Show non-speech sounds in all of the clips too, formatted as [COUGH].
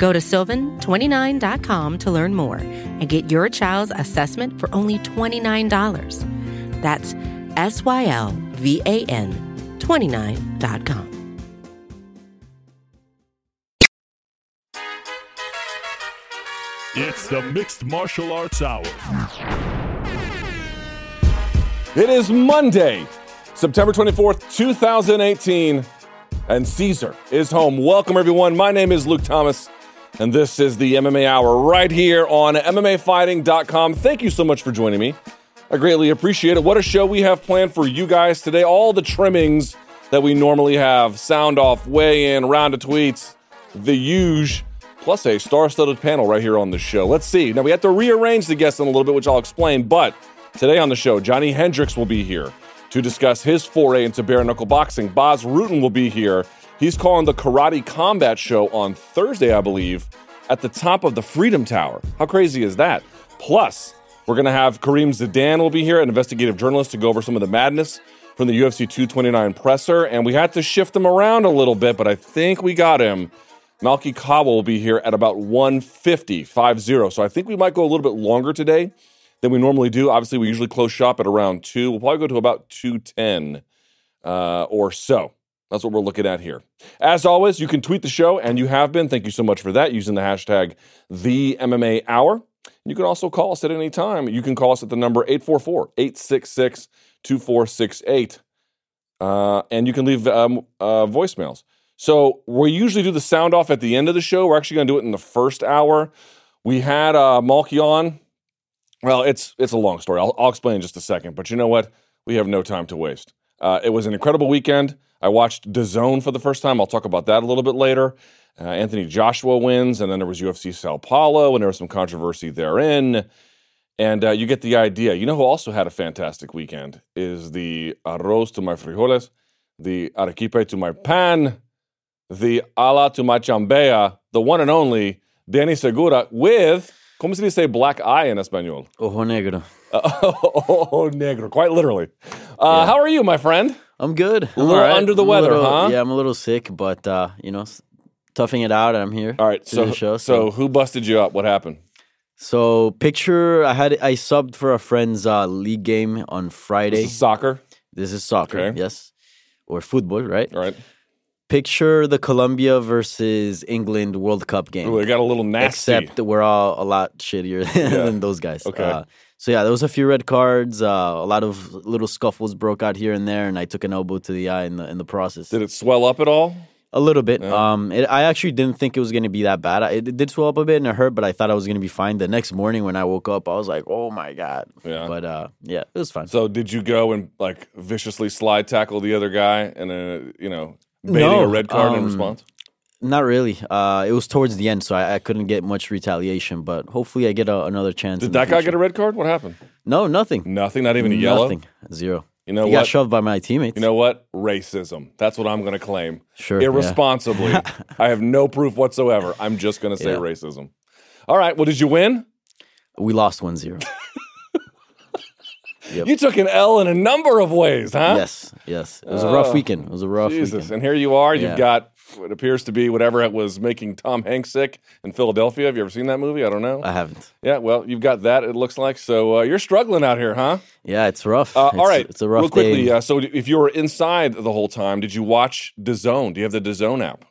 Go to sylvan29.com to learn more and get your child's assessment for only $29. That's S Y L V A N 29.com. It's the Mixed Martial Arts Hour. It is Monday, September 24th, 2018, and Caesar is home. Welcome, everyone. My name is Luke Thomas, and this is the MMA Hour right here on MMAfighting.com. Thank you so much for joining me. I greatly appreciate it. What a show we have planned for you guys today. All the trimmings that we normally have sound off, weigh in, round of tweets, the huge plus a star-studded panel right here on the show. Let's see. Now we have to rearrange the guests in a little bit, which I'll explain. But today on the show, Johnny Hendricks will be here to discuss his foray into bare knuckle boxing. Bas Rutten will be here. He's calling the Karate Combat Show on Thursday, I believe, at the top of the Freedom Tower. How crazy is that? Plus, we're going to have Karim Zidan will be here, an investigative journalist, to go over some of the madness from the UFC 229 presser. And we had to shift him around a little bit, but I think we got him. Malki Kawa will be here at about 150, 5-0. So I think we might go a little bit longer today than we normally do. Obviously, we usually close shop at around 2. We'll probably go to about 210 uh, or so. That's what we're looking at here. As always, you can tweet the show, and you have been. Thank you so much for that using the hashtag the MMA Hour. You can also call us at any time. You can call us at the number 844 866 2468. Uh, and you can leave um, uh, voicemails. So we usually do the sound off at the end of the show. We're actually going to do it in the first hour. We had uh, Malki on. Well, it's it's a long story. I'll, I'll explain in just a second. But you know what? We have no time to waste. Uh, it was an incredible weekend. I watched DAZN for the first time. I'll talk about that a little bit later. Uh, Anthony Joshua wins, and then there was UFC Sao Paulo, and there was some controversy therein. And uh, you get the idea. You know who also had a fantastic weekend is the arroz to my frijoles, the arequipe to my pan, the ala to my chambea, the one and only Danny Segura with, ¿cómo se dice black eye in Espanol? Ojo negro. [LAUGHS] Uh, oh, negro, quite literally. Uh, Yeah. How are you, my friend? I'm good. A little under the weather, little- huh? Yeah, I'm a little sick, but uh, you know, toughing it out, and I'm here. All right, so, show. so who busted you up? What happened? so picture I had I subbed for a friend's uh, league game on Friday. This is soccer, This is soccer, Okay. yes, or football, right? all right? Picture the Colombia versus England World Cup game. Ooh, it got a little nasty. Except that we're all a lot shittier [LAUGHS] than those guys. Okay. Uh, so yeah, there was a few red cards. Uh, a lot of little scuffles broke out here and there, and I took an elbow to the eye in the in the process. Did it swell up at all? A little bit. Um, it, I actually didn't think it was going to be that bad. I- It, did swell up a bit and it hurt, but I thought I was going to be fine. The next morning when I woke up, I was like, "Oh my god!" Yeah. But uh, yeah, it was fine. So did you go and like viciously slide tackle the other guy and uh, you know baiting No, a red card in um, response? Not really. Uh, it was towards the end, so I, I couldn't get much retaliation. But hopefully, I get a, another chance. Did that guy get a red card? What happened? No, nothing. Nothing. Not even a yellow. Nothing. Zero. You know he what? got shoved by my teammates. You know what? Racism. That's what I'm going to claim. Sure, yeah. Irresponsibly. [LAUGHS] I have no proof whatsoever. I'm just going to say Yeah. racism. All right. Well, did you win? we lost 1-0. [LAUGHS] Yep. You took an L in a number of ways, huh? Yes, yes. It was a rough Oh, weekend. It was a rough Jesus. weekend. And here you are. You've Yeah. got what appears to be whatever it was making Tom Hanks sick in Philadelphia. Have you ever seen that movie? I don't know. I haven't. yeah, well, you've got that, it looks like. So uh, you're struggling out here, huh? Yeah, it's rough. Uh, it's, all right. it's a rough Real quickly, uh, so if you were inside the whole time, did you watch DAZN? Do you have the DAZN app?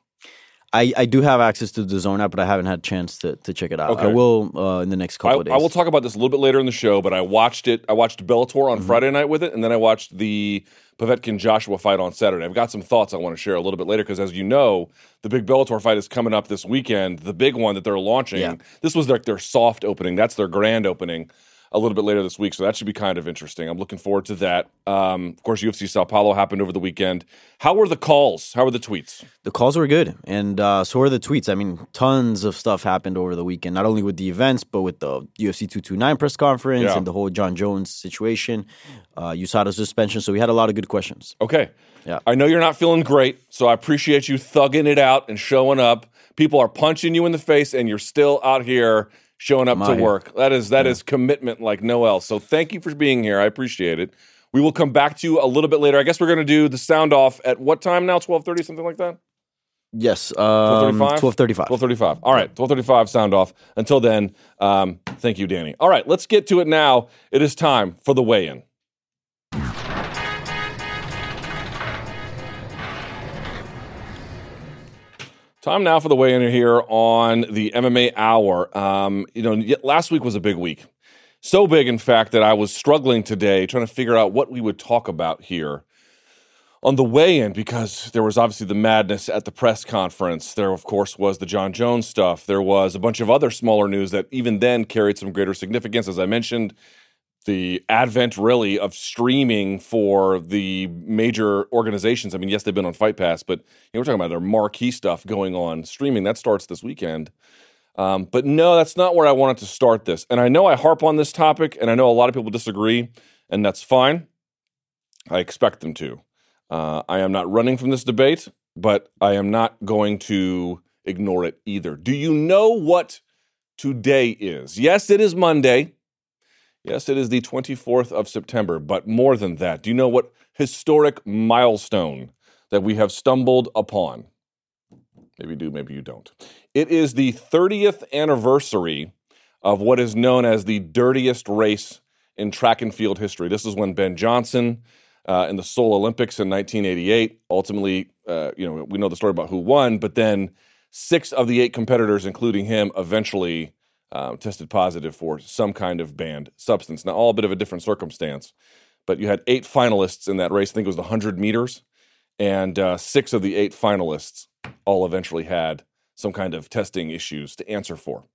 I, I do have access to the Zone app, but I haven't had a chance to, to check it out. Okay. I will uh, in the next I, couple of days. I will talk about this a little bit later in the show, but I watched it. I watched Bellator Mm-hmm. on Friday night with it, and then I watched the Povetkin Joshua fight on Saturday. I've got some thoughts I want to share a little bit later because, as you know, the big Bellator fight is coming up this weekend. The big one that they're launching. Yeah. This was their their soft opening. That's their grand opening. A little bit later this week, so that should be kind of interesting. I'm looking forward to that. Um, of course, UFC Sao Paulo happened over the weekend. How were the calls? How were the tweets? The calls were good, and uh, so were the tweets. I mean, tons of stuff happened over the weekend, not only with the events, but with the UFC 229 press conference Yeah. and the whole Jon Jones situation, uh, USADA suspension. So we had a lot of good questions. Okay. Yeah. I know you're not feeling great, so I appreciate you thugging it out and showing up. People are punching you in the face, and you're still out here showing up to work. That is that is commitment like no else. So thank you for being here. I appreciate it. We will come back to you a little bit later. I guess we're going to do the sound off at what time now? Twelve thirty, something like that. Yes, um, 12:35? 1235. 1235. All right, 1235 sound off. Until then, um, thank you, Danny. All right, let's get to it now. It is time for the weigh Time now for the weigh in here on the MMA Hour. Um, you know, last week was a big week. So big, in fact, that I was struggling today trying to figure out what we would talk about here on the way in because there was obviously the madness at the press conference. There, of course, was the Jon Jones stuff. There was a bunch of other smaller news that even then carried some greater significance. As I mentioned, the advent really of streaming for the major organizations. I mean, yes, they've been on Fight Pass, but you know, we're talking about their marquee stuff going on streaming. That starts this weekend. Um, but no, that's not where I wanted to start this. And I know I harp on this topic, and I know a lot of people disagree, and that's fine. I expect them to. Uh, I am not running from this debate, but I am not going to ignore it either. Do you know what today is? Yes, it is Monday. Yes, it is the 24th of September, but more than that, do you know what historic milestone that we have stumbled upon? Maybe you do, maybe you don't. It is the 30th anniversary of what is known as the dirtiest race in track and field history. This is when Ben Johnson uh, in the Seoul Olympics in 1988 ultimately, uh, you know, we know the story about who won, but then six of the eight competitors, including him, eventually um, tested positive for some kind of banned substance. Now, all a bit of a different circumstance, but you had eight finalists in that race. I think it was the 100 meters, and uh, six of the eight finalists all eventually had some kind of testing issues to answer for.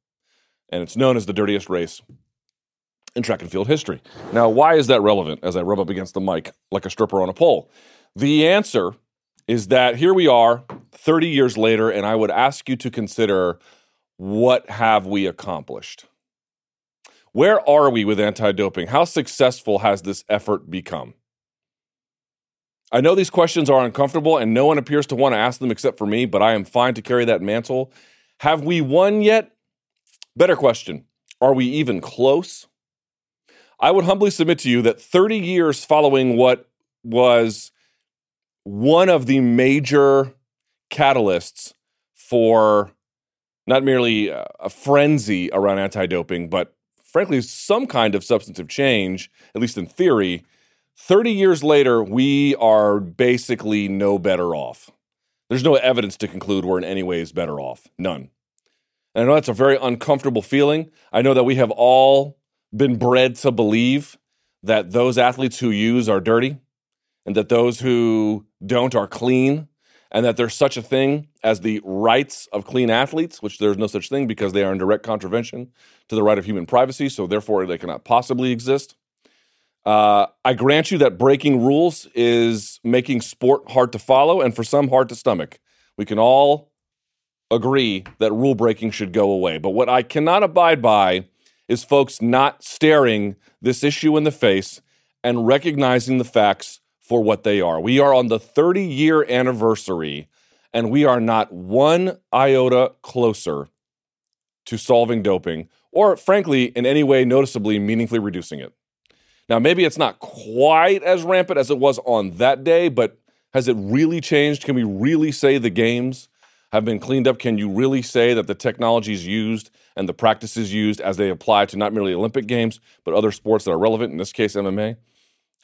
And it's known as the dirtiest race in track and field history. Now, why is that relevant as I rub up against the mic like a stripper on a pole? The answer is that here we are 30 years later, and I would ask you to consider what have we accomplished? Where are we with anti doping? How successful has this effort become? I know these questions are uncomfortable and no one appears to want to ask them except for me, but I am fine to carry that mantle. Have we won yet? Better question Are we even close? I would humbly submit to you that 30 years following what was one of the major catalysts for not merely a frenzy around anti doping, but frankly, some kind of substantive change, at least in theory. 30 years later, we are basically no better off. There's no evidence to conclude we're in any ways better off. None. And I know that's a very uncomfortable feeling. I know that we have all been bred to believe that those athletes who use are dirty and that those who don't are clean and that there's such a thing as the rights of clean athletes, which there's no such thing because they are in direct contravention to the right of human privacy, so therefore they cannot possibly exist. Uh, I grant you that breaking rules is making sport hard to follow and for some hard to stomach. We can all agree that rule breaking should go away. But what I cannot abide by is folks not staring this issue in the face and recognizing the facts for what they are. We are on the 30 year anniversary, and we are not one iota closer to solving doping, or frankly, in any way noticeably, meaningfully reducing it. Now, maybe it's not quite as rampant as it was on that day, but has it really changed? Can we really say the games have been cleaned up? Can you really say that the technologies used and the practices used as they apply to not merely Olympic Games, but other sports that are relevant, in this case, MMA,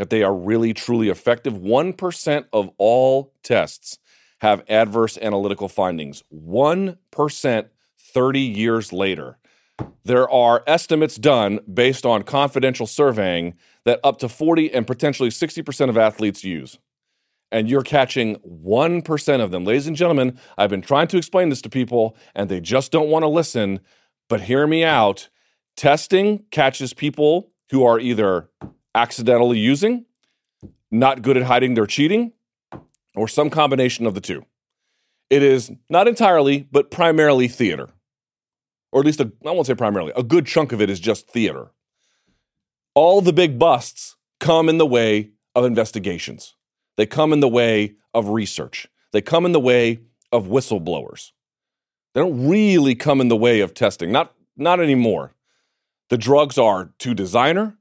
that they are really, truly effective? 1% of all tests have adverse analytical findings. 1% 30 years later. There are estimates done based on confidential surveying that up to 40 and potentially 60% of athletes use. And you're catching 1% of them. Ladies and gentlemen, I've been trying to explain this to people and they just don't want to listen. But hear me out. Testing catches people who are either accidentally using, not good at hiding their cheating, or some combination of the two. It is not entirely, but primarily theater. Or at least, a, I won't say primarily, a good chunk of it is just theater. All the big busts come in the way of investigations, they come in the way of research, they come in the way of whistleblowers. They don't really come in the way of testing, not, not anymore. The drugs are to designer.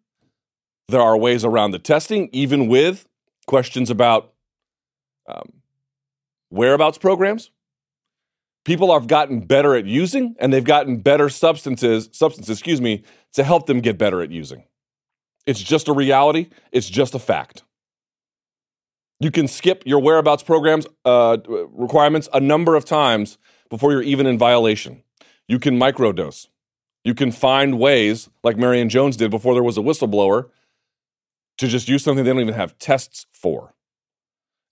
There are ways around the testing, even with questions about um, whereabouts programs. People have gotten better at using, and they've gotten better substances, substances, excuse me, to help them get better at using. It's just a reality. It's just a fact. You can skip your whereabouts programs uh, requirements a number of times before you're even in violation. You can microdose. You can find ways, like Marion Jones did before there was a whistleblower, to just use something they don't even have tests for.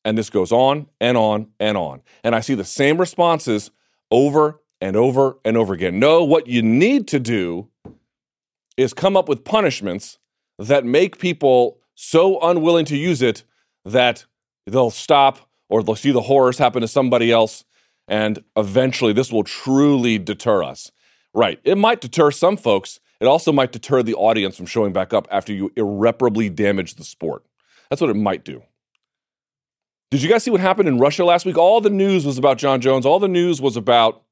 And this goes on and on and on. And I see the same responses over and over and over again. No, what you need to do is come up with punishments that make people so unwilling to use it that they'll stop or they'll see the horrors happen to somebody else. And eventually, this will truly deter us. Right. It might deter some folks. It also might deter the audience from showing back up after you irreparably damage the sport. That's what it might do. Did you guys see what happened in Russia last week? All the news was about Jon Jones. All the news was about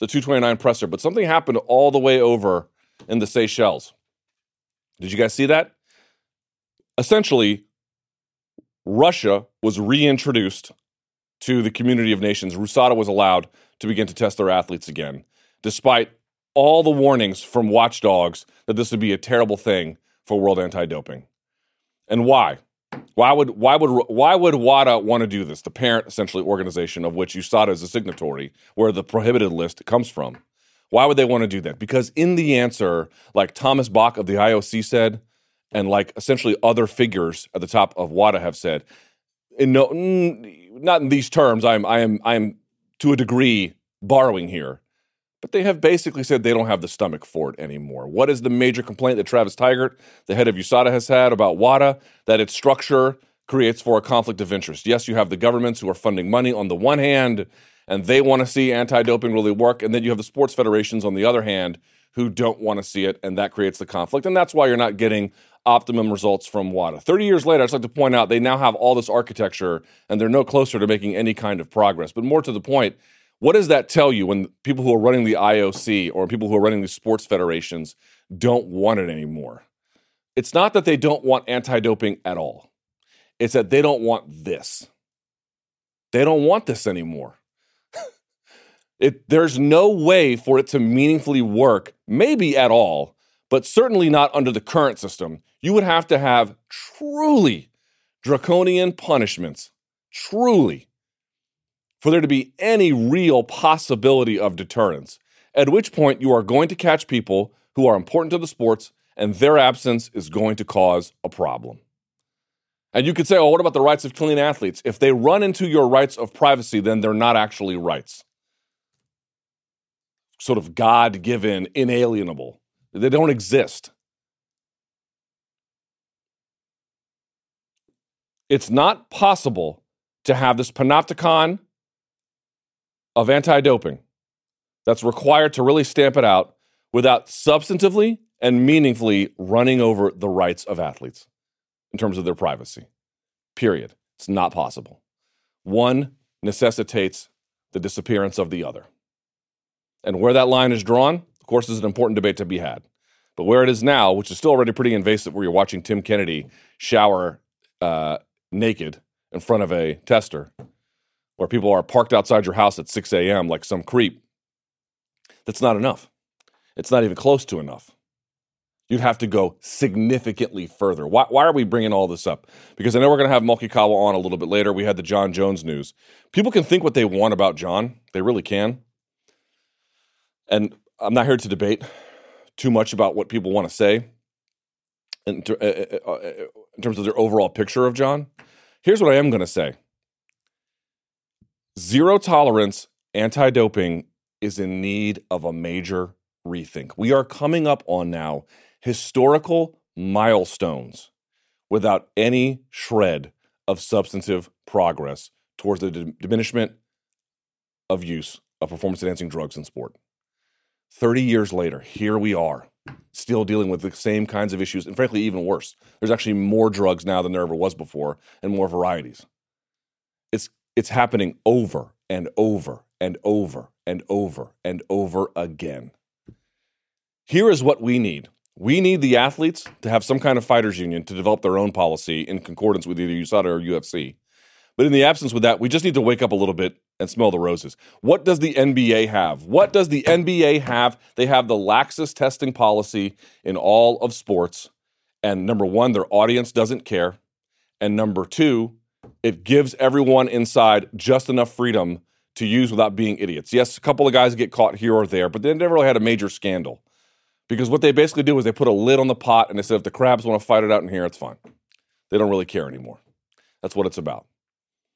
the 229 presser, but something happened all the way over in the Seychelles. Did you guys see that? Essentially, Russia was reintroduced to the community of nations. RUSADA was allowed to begin to test their athletes again, despite all the warnings from watchdogs that this would be a terrible thing for world anti-doping. And why? Why would why would why would WADA want to do this? The parent essentially organization of which USADA is a signatory, where the prohibited list comes from. Why would they want to do that? Because in the answer, like Thomas Bach of the IOC said, and like essentially other figures at the top of WADA have said, in no, not in these terms. I'm I am I am to a degree borrowing here, but they have basically said they don't have the stomach for it anymore. What is the major complaint that Travis Tygart, the head of USADA, has had about WADA? That its structure creates for a conflict of interest. Yes, you have the governments who are funding money on the one hand, and they want to see anti-doping really work, and then you have the sports federations on the other hand who don't want to see it, and that creates the conflict. And that's why you're not getting optimum results from WADA. 30 years later, I'd like to point out they now have all this architecture and they're no closer to making any kind of progress. But more to the point, what does that tell you when people who are running the IOC or people who are running the sports federations don't want it anymore? It's not that they don't want anti doping at all, it's that they don't want this. They don't want this anymore. [LAUGHS] it, there's no way for it to meaningfully work, maybe at all, but certainly not under the current system. You would have to have truly draconian punishments, truly for there to be any real possibility of deterrence, at which point you are going to catch people who are important to the sports and their absence is going to cause a problem. And you could say, oh, what about the rights of clean athletes? If they run into your rights of privacy, then they're not actually rights. Sort of God given, inalienable. They don't exist. It's not possible to have this panopticon of anti doping that's required to really stamp it out without substantively and meaningfully running over the rights of athletes in terms of their privacy. Period. It's not possible. One necessitates the disappearance of the other. And where that line is drawn, of course, is an important debate to be had. But where it is now, which is still already pretty invasive, where you're watching Tim Kennedy shower uh, naked in front of a tester, where people are parked outside your house at 6 a.m. like some creep, that's not enough. It's not even close to enough. You'd have to go significantly further. Why, why are we bringing all this up? Because I know we're going to have Malki Kawa on a little bit later. We had the Jon Jones news. People can think what they want about Jon, they really can. And I'm not here to debate too much about what people want to say in, ter- uh, uh, uh, in terms of their overall picture of Jon. Here's what I am going to say Zero tolerance anti doping is in need of a major rethink. We are coming up on now historical milestones without any shred of substantive progress towards the d- diminishment of use of performance enhancing drugs in sport. 30 years later, here we are, still dealing with the same kinds of issues, and frankly, even worse. There's actually more drugs now than there ever was before, and more varieties. It's, it's happening over and over and over and over and over again. Here is what we need. We need the athletes to have some kind of fighters union to develop their own policy in concordance with either USADA or UFC. But in the absence with that, we just need to wake up a little bit and smell the roses. What does the NBA have? What does the NBA have? They have the laxest testing policy in all of sports. And number one, their audience doesn't care. And number two, it gives everyone inside just enough freedom to use without being idiots. Yes, a couple of guys get caught here or there, but they never really had a major scandal. Because what they basically do is they put a lid on the pot and they said if the crabs want to fight it out in here, it's fine. They don't really care anymore. That's what it's about.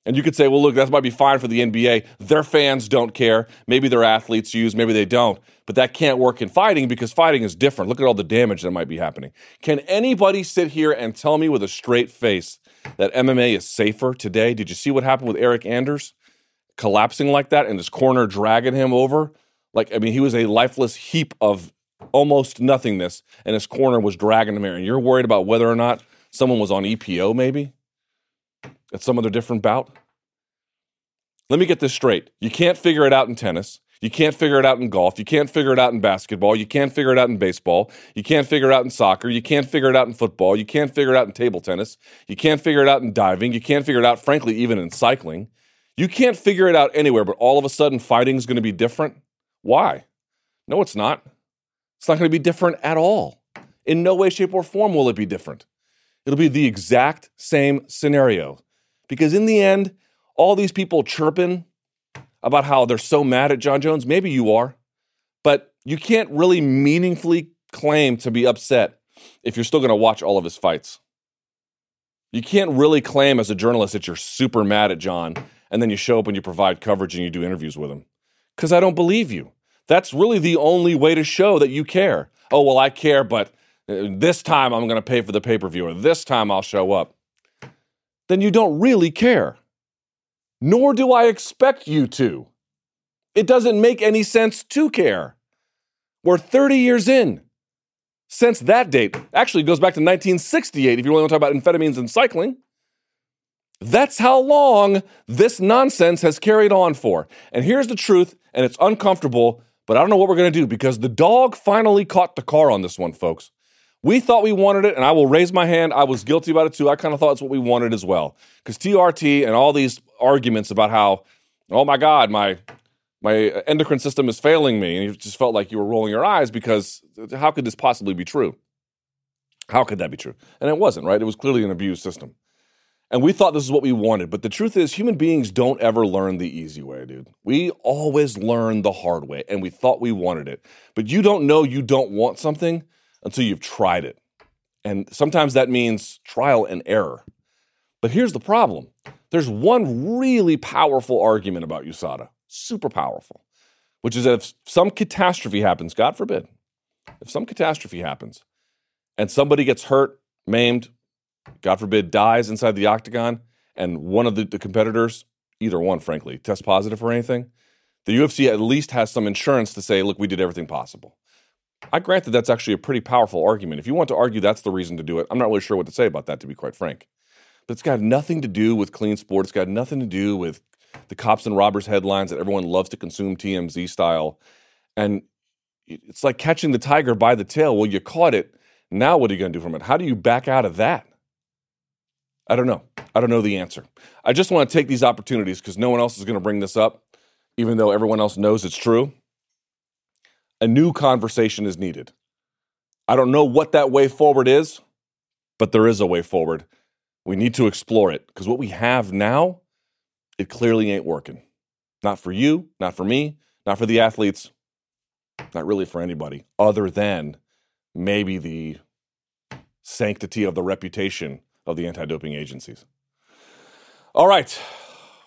And you could say, well, look, that might be fine for the NBA. Their fans don't care. Maybe their athletes use, maybe they don't. But that can't work in fighting because fighting is different. Look at all the damage that might be happening. Can anybody sit here and tell me with a straight face that MMA is safer today? Did you see what happened with Eric Anders collapsing like that and his corner dragging him over? Like, I mean, he was a lifeless heap of almost nothingness, and his corner was dragging him here. And you're worried about whether or not someone was on EPO, maybe? at some other different bout? Let me get this straight. You can't figure it out in tennis. You can't figure it out in golf. You can't figure it out in basketball. You can't figure it out in baseball. You can't figure it out in soccer. You can't figure it out in football. You can't figure it out in table tennis. You can't figure it out in diving. You can't figure it out, frankly, even in cycling. You can't figure it out anywhere, but all of a sudden fighting is going to be different. Why? No, it's not. It's not going to be different at all. In no way, shape, or form will it be different. It'll be the exact same scenario. Because in the end, all these people chirping about how they're so mad at Jon Jones, maybe you are, but you can't really meaningfully claim to be upset if you're still going to watch all of his fights. You can't really claim as a journalist that you're super mad at Jon and then you show up and you provide coverage and you do interviews with him. Because I don't believe you. That's really the only way to show that you care. Oh, well, I care, but uh, this time I'm going to pay for the pay per view, or this time I'll show up then you don't really care. Nor do I expect you to. It doesn't make any sense to care. We're 30 years in. Since that date, actually goes back to 1968 if you really want to talk about amphetamines and cycling. That's how long this nonsense has carried on for. And here's the truth, and it's uncomfortable, but I don't know what we're going to do because the dog finally caught the car on this one, folks. We thought we wanted it, and I will raise my hand. I was guilty about it too. I kind of thought it's what we wanted as well. Because TRT and all these arguments about how, oh my God, my my endocrine system is failing me, and you just felt like you were rolling your eyes because how could this possibly be true? How could that be true? And it wasn't, right? It was clearly an abused system. And we thought this is what we wanted. But the truth is, human beings don't ever learn the easy way, dude. We always learn the hard way, and we thought we wanted it. But you don't know you don't want something until you've tried it. And sometimes that means trial and error. But here's the problem there's one really powerful argument about USADA, super powerful, which is that if some catastrophe happens, God forbid, if some catastrophe happens and somebody gets hurt, maimed, God forbid, dies inside the octagon, and one of the, the competitors, either one, frankly, tests positive for anything, the UFC at least has some insurance to say, look, we did everything possible. I grant that that's actually a pretty powerful argument. If you want to argue that's the reason to do it, I'm not really sure what to say about that, to be quite frank. It's got nothing to do with clean sport. It's got nothing to do with the cops and robbers headlines that everyone loves to consume TMZ style. And it's like catching the tiger by the tail. Well, you caught it. Now what are you going to do from it? How do you back out of that? I don't know. I don't know the answer. I just want to take these opportunities because no one else is going to bring this up, even though everyone else knows it's true a new conversation is needed. I don't know what that way forward is, but there is a way forward. We need to explore it because what we have now, it clearly ain't working. Not for you, not for me, not for the athletes, not really for anybody other than maybe the sanctity of the reputation of the anti doping agencies. All right.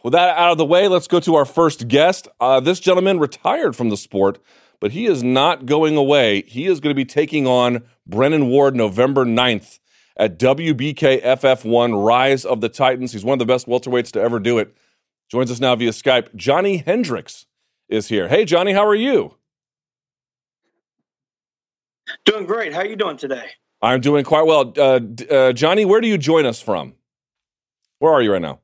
With that out of the way, let's go to our first guest. Uh, this gentleman retired from the sport but he is not going away. He is going to be taking on Brennan Ward November 9th at WBK FF1 Rise of the Titans. He's one of the best welterweights to ever do it. Joins us now via Skype. Johnny Hendricks is here. Hey, Johnny, how are you? Doing great. How are you doing today? I'm doing quite well. Uh, uh, Johnny, where do you join us from? Where are you right now?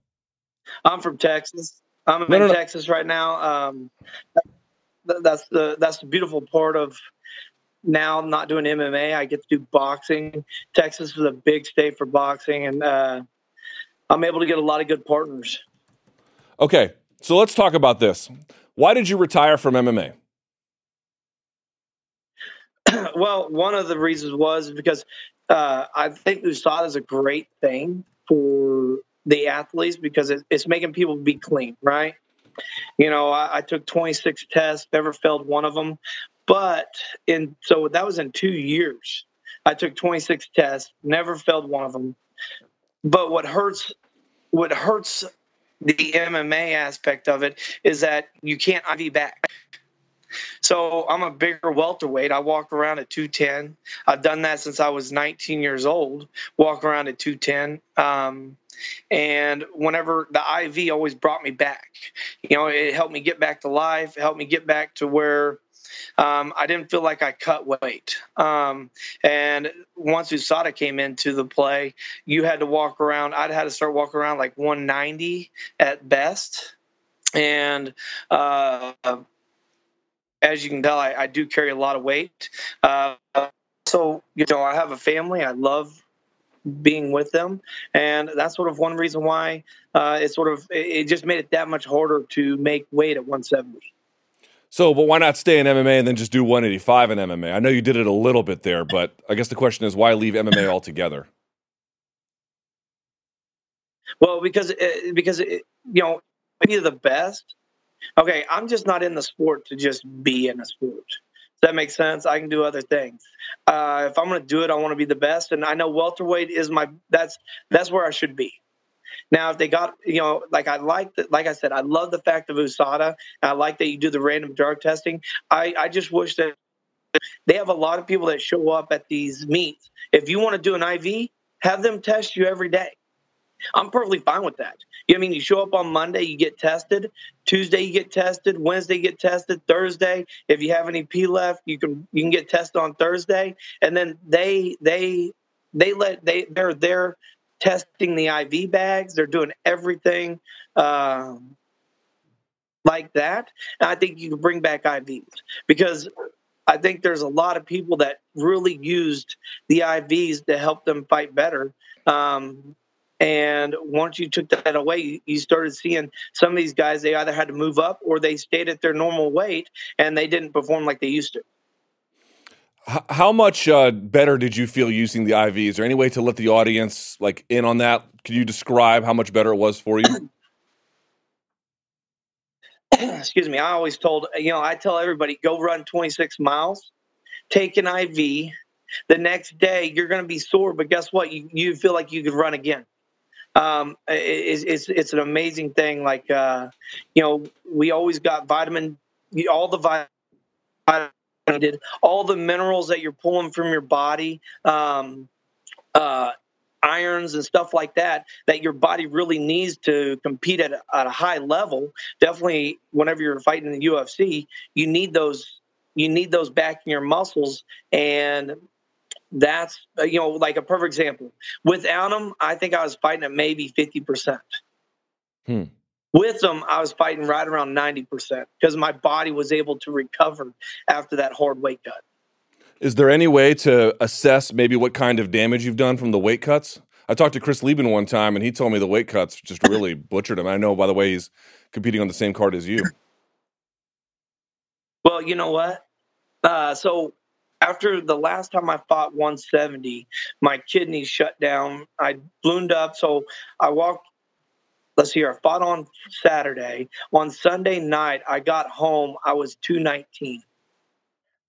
I'm from Texas. I'm in no, no, no. Texas right now. Um, that's the that's the beautiful part of now not doing MMA. I get to do boxing. Texas is a big state for boxing, and uh, I'm able to get a lot of good partners. Okay, so let's talk about this. Why did you retire from MMA? [CLEARS THROAT] well, one of the reasons was because uh, I think USADA is a great thing for the athletes because it, it's making people be clean, right? You know, I, I, took 26 tests, never failed one of them. But in so that was in two years. I took 26 tests, never failed one of them. But what hurts, what hurts the MMA aspect of it is that you can't IV back. So I'm a bigger welterweight. I walk around at 210. I've done that since I was 19 years old. Walk around at 210. Um, and whenever the IV always brought me back, you know, it helped me get back to life. Helped me get back to where um, I didn't feel like I cut weight. Um, and once USADA came into the play, you had to walk around. I'd had to start walking around like 190 at best. And uh, as you can tell, I, I, do carry a lot of weight. Uh, so, you know, I have a family. I love being with them. And that's sort of one reason why uh, it sort of, it just made it that much harder to make weight at 170. So, but why not stay in MMA and then just do 185 in MMA? I know you did it a little bit there, but I guess the question is why leave MMA altogether? Well, because uh, because it, you know, be the best. Okay, I'm just not in the sport to just be in a sport. Does that make sense? I can do other things. Uh, if I'm going to do it, I want to be the best, and I know welterweight is my that's that's where I should be. Now, if they got, you know, like I like, the, like I said, I love the fact of USADA. I like that you do the random drug testing. I, I just wish that they have a lot of people that show up at these meets. If you want to do an IV, have them test you every day. I'm perfectly fine with that. I mean you show up on Monday, you get tested. Tuesday you get tested. Wednesday you get tested. Thursday, if you have any P left, you can you can get tested on Thursday. And then they they they let they they're there testing the IV bags. They're doing everything um, like that. And I think you can bring back IVs because I think there's a lot of people that really used the IVs to help them fight better. Um, and once you took that away, you started seeing some of these guys, they either had to move up or they stayed at their normal weight and they didn't perform like they used to. How much uh, better did you feel using the IV? Is there any way to let the audience like in on that? Can you describe how much better it was for you? [CLEARS THROAT] Excuse me. I always told you know I tell everybody go run 26 miles, take an IV. The next day you're going to be sore, but guess what? You you feel like you could run again. Um, it's, it's it's an amazing thing. Like uh, you know, we always got vitamin, all the vitamin needed, all the minerals that you're pulling from your body, um, uh, irons and stuff like that, that your body really needs to compete at a, at a high level. Definitely, whenever you're fighting in the UFC, you need those. You need those back in your muscles, and that's uh, you know like a perfect example. Without them, I think I was fighting at maybe fifty percent. Hmm. With them, I was fighting right around 90% because my body was able to recover after that hard weight cut. Is there any way to assess maybe what kind of damage you've done from the weight cuts? I talked to Chris Leben one time and he told me the weight cuts just really [CLEARS THROAT] butchered him. I know, by the way, he's competing on the same card as you. Well, you know what? Uh, so after the last time I fought 170, my kidneys shut down. I ballooned up. So I walked let's see here, I fought on Saturday. On Sunday night, I got home, I was 219.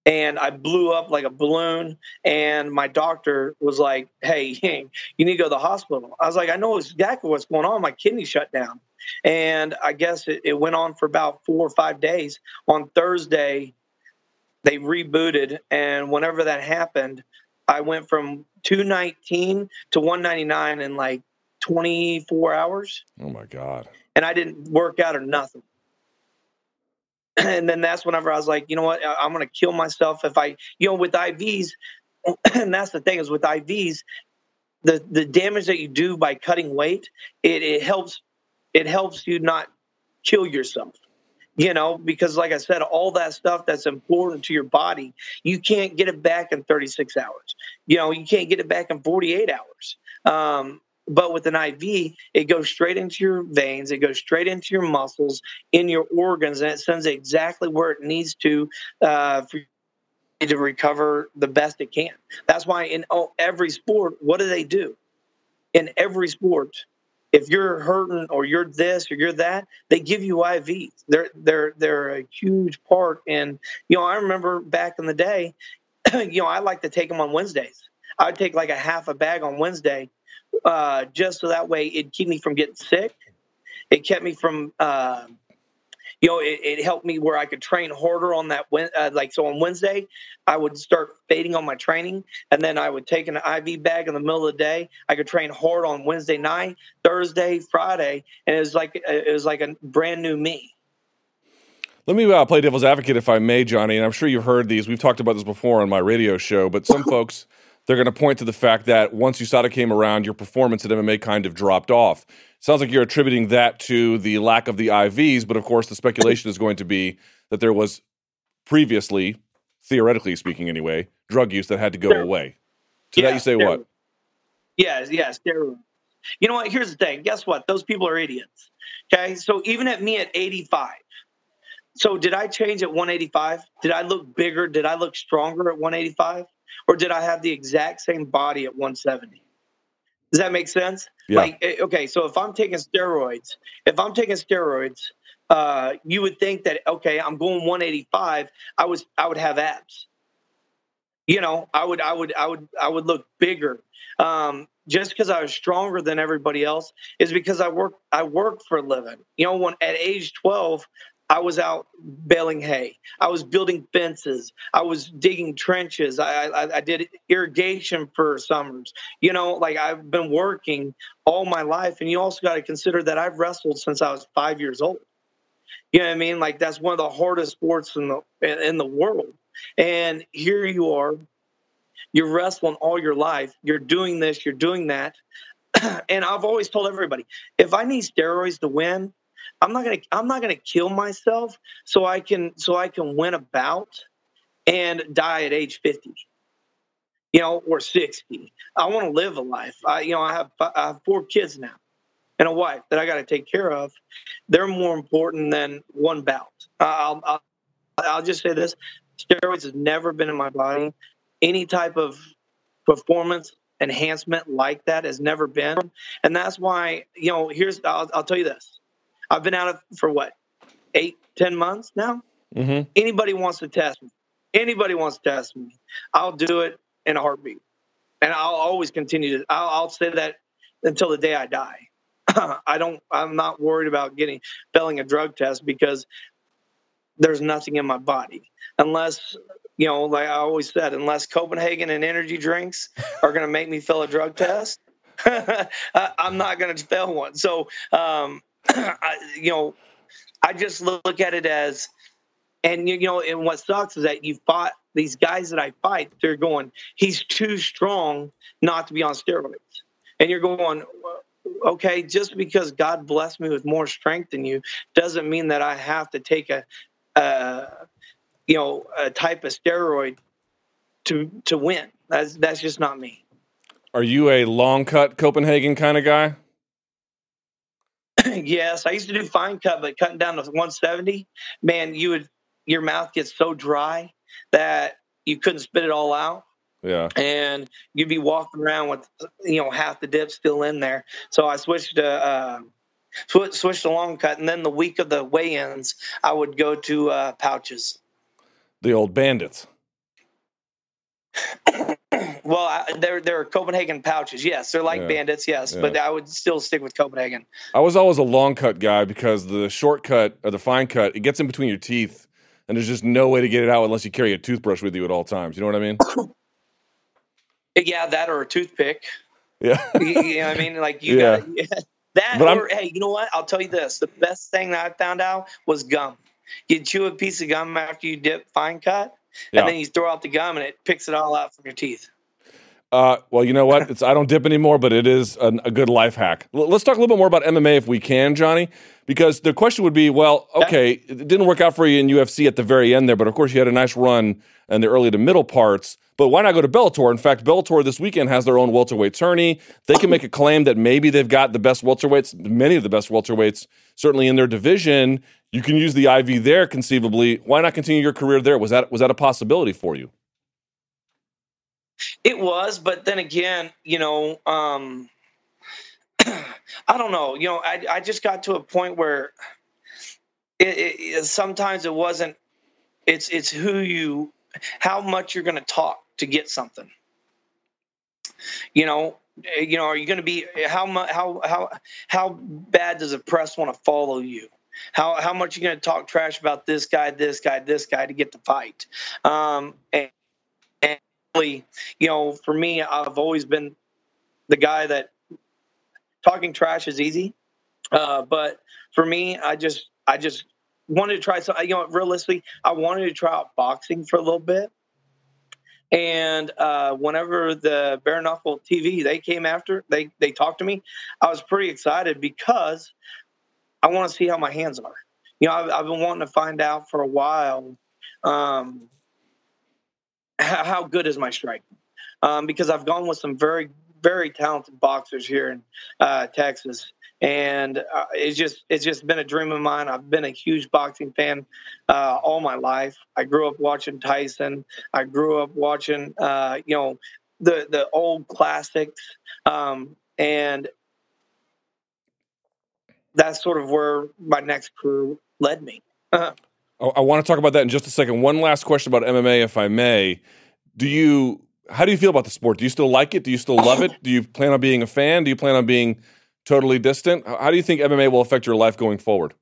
And I blew up like a balloon. And my doctor was like, hey, [LAUGHS] you need to go to the hospital. I was like, I know exactly what's going on. My kidney shut down. And I guess it, it went on for about four or five days. On Thursday, they rebooted, and whenever that happened, I went from 219 to 199 in like 24 hours, Oh my god. and I didn't work out or nothing. [CLEARS THROAT] And then that's whenever I was like, you know what, I- I'm going to kill myself if I, you know, with IVs. [CLEARS THROAT] And that's the thing is with IVs, the the damage that you do by cutting weight, it, it helps it helps you not kill yourself. You know, because like I said, all that stuff that's important to your body, you can't get it back in 36 hours. You know, you can't get it back in 48 hours. Um, but with an IV, it goes straight into your veins, it goes straight into your muscles, in your organs, and it sends exactly where it needs to uh, for to recover the best it can. That's why in every sport, what do they do? In every sport, if you're hurting or you're this or you're that, they give you IVs. They're they're they're a huge part. And you know, I remember back in the day, [CLEARS THROAT] you know, I like to take them on Wednesdays. I'd take like a half a bag on Wednesday, uh, just so that way it'd keep me from getting sick. It kept me from, uh, you know, it, it helped me where I could train harder on that. Uh, like so, on Wednesday, I would start fading on my training, and then I would take an IV bag in the middle of the day. I could train hard on Wednesday night, Thursday, Friday, and it was like it was like a brand new me. Let me uh, play devil's advocate, if I may, Johnny. And I'm sure you've heard these. We've talked about this before on my radio show. But some [LAUGHS] folks, they're going to point to the fact that once USADA came around, your performance at MMA kind of dropped off. Sounds like you're attributing that to the lack of the IVs. But of course, the speculation is going to be that there was previously, theoretically speaking, anyway, drug use that had to go Sure. away. To that, you say what? steroids. Yes, yes, steroids. You know what? Here's the thing. Guess what? Those people are idiots. Okay, so even at me at 85, so did I change at 185? Did I look bigger? Did I look stronger at 185? Or did I have the exact same body at 170? Does that make sense? Yeah. Like, eh, okay, so if I'm taking steroids, if I'm taking steroids, uh, you would think that okay, I'm going 185. I was, I would have abs. You know, I would, I would, I would, I would look bigger. Um, just because I was stronger than everybody else is because I work, I worked for a living. You know, when at age 12, I was out baling hay. I was building fences. I was digging trenches. I, I, I did irrigation for summers. You know, like I've been working all my life. And you also got to consider that I've wrestled since I was five years old. You know what I mean? Like that's one of the hardest sports in the in the world. And here you are, you're wrestling all your life. You're doing this. You're doing that. [CLEARS THROAT] and I've always told everybody, if I need steroids to win, I'm not gonna I'm not gonna kill myself so I can so I can win a bout and die at age 50 you know or 60 i want to live a life. I you know i have i have four kids now and a wife that i got to take care of. They're more important than one bout. I'll i'll, I'll just say this. Steroids has never been in my body. Any type of performance enhancement like that has never been. And that's why you know here's i'll, I'll tell you this i've been out of for what eight ten months now? Mm-hmm. anybody wants to test me. Anybody wants to test me. I'll do it in a heartbeat. And i'll always continue to i'll, I'll say that until the day i die. [CLEARS THROAT] I don't i'm not worried about getting failing a drug test because there's nothing in my body. Unless you know like i always said unless copenhagen and energy drinks are going to make me fail a drug test [LAUGHS] I- i'm not going to fail one. So um [CLEARS THROAT] I, you know i just look at it as and you, know, and what sucks is that you fought these guys that I fight. They're going, he's too strong not to be on steroids, and you're going, okay, just because God blessed me with more strength than you doesn't mean that I have to take a, uh, you know, a type of steroid to to win. That's that's just not me. Are you a long cut Copenhagen kind of guy? [LAUGHS] yes, I used to do fine cut, but cutting down to 170, man, you would your mouth gets so dry that you couldn't spit it all out. Yeah. and you'd be walking around with you know half the dip still in there. So I switched to uh, sw- switched to long cut, and then the week of the weigh-ins, I would go to uh, pouches. The old bandits. [COUGHS] Well, I, they're they're Copenhagen pouches. Yes, they're like Yeah. bandits. Yes, Yeah. but I would still stick with Copenhagen. I was always a long cut guy because the short cut or the fine cut, it gets in between your teeth and there's just no way to get it out unless you carry a toothbrush with you at all times. You know what I mean? [COUGHS] Yeah, that or a toothpick. Yeah. [LAUGHS] you, you know what I mean? Like you Yeah. got [LAUGHS] that But I'm- or hey, you know what? I'll tell you this. The best thing that I found out was gum. You chew a piece of gum after you dip fine cut, Yeah. and then you throw out the gum and it picks it all out from your teeth. Uh, well, you know what? [LAUGHS] It's I don't dip anymore, but it is an, a good life hack. L- let's talk a little bit more about MMA if we can, Johnny, because the question would be, well, okay, it didn't work out for you in UFC at the very end there, but of course you had a nice run in the early to middle parts. But why not go to Bellator? In fact, Bellator this weekend has their own welterweight tourney. They can make a claim that maybe they've got the best welterweights, many of the best welterweights, certainly in their division. You can use the IV there conceivably. Why not continue your career there? Was that was that a possibility for you? It was, but then again, you know, um, [CLEARS THROAT] I don't know. You know, I I just got to a point where it, it, sometimes it wasn't. It's it's who you, how much you're going to talk to get something. You know, eh, you know, are you going to be how much how how how bad does the press want to follow you? How how much you going to talk trash about this guy, this guy, this guy to get the fight? Um, and, you know, for me, I've always been the guy that talking trash is easy, uh, but for me, I just I just wanted to try something. You know, realistically, I wanted to try out boxing for a little bit. And uh, whenever the bare knuckle TV they came after, they they talked to me. I was pretty excited because I want to see how my hands are. You know, I've, I've been wanting to find out for a while um, how, good is my striking um, because I've gone with some very very talented boxers here in uh, Texas, and uh, it's just it's just been a dream of mine. I've been a huge boxing fan uh, all my life. I grew up watching Tyson. I grew up watching uh, you know the the old classics, um, and that's sort of where my next career led me. I, I want to talk about that in just a second. One last question about MMA, if I may. Do you? How do you feel about the sport? Do you still like it? Do you still love it? Do you plan on being a fan? Do you plan on being totally distant? How do you think MMA will affect your life going forward?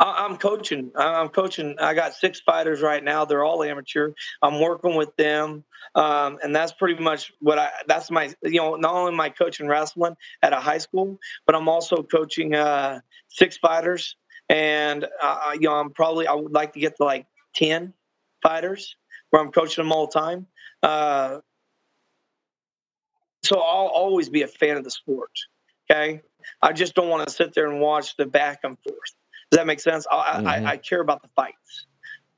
I'm coaching. I'm coaching. I got six fighters right now. They're all amateur. I'm working with them, um, and that's pretty much what I. That's my. You know, not only I coaching wrestling at a high school, but I'm also coaching uh, six fighters, and uh, you know, I'm probably. I would like to get to like ten fighters where I'm coaching them all the time. Uh, so I'll always be a fan of the sport. Okay, I just don't want to sit there and watch the back and forth. Does that make sense? I, Mhm. I, I care about the fights.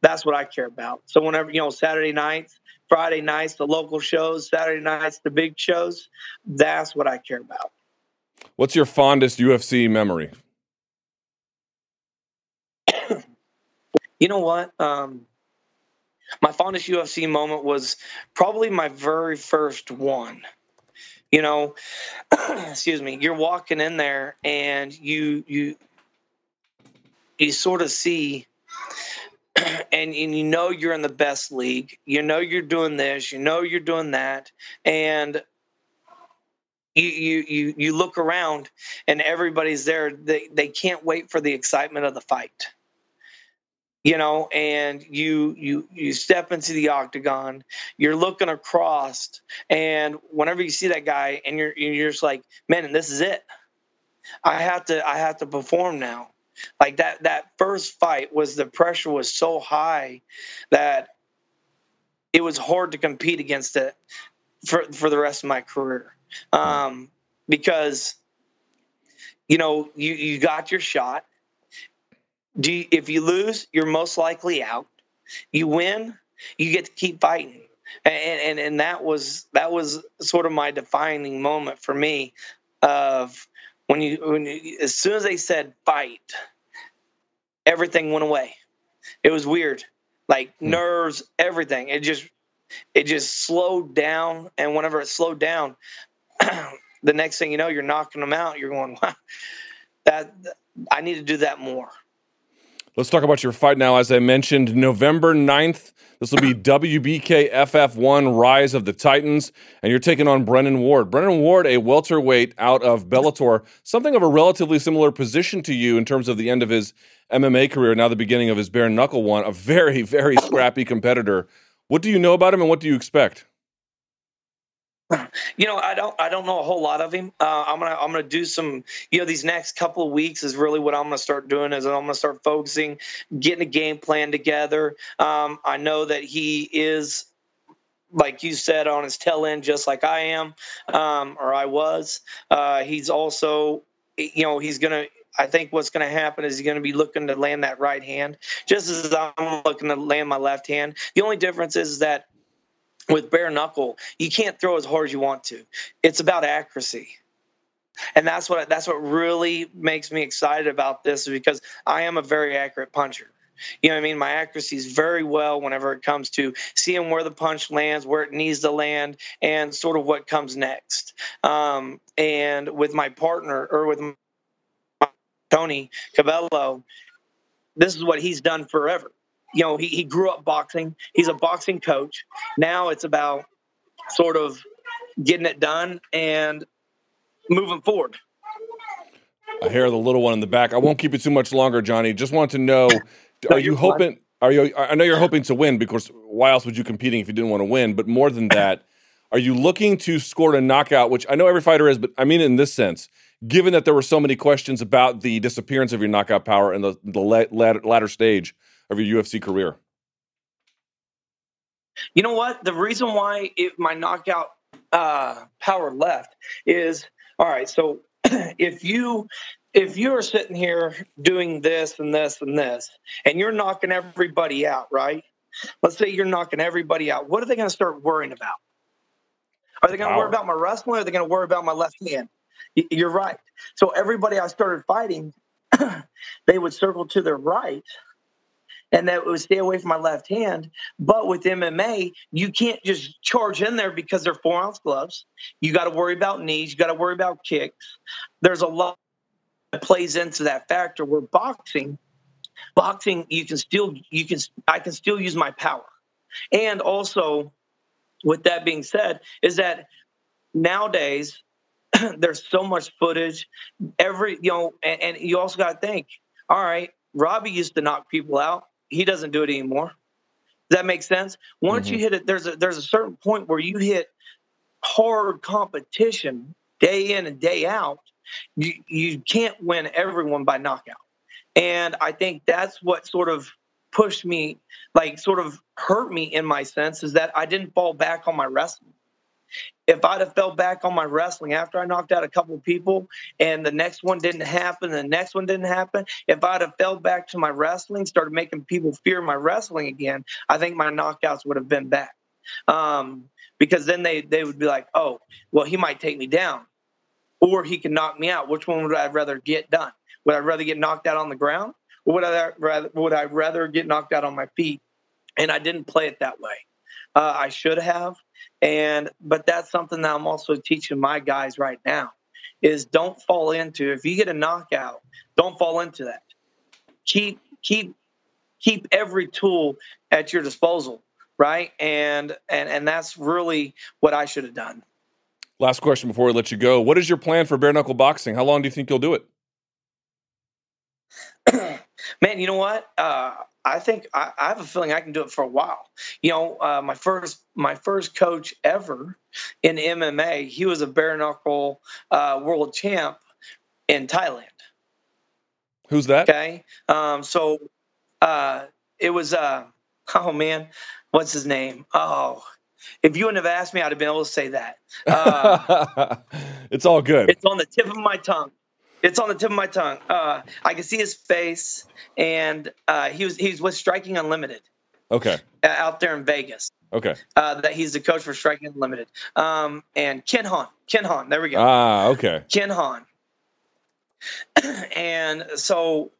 That's what I care about. So whenever you know Saturday nights, Friday nights, the local shows, Saturday nights, the big shows, that's what I care about. What's your fondest UFC memory? You know what? Um, my fondest UFC moment was probably my very first one. You know, [CLEARS THROAT] excuse me. You're walking in there and you you you sort of see [CLEARS THROAT] and, and you know you're in the best league. You know you're doing this. You know you're doing that, and you you you you look around and everybody's there. They they can't wait for the excitement of the fight you know and you you you step into the octagon you're looking across and whenever you see that guy and you're you're just like man and this is it. I have to i have to perform now. Like that that first fight was the pressure was so high that it was hard to compete against it for for the rest of my career. Um because you know you you got your shot do you, if you lose, you're most likely out. You win, you get to keep fighting. And, and and that was that was sort of my defining moment for me of when you when you, as soon as they said fight, everything went away. It was weird, like hmm. nerves, everything. It just it just slowed down, and whenever it slowed down, [CLEARS THROAT] the next thing you know, you're knocking them out. You're going, wow, that I need to do that more. Let's talk about your fight now. As I mentioned, November 9th, this will be WBK FF1 Rise of the Titans, and you're taking on Brennan Ward. Brennan Ward, a welterweight out of Bellator, something of a relatively similar position to you in terms of the end of his MMA career, now the beginning of his bare knuckle one, a very, very scrappy competitor. What do you know about him and what do you expect? You know, I don't. I don't know a whole lot of him. Uh, I'm gonna. I'm gonna do some. You know, these next couple of weeks is really what I'm gonna start doing. Is I'm gonna start focusing, getting a game plan together. Um, I know that he is, like you said, on his tail end, just like I am, um, or I was. Uh, he's also, you know, he's gonna. I think what's going to happen is he's going to be looking to land that right hand, just as I'm looking to land my left hand. The only difference is that with bare knuckle, you can't throw as hard as you want to. It's about accuracy. And that's what that's what really makes me excited about this because I am a very accurate puncher. You know what I mean? My accuracy is very well whenever it comes to seeing where the punch lands, where it needs to land, and sort of what comes next. Um, and with my partner or with Tony Cabello, this is what he's done forever you know, he, he grew up boxing. He's a boxing coach. Now it's about sort of getting it done and moving forward. I hear the little one in the back. I won't keep it too much longer, Johnny. Just want to know: Are you hoping? Are you? I know you're hoping to win because why else would you competing if you didn't want to win? But more than that, are you looking to score a knockout? Which I know every fighter is, but I mean in this sense. Given that there were so many questions about the disappearance of your knockout power in the the latter, latter stage, of your UFC career? You know what? The reason why it, my knockout uh, power left is all right. So [CLEARS THROAT] if you if you are sitting here doing this and this and this, and you're knocking everybody out, right? Let's say you're knocking everybody out. What are they going to start worrying about? Are they going to worry about my wrestling? Or are they going to worry about my left hand? You're right. So everybody I started fighting, [CLEARS THROAT] they would circle to their right and that would stay away from my left hand. But with MMA, you can't just charge in there because they're four ounce gloves. You got to worry about knees. You got to worry about kicks. There's a lot that plays into that factor. Where boxing, boxing, you can still you can I can still use my power, and also, with that being said, is that nowadays [CLEARS THROAT] there's so much footage. Every you know, and, and you also got to think. All right, Robbie used to knock people out he doesn't do it anymore. Does that make sense? Once mm-hmm. you hit it, there's a there's a certain point where you hit hard competition day in and day out. You you can't win everyone by knockout. And I think that's what sort of pushed me, like sort of hurt me in my sense, is that I didn't fall back on my wrestling if I'd have fell back on my wrestling after I knocked out a couple people and the next one didn't happen, the next one didn't happen, if I'd have fell back to my wrestling, started making people fear my wrestling again, I think my knockouts would have been back. Um, because then they, they would be like, oh, well, he might take me down or he can knock me out. Which one would I rather get done? Would I rather get knocked out on the ground or would I rather, would I rather get knocked out on my feet? And I didn't play it that way. Uh, I should have. And but that's something that I'm also teaching my guys right now is don't fall into if you get a knockout, don't fall into that. Keep keep keep every tool at your disposal, right? And and and that's really what I should have done. Last question before we let you go. What is your plan for bare knuckle boxing? How long do you think you'll do it? [CLEARS THROAT] Man, you know what? Uh, I think I, I, have a feeling I can do it for a while. You know, uh, my first my first coach ever in MMA, he was a bare knuckle uh, world champ in Thailand. Who's that? Okay, um, so uh, it was. Uh, oh man, what's his name? Oh, if you wouldn't have asked me, I'd have been able to say that. Uh, [LAUGHS] it's all good. It's on the tip of my tongue. It's on the tip of my tongue. Uh, I can see his face, and uh, he was he's with Striking Unlimited. Okay. Uh, out there in Vegas. Okay. Uh, that he's the coach for Striking Unlimited. Um, and Ken Han. Ken Han. There we go. Ah, okay. Ken Han. [CLEARS THROAT] and so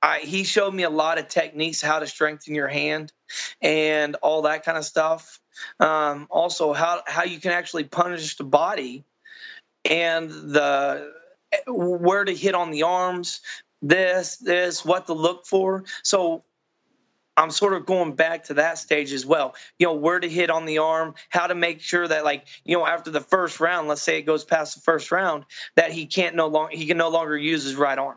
I, he showed me a lot of techniques how to strengthen your hand and all that kind of stuff. Um, also, how how you can actually punish the body and the where to hit on the arms, this, this, what to look for. So I'm sort of going back to that stage as well. You know, where to hit on the arm, how to make sure that like, you know, after the first round, let's say it goes past the first round, that he can't no longer he can no longer use his right arm.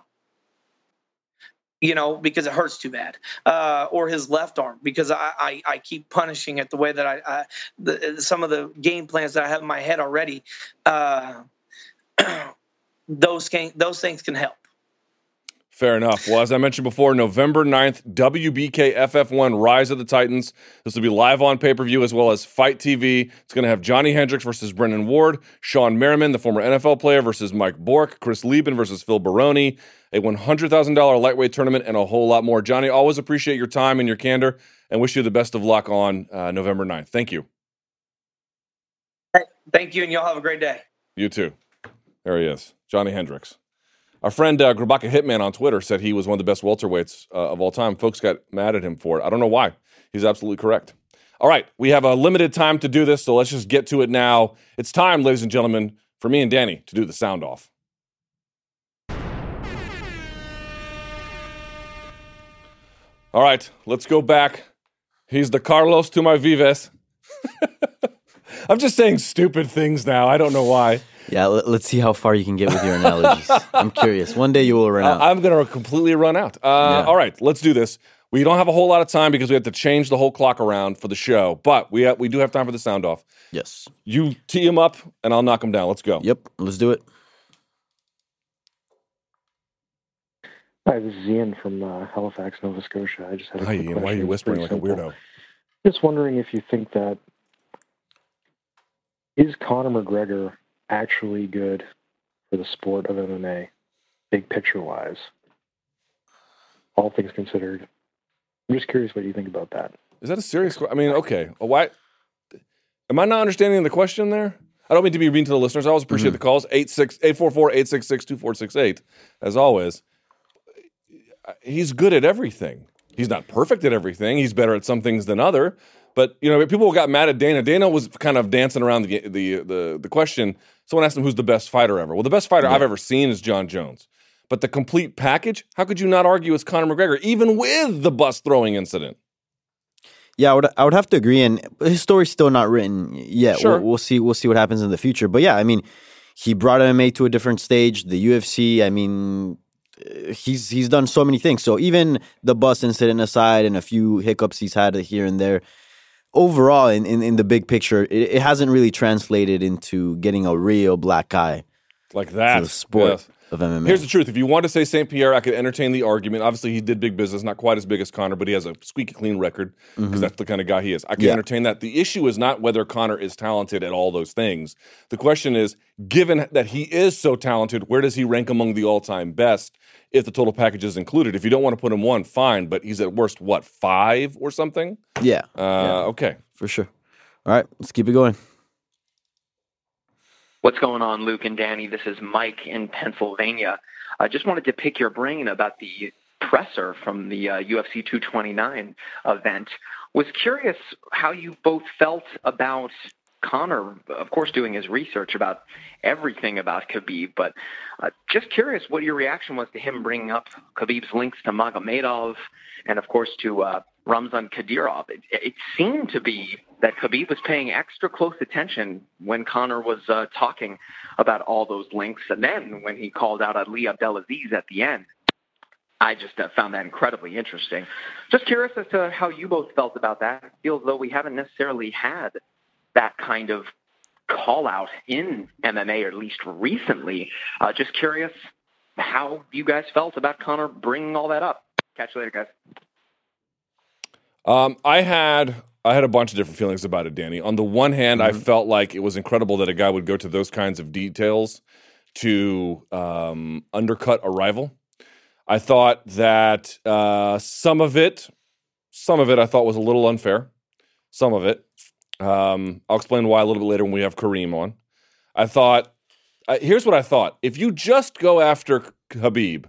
You know, because it hurts too bad, uh, or his left arm because I, I, I keep punishing it the way that I, I the, some of the game plans that I have in my head already. Uh, [CLEARS THROAT] those can those things can help. Fair enough. Well, as I mentioned before, November 9th, WBK FF1 Rise of the Titans. This will be live on pay per view as well as Fight TV. It's going to have Johnny Hendricks versus Brennan Ward, Shawne Merriman, the former NFL player, versus Mike Bourke, Chris Leben versus Phil Baroni, a $100,000 lightweight tournament, and a whole lot more. Johnny, always appreciate your time and your candor and wish you the best of luck on uh, November 9th. Thank you. Thank you, and y'all have a great day. You too. There he is, Johnny Hendricks. Our friend uh, Grabaka Hitman on Twitter said he was one of the best welterweights uh, of all time. Folks got mad at him for it. I don't know why. He's absolutely correct. All right, we have a limited time to do this, so let's just get to it now. It's time, ladies and gentlemen, for me and Danny to do the sound off. All right, let's go back. He's the Carlos to my Vives. [LAUGHS] I'm just saying stupid things now. I don't know why. Yeah, let, us see how far you can get with your analogies. [LAUGHS] I'm curious. One day you will run out. I'm going to completely run out. Uh, yeah. All right, let's do this. We don't have a whole lot of time because we have to change the whole clock around for the show, but we have, we do have time for the sound off. Yes. You tee him up, and I'll knock him down. Let's go. Yep, let's do it. Hi, this is Ian from uh, Halifax, Nova Scotia. I just had a Hi, Ian. Why are you whispering like a weirdo? Just wondering if you think that is Conor McGregor actually good for the sport of MMA, big picture wise? All things considered. I'm just curious what you think about that. Is that a serious question? I mean, okay. Why? Am I not understanding the question there? I don't mean to be mean to the listeners. I always appreciate mm-hmm. the calls. 844-866-2468, as always. He's good at everything. He's not perfect at everything. He's better at some things than other. But you know, people got mad at Dana. Dana was kind of dancing around the the the, the question Someone asked him who's the best fighter ever. Well, the best fighter yeah. I've ever seen is Jon Jones. But the complete package, how could you not argue it's Conor McGregor, even with the bus throwing incident? Yeah, I would I would have to agree, and his story's still not written yet. Sure. We'll, we'll see. We'll see what happens in the future. But yeah, I mean, he brought MMA to a different stage. The UFC. I mean, eh, he's he's done so many things. So even the bus incident aside, and a few hiccups he's had here and there, overall, in, in, in the big picture, it, it, hasn't really translated into getting a real black guy like that. the sport yes. of MMA. Here's the truth: if you want to say Saint Pierre, I could entertain the argument. Obviously, he did big business, not quite as big as Conor, but he has a squeaky clean record because mm-hmm. that's the kind of guy he is. I can yeah. entertain that. The issue is not whether Conor is talented at all those things. The question is, given that he is so talented, where does he rank among the all-time best? If the total package is included. If you don't want to put him one, fine, but he's at worst what five or something. Yeah. Uh, yeah. Okay. For sure. All right, let's keep it going. What's going on, Luke and Danny? This is Mike in Pennsylvania. I just wanted to pick your brain about the presser from the uh, UFC 229 event. Was curious how you both felt about Conor, of course, doing his research about everything about Khabib, but uh, just curious what your reaction was to him bringing up Khabib's links to Magomedov and, of course, to uh, Ramzan Kadyrov. It, it, seemed to be that Khabib was paying extra close attention when Conor was uh, talking about all those links, and then when he called out Ali Abdelaziz at the end. I just uh, found that incredibly interesting. Just curious as to how you both felt about that. It feels though we haven't necessarily had that kind of call out in MMA, or at least recently. Uh, just curious how you guys felt about Conor bringing all that up. Catch you later, guys. Um, I had I had a bunch of different feelings about it, Danny. On the one hand, mm-hmm. I felt like it was incredible that a guy would go to those kinds of details to um, undercut a rival. I thought that uh, some of it, some of it, I thought was a little unfair. Some of it, um, I'll explain why a little bit later when we have Karim on. I thought, uh, here's what I thought: if you just go after Khabib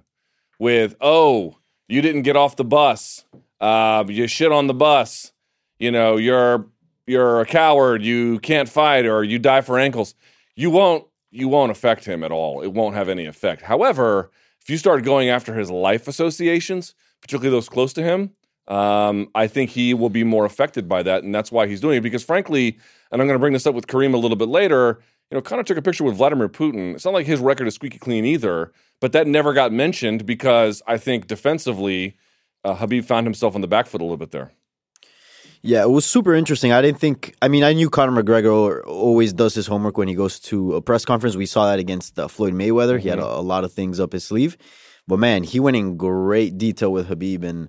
with, "Oh, you didn't get off the bus," uh, you shit on the bus, you know, you're you're a coward, you can't fight, or you die for ankles, you won't you won't affect him at all. It won't have any effect. However, if you start going after his life associations, particularly those close to him, um, I think he will be more affected by that, and that's why he's doing it. Because frankly, and I'm going to bring this up with Karim a little bit later. You know, Conor took a picture with Vladimir Putin. It's not like his record is squeaky clean either, but that never got mentioned because I think defensively, uh, Khabib found himself on the back foot a little bit there. Yeah, it was super interesting. I didn't think. I mean, I knew Conor McGregor always does his homework when he goes to a press conference. We saw that against uh, Floyd Mayweather. Mm-hmm. He had mm-hmm. a, a, lot of things up his sleeve, but man, he went in great detail with Habib, and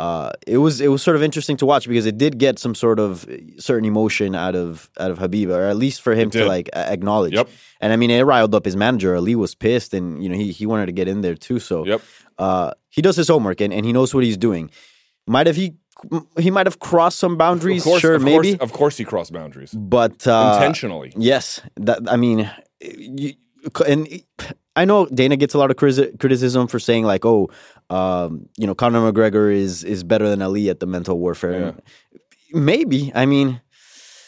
uh, it was it was sort of interesting to watch because it did get some sort of certain emotion out of out of Khabib, or at least for him to like acknowledge. Yep. And I mean, it riled up his manager. Ali was pissed, and you know he he wanted to get in there too. So yep. uh, he does his homework, and, and he knows what he's doing. Might have he he might have crossed some boundaries. Course, sure, of maybe. Course, of course, he crossed boundaries, but uh, intentionally. Yes, that I mean, you, and I know Dana gets a lot of criticism for saying like, "Oh, um, you know, Conor McGregor is is better than Ali at the mental warfare." Yeah. Maybe. I mean,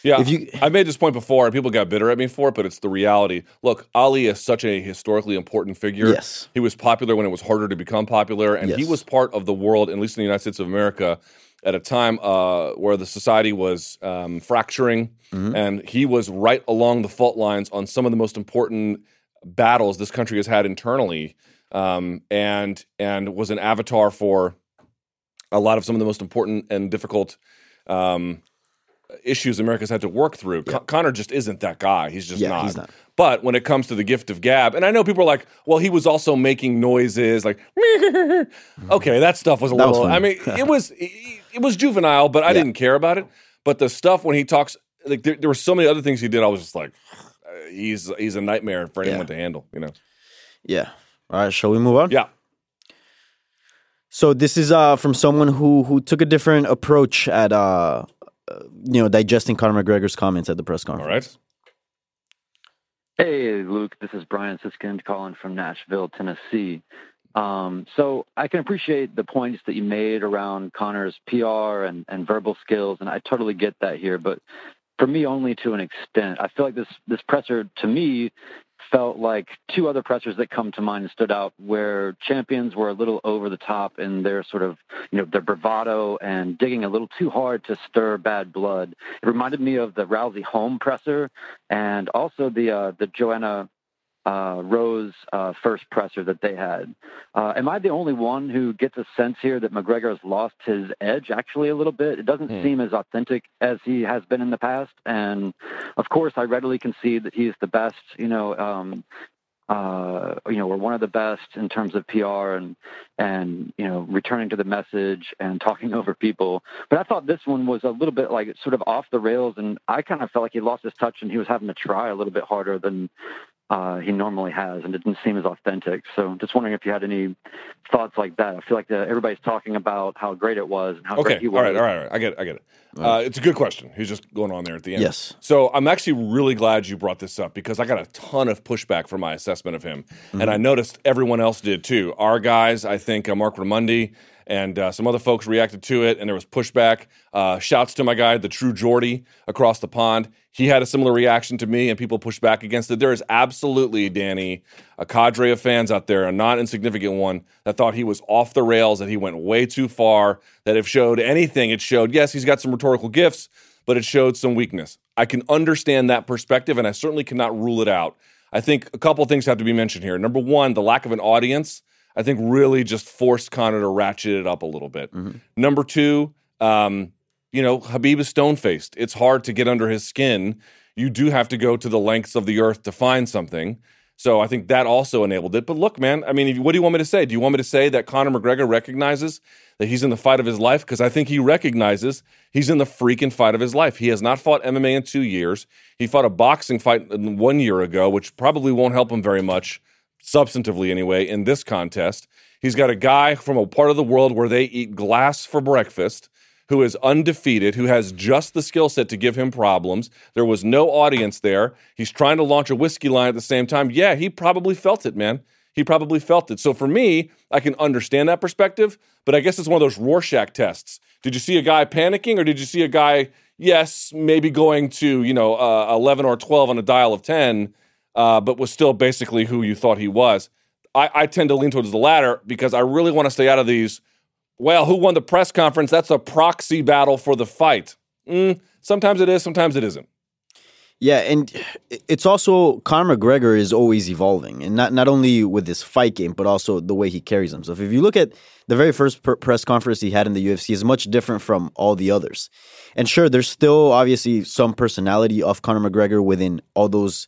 yeah, if you, I made this point before, and people got bitter at me for it, but it's the reality. Look, Ali is such a historically important figure. Yes, he was popular when it was harder to become popular, and yes. he was part of the world, at least in the United States of America, at a time uh, where the society was um, fracturing, mm-hmm. and he was right along the fault lines on some of the most important battles this country has had internally, um, and and was an avatar for a lot of some of the most important and difficult um, issues America's had to work through. Yeah. Con- Conor just isn't that guy. He's just yeah, not. He's not. But when it comes to the gift of gab, and I know people are like, well, he was also making noises like, [LAUGHS] okay, that stuff was a that little. Was I mean, [LAUGHS] it was it was juvenile, but I yeah. didn't care about it. But the stuff when he talks, like there, there, were so many other things he did. I was just like, he's he's a nightmare for anyone to handle. You know. Yeah. All right. Shall we move on? Yeah. So this is uh, from someone who who took a different approach at uh, you know, digesting Conor McGregor's comments at the press conference. All right. Hey, Luke. This is Brian Siskind calling from Nashville, Tennessee. Um, so I can appreciate the points that you made around Conor's PR and, and verbal skills, and I totally get that here. But for me, only to an extent. I feel like this this presser, to me, felt like two other pressers that come to mind and stood out where champions were a little over the top in their sort of, you know, their bravado and digging a little too hard to stir bad blood. It reminded me of the Rousey home presser and also the uh, the Joanna uh, Rose uh, first presser that they had. Uh, am I the only one who gets a sense here that McGregor has lost his edge actually a little bit? It doesn't mm. seem as authentic as he has been in the past. And of course, I readily concede that he's the best, you know, um, uh, you know, we're one of the best in terms of PR and and you know returning to the message and talking [LAUGHS] over people. But I thought this one was a little bit like sort of off the rails, and I kind of felt like he lost his touch and he was having to try a little bit harder than uh, he normally has, and it didn't seem as authentic. So, just wondering if you had any thoughts like that. I feel like the, everybody's talking about how great it was and how okay. great he was. All right, all right, all right. I get it. I get it. Uh, it's a good question. He's just going on there at the end. Yes. So I'm actually really glad you brought this up because I got a ton of pushback for my assessment of him, mm-hmm. and I noticed everyone else did too. Our guys, I think uh, Marc Raimondi and uh, some other folks reacted to it, and there was pushback. Uh, shouts to my guy, the true Jordy, across the pond. He had a similar reaction to me, and people pushed back against it. There is absolutely, Danny, a cadre of fans out there, a not insignificant one, that thought he was off the rails, that he went way too far, that if showed anything, it showed, yes, he's got some rhetorical gifts, but it showed some weakness. I can understand that perspective, and I certainly cannot rule it out. I think a couple things have to be mentioned here. Number one, the lack of an audience I think really just forced Conor to ratchet it up a little bit. Mm-hmm. Number two, um, you know, Habib is stone faced. It's hard to get under his skin. You do have to go to the lengths of the earth to find something. So I think that also enabled it. But look, man, I mean, what do you want me to say? Do you want me to say that Conor McGregor recognizes that he's in the fight of his life? Because I think he recognizes he's in the freaking fight of his life. He has not fought MMA in two years. He fought a boxing fight one year ago, which probably won't help him very much substantively anyway, in this contest. He's got a guy from a part of the world where they eat glass for breakfast who is undefeated, who has just the skill set to give him problems. There was no audience there. He's trying to launch a whiskey line at the same time. Yeah, he probably felt it, man. He probably felt it. So for me, I can understand that perspective, but I guess it's one of those Rorschach tests. Did you see a guy panicking or did you see a guy, yes, maybe going to, you know, uh, 11 or 12 on a dial of 10, uh, but was still basically who you thought he was. I, I tend to lean towards the latter because I really want to stay out of these. Well, who won the press conference? That's a proxy battle for the fight. Mm, sometimes it is, sometimes it isn't. Yeah, and it's also Conor McGregor is always evolving, and not not only with this fight game, but also the way he carries himself. If you look at the very first press conference he had in the UFC, is much different from all the others. And sure, there's still obviously some personality of Conor McGregor within all those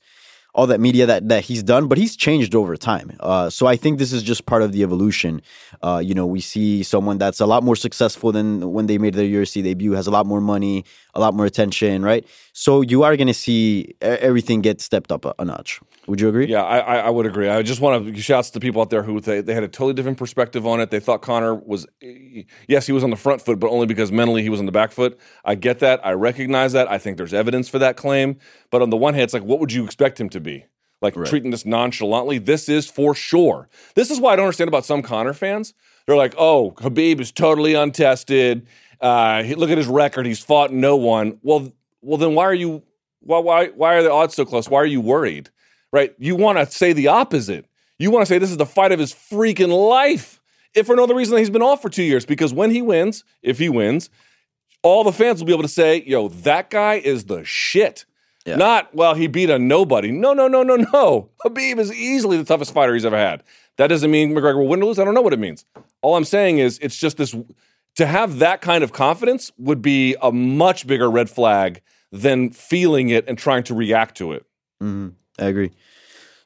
all that media that that he's done, but he's changed over time. Uh, so I think this is just part of the evolution. Uh, you know, we see someone that's a lot more successful than when they made their UFC debut, has a lot more money, a lot more attention, right? So you are going to see everything get stepped up a, a notch. Would you agree? Yeah, I, I would agree. I just want to shouts to the people out there who they, they had a totally different perspective on it. They thought Conor was, yes, he was on the front foot, but only because mentally he was on the back foot. I get that. I recognize that. I think there's evidence for that claim. But on the one hand, it's like, what would you expect him to be? Like right. treating this nonchalantly? This is for sure. This is why I don't understand about some Conor fans. They're like, oh, Khabib is totally untested. Uh, he, look at his record. He's fought no one. Well, well, then why are you? Why, why, why are the odds so close? Why are you worried? Right? You want to say the opposite. You want to say this is the fight of his freaking life. If for no other reason that he's been off for two years, because when he wins, if he wins, all the fans will be able to say, yo, that guy is the shit. Yeah. Not, well, he beat a nobody. No, no, no, no, no. Habib is easily the toughest fighter he's ever had. That doesn't mean McGregor will win or lose. I don't know what it means. All I'm saying is it's just this to have that kind of confidence would be a much bigger red flag than feeling it and trying to react to it. Mm-hmm. I agree.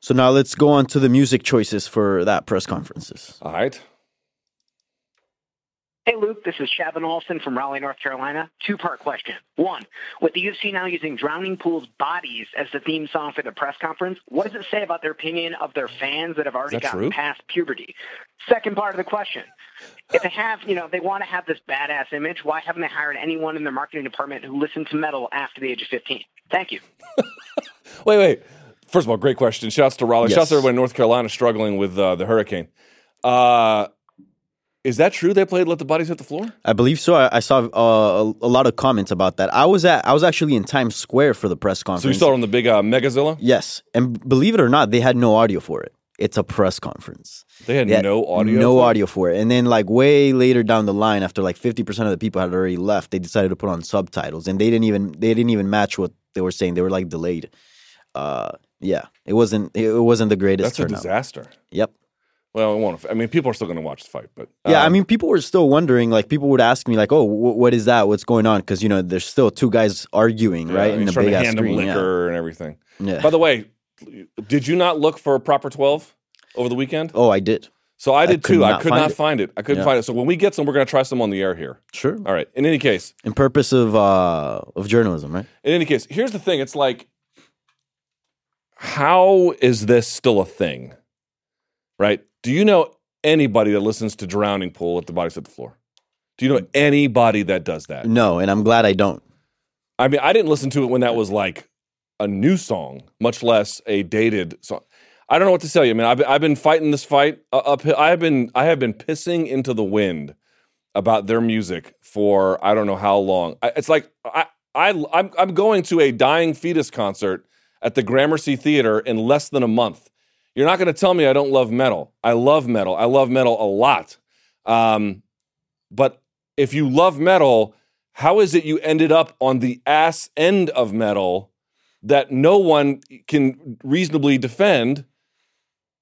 So now let's go on to the music choices for that press conferences. All right. Hey, Luke, this is Shavin Olson from Raleigh, North Carolina. Two part question. One, with the UFC now using Drowning Pool's bodies as the theme song for the press conference, what does it say about their opinion of their fans that have already gotten true? past puberty? Second part of the question. If they have, you know, they want to have this badass image, why haven't they hired anyone in their marketing department who listened to metal after the age of 15? Thank you. [LAUGHS] wait, wait. First of all, great question. Shouts to Raleigh. Yes. Shouts to everyone in North Carolina struggling with uh, the hurricane. Uh, is that true? They played "Let the Bodies Hit the Floor." I believe so. I, I saw uh, a, a, lot of comments about that. I was at I was actually in Times Square for the press conference. So you saw it on the big uh, Megazilla. Yes, and believe it or not, they had no audio for it. It's a press conference. They had, they had no audio. No for audio for it. And then like way later down the line, after like fifty percent of the people had already left, they decided to put on subtitles, and they didn't even they didn't even match what they were saying. They were like delayed. Uh, yeah, it wasn't. It wasn't the greatest. That's turnout. a disaster. Yep. Well, it won't. I mean, people are still going to watch the fight, but um, yeah, I um, mean, people were still wondering. Like, people would ask me, like, "Oh, what is that? What's going on?" Because you know, there's still two guys arguing, right, in the big ass screen, liquor yeah. and everything. Yeah. By the way, did you not look for a proper twelve over the weekend? Oh, I did. So I did I too. I could find not it. find it. I couldn't yeah. find it. So when we get some, we're going to try some on the air here. Sure. All right. In any case, in purpose of uh of journalism, right? In any case, here's the thing. It's like how is this still a thing? Right? Do you know anybody that listens to Drowning Pool at the Bodies at the Floor? Do you know anybody that does that? No, and I'm glad I don't. I mean, I didn't listen to it when that was like a new song, much less a dated song. I don't know what to tell you, man. I've I've been fighting this fight uh, up. I have been I have been pissing into the wind about their music for I don't know how long. It's like I I I'm I'm going to a dying fetus concert at the Gramercy Theater in less than a month. You're not going to tell me I don't love metal. I love metal. I love metal a lot. Um, but if you love metal, how is it you ended up on the ass end of metal that no one can reasonably defend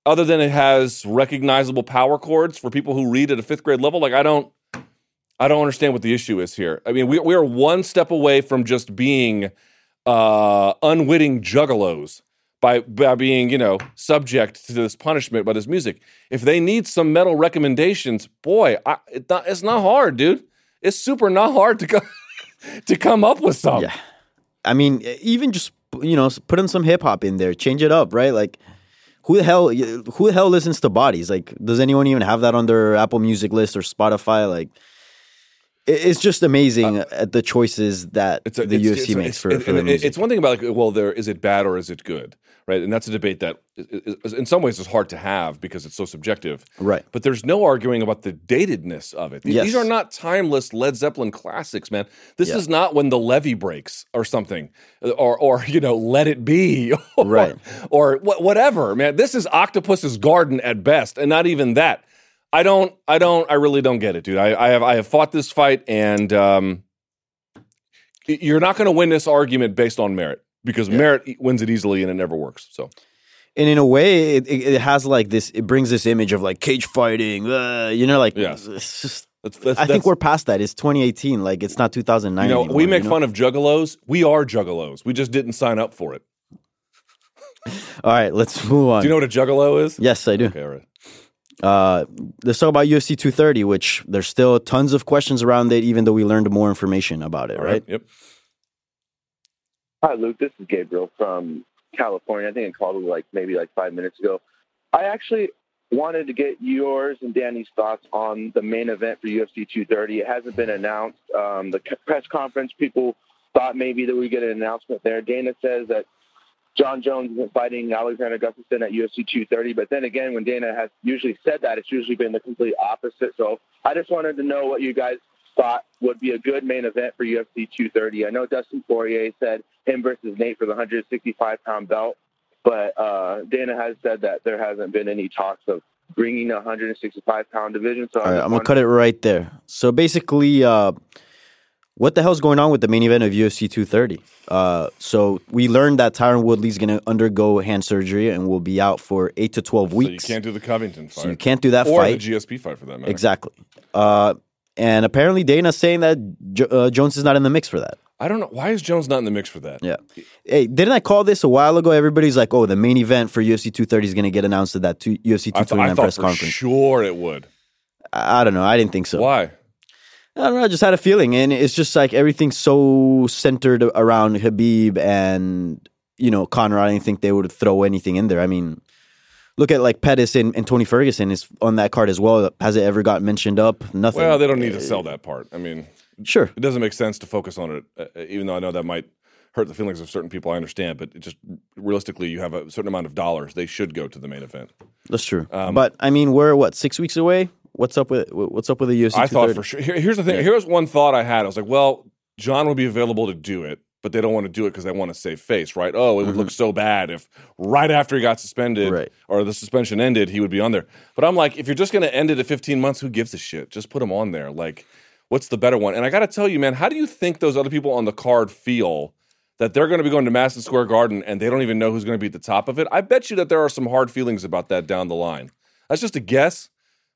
other than it has recognizable power chords for people who read at a fifth grade level? Like, I don't. I don't understand what the issue is here. I mean, we, we are one step away from just being uh, unwitting juggalos by, by being, you know, subject to this punishment by this music. If they need some metal recommendations, boy, I, it it's not hard, dude. It's super not hard to come [LAUGHS] to come up with some. Yeah, I mean, even just you know, putting some hip hop in there, change it up, right? Like, who the hell who the hell listens to Bodies? Like, does anyone even have that on their Apple Music list or Spotify? Like, it's just amazing uh, at the choices that a, the UFC it's, makes it's, for, it, for the It's one thing about like, well, there is it bad or is it good, right? And that's a debate that, in some ways, is hard to have because it's so subjective, right? But there's no arguing about the datedness of it. These, yes. these are not timeless Led Zeppelin classics, man. This yeah. is not when the levee breaks or something, or or you know, Let It Be, [LAUGHS] or, right? Or whatever, man. This is Octopus's Garden at best, and not even that. I don't, I don't, I really don't get it, dude. I, I have, I have fought this fight, and um, you're not going to win this argument based on merit because yeah. merit wins it easily, and it never works. So, and in a way, it, it, has like this. It brings this image of like cage fighting, uh, you know, like yes. [LAUGHS] it's just. That's, that's, I think we're past that. It's 2018. Like it's not 2009. You know, anymore, we make you know? fun of juggalos. We are juggalos. We just didn't sign up for it. [LAUGHS] All right, let's move on. Do you know what a juggalo is? Yes, I do. Okay, all right. Uh, let's talk about UFC 230, which there's still tons of questions around it, even though we learned more information about it, All right? right? Yep. Hi, Luke. This is Gabriel from California. I think I called like maybe like five minutes ago. I actually wanted to get yours and Danny's thoughts on the main event for UFC 230. It hasn't been announced. Um, the press conference, people thought maybe that we get an announcement there. Dana says that Jon Jones isn't fighting Alexander Gustafsson at UFC 230. But then again, when Dana has usually said that, it's usually been the complete opposite. So I just wanted to know what you guys thought would be a good main event for UFC 230. I know Dustin Poirier said him versus Nate for the 165 pound belt, but uh, Dana has said that there hasn't been any talks of bringing a 165 pound division. So right, I'm gonna cut it right there. So basically, uh, what the hell's going on with the main event of UFC 230? Uh, so we learned that Tyron Woodley's going to undergo hand surgery and will be out for eight to 12 weeks. So you can't do the Covington fight. So you can't do that or fight. the GSP fight for that matter. Exactly. Uh, and apparently Dana's saying that jo- uh, Jones is not in the mix for that. I don't know. Why is Jones not in the mix for that? Yeah. Hey, didn't I call this a while ago? Everybody's like, oh, the main event for UFC 230 is going to get announced at that two, UFC 229 I, th- I press conference. sure it would. I, I don't know. I didn't think so. Why? I don't know. I just had a feeling, and it's just like everything's so centered around Habib and you know Conor. I didn't think they would throw anything in there. I mean, look at like Pettis and, and Tony Ferguson is on that card as well. Has it ever got mentioned up? Nothing. Well, they don't need to sell that part. I mean, sure, it doesn't make sense to focus on it, uh, even though I know that might hurt the feelings of certain people. I understand, but just realistically, you have a certain amount of dollars. They should go to the main event. That's true. Um, but I mean, we're what six weeks away. What's up with what's up with the UFC? I thought for sure. Here, here's the thing. Yeah. Here's one thought I had. I was like, well, Jon will be available to do it, but they don't want to do it because they want to save face, right? Oh, it would mm-hmm. look so bad if right after he got suspended right. or the suspension ended, he would be on there. But I'm like, if you're just going to end it at 15 months, who gives a shit? Just put him on there. Like, what's the better one? And I got to tell you, man, how do you think those other people on the card feel? That they're going to be going to Madison Square Garden and they don't even know who's going to be at the top of it. I bet you that there are some hard feelings about that down the line. That's just a guess,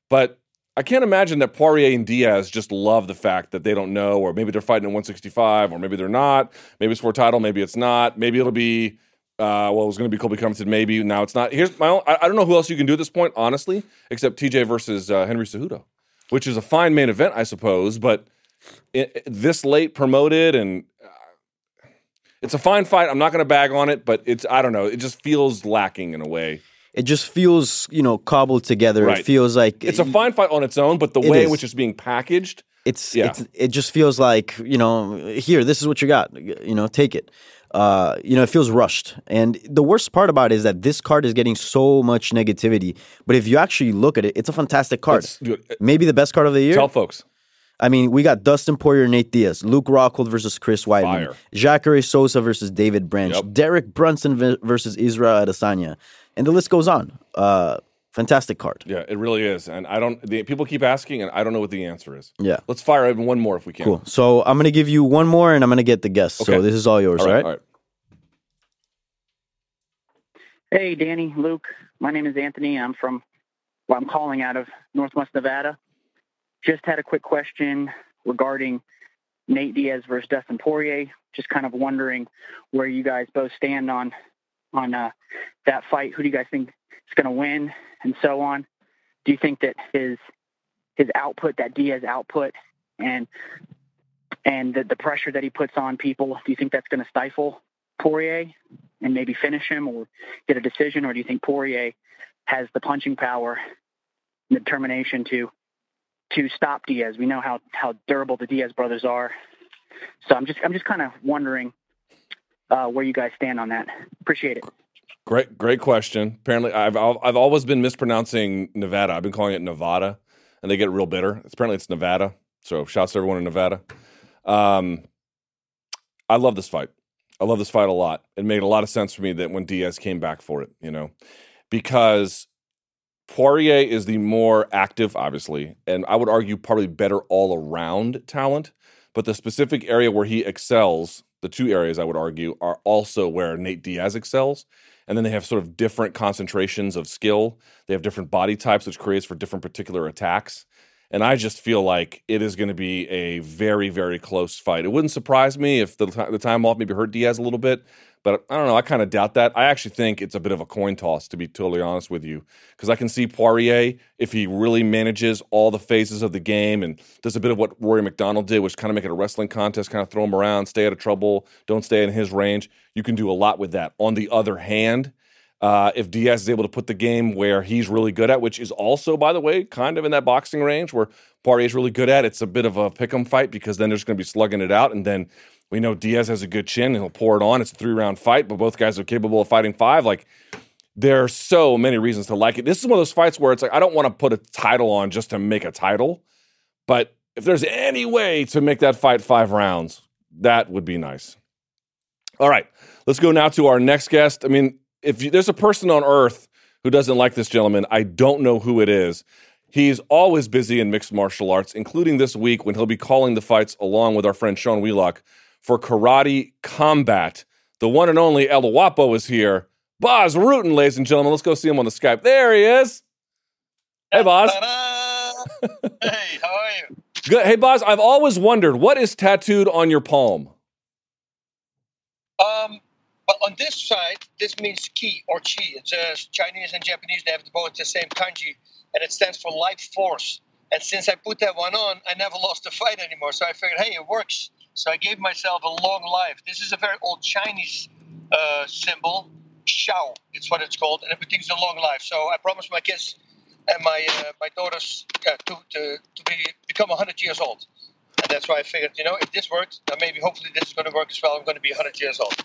but I can't imagine that Poirier and Diaz just love the fact that they don't know, or maybe they're fighting at 165, or maybe they're not. Maybe it's for a title, maybe it's not. Maybe it'll be, uh, well, it was going to be Colby Covington, maybe now it's not. Here's my own, I, I, don't know who else you can do at this point, honestly, except TJ versus uh, Henry Cejudo, which is a fine main event, I suppose, but it, it, this late promoted and uh, it's a fine fight. I'm not going to bag on it, but it's I don't know. It just feels lacking in a way it just feels you know cobbled together. Right. It feels like it's a fine fight on its own, but the way in which it's being packaged, it's, yeah. it's it just feels like you know here this is what you got, you know take it. Uh, you know, it feels rushed. And the worst part about it is that this card is getting so much negativity. But if you actually look at it, it's a fantastic card. Maybe the best card of the year. Tell folks. I mean, we got Dustin Poirier, Nate Diaz, Luke Rockhold versus Chris Weidman, Fire. Jacare Souza versus David Branch, Yep. Derek Brunson versus Israel Adesanya, and the list goes on. Uh, fantastic card. Yeah, it really is. And I don't. The, people keep asking, and I don't know what the answer is. Yeah. Let's fire even one more if we can. Cool. So I'm gonna give you one more, and I'm gonna get the guest. Okay. So this is all yours, All all right. right? All right. Hey, Danny, Luke. My name is Anthony. I'm from, well, I'm calling out of Northwest Nevada. Just had a quick question regarding Nate Diaz versus Dustin Poirier. Just kind of wondering where you guys both stand on on uh, that fight. Who do you guys think is going to win, and so on? Do you think that his his output, that Diaz output, and and the, the pressure that he puts on people, do you think that's going to stifle Poirier and maybe finish him or get a decision, or do you think Poirier has the punching power, and the determination to to stop Diaz. We know how how durable the Diaz brothers are. So I'm just I'm just kind of wondering uh, where you guys stand on that. Appreciate it. Great, great question. Apparently, I've I've always been mispronouncing Nevada. I've been calling it Nevada, and they get real bitter. Apparently, it's Nevada. So, shouts to everyone in Nevada. Um, I love this fight. I love this fight a lot. It made a lot of sense for me that when Diaz came back for it, you know, because Poirier is the more active, obviously, and I would argue probably better all around talent. But the specific area where he excels, the two areas I would argue, are also where Nate Diaz excels. And then they have sort of different concentrations of skill. They have different body types, which creates for different particular attacks. And I just feel like it is going to be a very, very close fight. It wouldn't surprise me if the, the time off maybe hurt Diaz a little bit, but I don't know. I kind of doubt that. I actually think it's a bit of a coin toss, to be totally honest with you, because I can see Poirier, if he really manages all the phases of the game and does a bit of what Rory MacDonald did, which kind of make it a wrestling contest, kind of throw him around, stay out of trouble, don't stay in his range. You can do a lot with that. On the other hand, uh, if Diaz is able to put the game where he's really good at, which is also, by the way, kind of in that boxing range where Poirier is really good at, it's a bit of a pick 'em fight because then there's going to be slugging it out. And then we know Diaz has a good chin and he'll pour it on. It's a three round fight, but both guys are capable of fighting five. Like, there are so many reasons to like it. This is one of those fights where it's like, I don't want to put a title on just to make a title, but if there's any way to make that fight five rounds, that would be nice. All right, let's go now to our next guest. I mean, if you, there's a person on earth who doesn't like this gentleman, I don't know who it is. He's always busy in mixed martial arts, including this week when he'll be calling the fights along with our friend Sean Wheelock for Karate Combat. The one and only El Guapo is here. Bas Rutten, ladies and gentlemen. Let's go see him on the Skype. There he is. Hey, Bas. hey, how are you? Good. Hey, Bas, I've always wondered what is tattooed on your palm? Um, but on this side, this means ki or chi. It's uh, Chinese and Japanese, they have both the same kanji, and it stands for life force. And since I put that one on, I never lost a fight anymore. So I figured, hey, it works. So I gave myself a long life. This is a very old Chinese uh, symbol, Shao. It's what it's called, and everything's a long life. So I promised my kids and my uh, my daughters uh, to, to, to be become 100 years old. And that's why I figured, you know, if this works, then maybe hopefully this is going to work as well. I'm going to be 100 years old.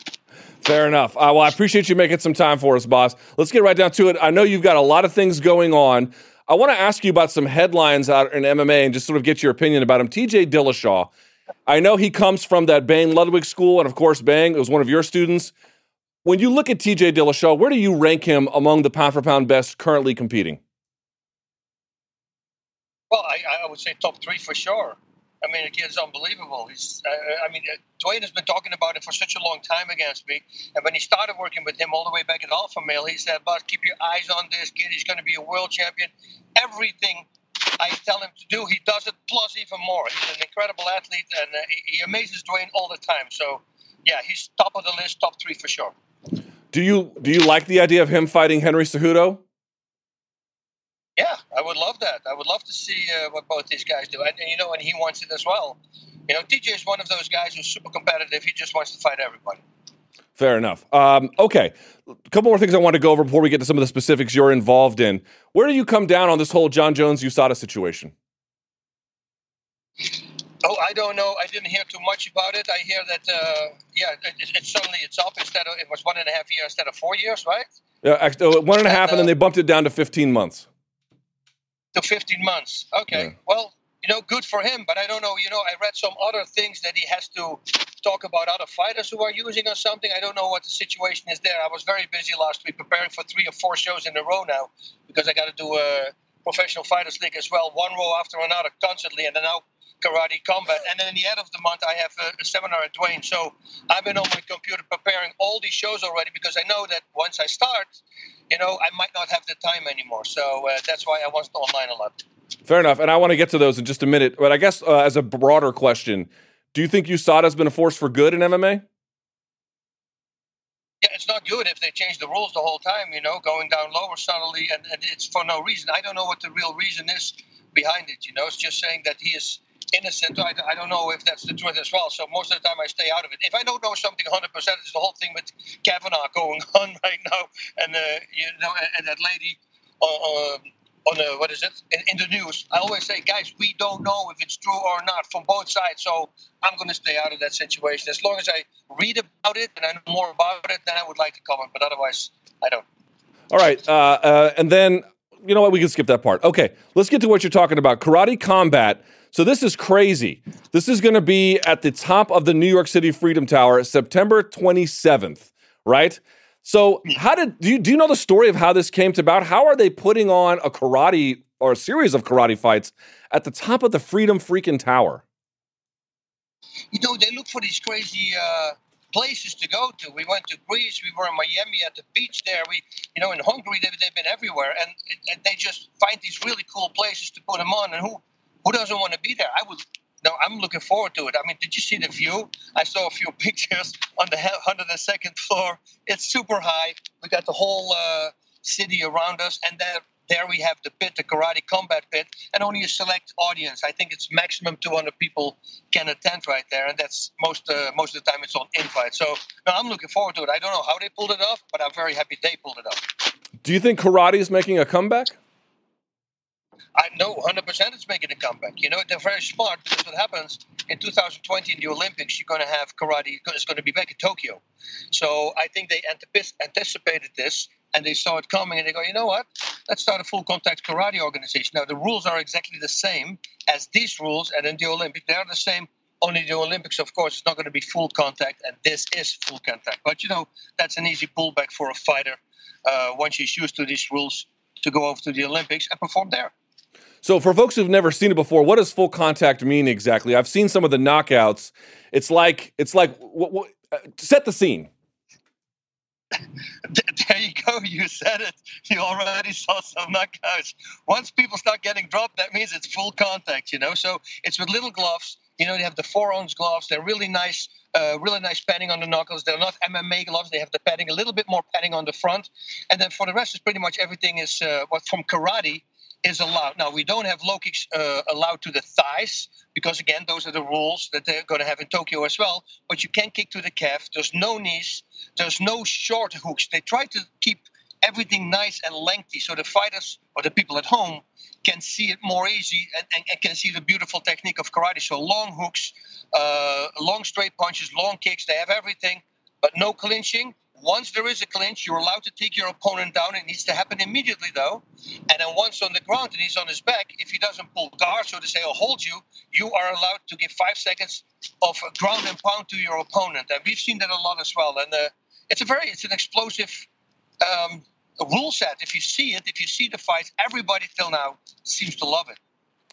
Fair enough. Uh, well, I appreciate you making some time for us, Bas. Let's get right down to it. I know you've got a lot of things going on. I want to ask you about some headlines out in MMA and just sort of get your opinion about them. TJ Dillashaw. I know he comes from that Bang Ludwig school, and of course, Bang was one of your students. When you look at TJ Dillashaw, where do you rank him among the pound for pound best currently competing? Well, I, I would say top three for sure. I mean, the kid's unbelievable. He's, uh, I mean, uh, Duane has been talking about it for such a long time against me. And when he started working with him all the way back at Alpha Male, he said, "Bas, keep your eyes on this kid. He's going to be a world champion. Everything I tell him to do, he does it plus even more. He's an incredible athlete, and uh, he amazes Duane all the time. So, yeah, he's top of the list, top three for sure. Do you do you like the idea of him fighting Henry Cejudo? Yeah, I would love that. I would love to see uh, what both these guys do, and, and, you know, and he wants it as well. You know, TJ is one of those guys who's super competitive. He just wants to fight everybody. Fair enough. Um, okay, a couple more things I want to go over before we get to some of the specifics you're involved in. Where do you come down on this whole Jon Jones USADA situation? Oh, I don't know. I didn't hear too much about it. I hear that, uh, yeah, it, it, suddenly it's up instead of it was one and a half years instead of four years, right? Yeah, uh, one and a half, and, uh, and then they bumped it down to 15 months to 15 months. Okay. Yeah. Well, you know, good for him. But I don't know. You know, I read some other things that he has to talk about other fighters who are using or something. I don't know what the situation is there. I was very busy last week preparing for three or four shows in a row now because I got to do a professional fighters league as well, one row after another constantly, and then now karate combat. And then in the end of the month, I have a, a, seminar at Duane. So I've been on my computer preparing all these shows already because I know that once I start, you know, I might not have the time anymore. So uh, that's why I was online a lot. Fair enough. And I want to get to those in just a minute. But I guess uh, as a broader question, do you think USADA has been a force for good in MMA? Yeah, it's not good if they change the rules the whole time, you know, going down lower suddenly, and, and it's for no reason. I don't know what the real reason is behind it, you know. It's just saying that he is innocent. I, I don't know if that's the truth as well. So most of the time I stay out of it. If I don't know something 100%, it's the whole thing with Kavanaugh [LAUGHS] going on right now. And, uh, you know, and, and that lady uh, um, on the what is it in, in, the news. I always say, guys, we don't know if it's true or not from both sides. So I'm going to stay out of that situation. As long as I read about it and I know more about it, then I would like to comment. But otherwise, I don't. All right, uh, uh, and then you know what? We can skip that part. Okay, let's get to what you're talking about. Karate combat. So this is crazy. This is going to be at the top of the New York City Freedom Tower, September 27th, right? So, how did do you do you know the story of how this came to about? How are they putting on a karate or a series of karate fights at the top of the Freedom freaking Tower? You know, they look for these crazy uh, places to go to. We went to Greece. We were in Miami at the beach there. We, you know, in Hungary they've, they've been everywhere, and, and they just find these really cool places to put them on. And who who doesn't want to be there? I would no, I'm looking forward to it. I mean, did you see the view? I saw a few [LAUGHS] pictures on the 102nd floor. It's super high. We got the whole uh, city around us, and there, there we have the pit, the karate combat pit, and only a select audience. I think it's maximum 200 people can attend right there, and that's most uh, most of the time it's on invite. So no, I'm looking forward to it. I don't know how they pulled it off, but I'm very happy they pulled it off. Do you think karate is making a comeback? I know 100% it's making a comeback. You know, they're very smart because what happens in 2020 in the Olympics, you're going to have karate, it's going to be back in Tokyo. So I think they anticipated this and they saw it coming and they go, you know what? Let's start a full contact karate organization. Now, the rules are exactly the same as these rules and in the Olympics, they're the same. Only the Olympics, of course, is not going to be full contact, and this is full contact. But you know, that's an easy pullback for a fighter uh, once he's used to these rules to go over to the Olympics and perform there. So, for folks who've never seen it before, what does full contact mean exactly? I've seen some of the knockouts. It's like it's like uh, set the scene. [LAUGHS] There you go. You said it. You already saw some knockouts. Once people start getting dropped, that means it's full contact. You know, so it's with little gloves. You know, they have the ounce gloves. They're really nice, uh, really nice padding on the knuckles. They're not MMA gloves. They have the padding, a little bit more padding on the front, and then for the rest, is pretty much everything is uh, what from karate is allowed. Now, we don't have low kicks uh, allowed to the thighs because, again, those are the rules that they're going to have in Tokyo as well. But you can kick to the calf. There's no knees. There's no short hooks. They try to keep everything nice and lengthy so the fighters or the people at home can see it more easy and, and, and can see the beautiful technique of karate. So long hooks, uh, long straight punches, long kicks. They have everything, but no clinching once there is a clinch, you're allowed to take your opponent down. It needs to happen immediately, though. And then once on the ground and he's on his back, if he doesn't pull guard, so to say, or hold you, you are allowed to give five seconds of ground and pound to your opponent. And we've seen that a lot as well. And uh, it's a very, it's an explosive um, rule set. If you see it, if you see the fights, everybody till now seems to love it.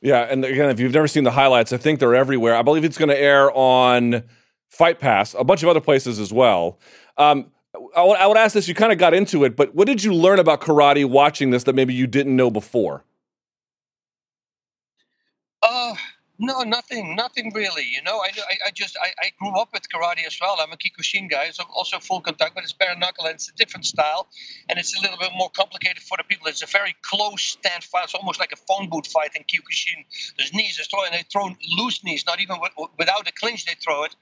Yeah, and again, if you've never seen the highlights, I think they're everywhere. I believe it's going to air on Fight Pass, a bunch of other places as well. Um, I would, ask this. You kind of got into it, but what did you learn about karate watching this that maybe you didn't know before? Uh, no, nothing, nothing really. You know, I, I, I just I, I, grew up with karate as well. I'm a Kyokushin guy, so also full contact, but it's bare knuckle and it's a different style, and it's a little bit more complicated for the people. It's a very close stand fight. It's almost like a phone booth fight in Kyokushin. There's knees, there's throwing, they throw loose knees, not even with, without a clinch they throw it.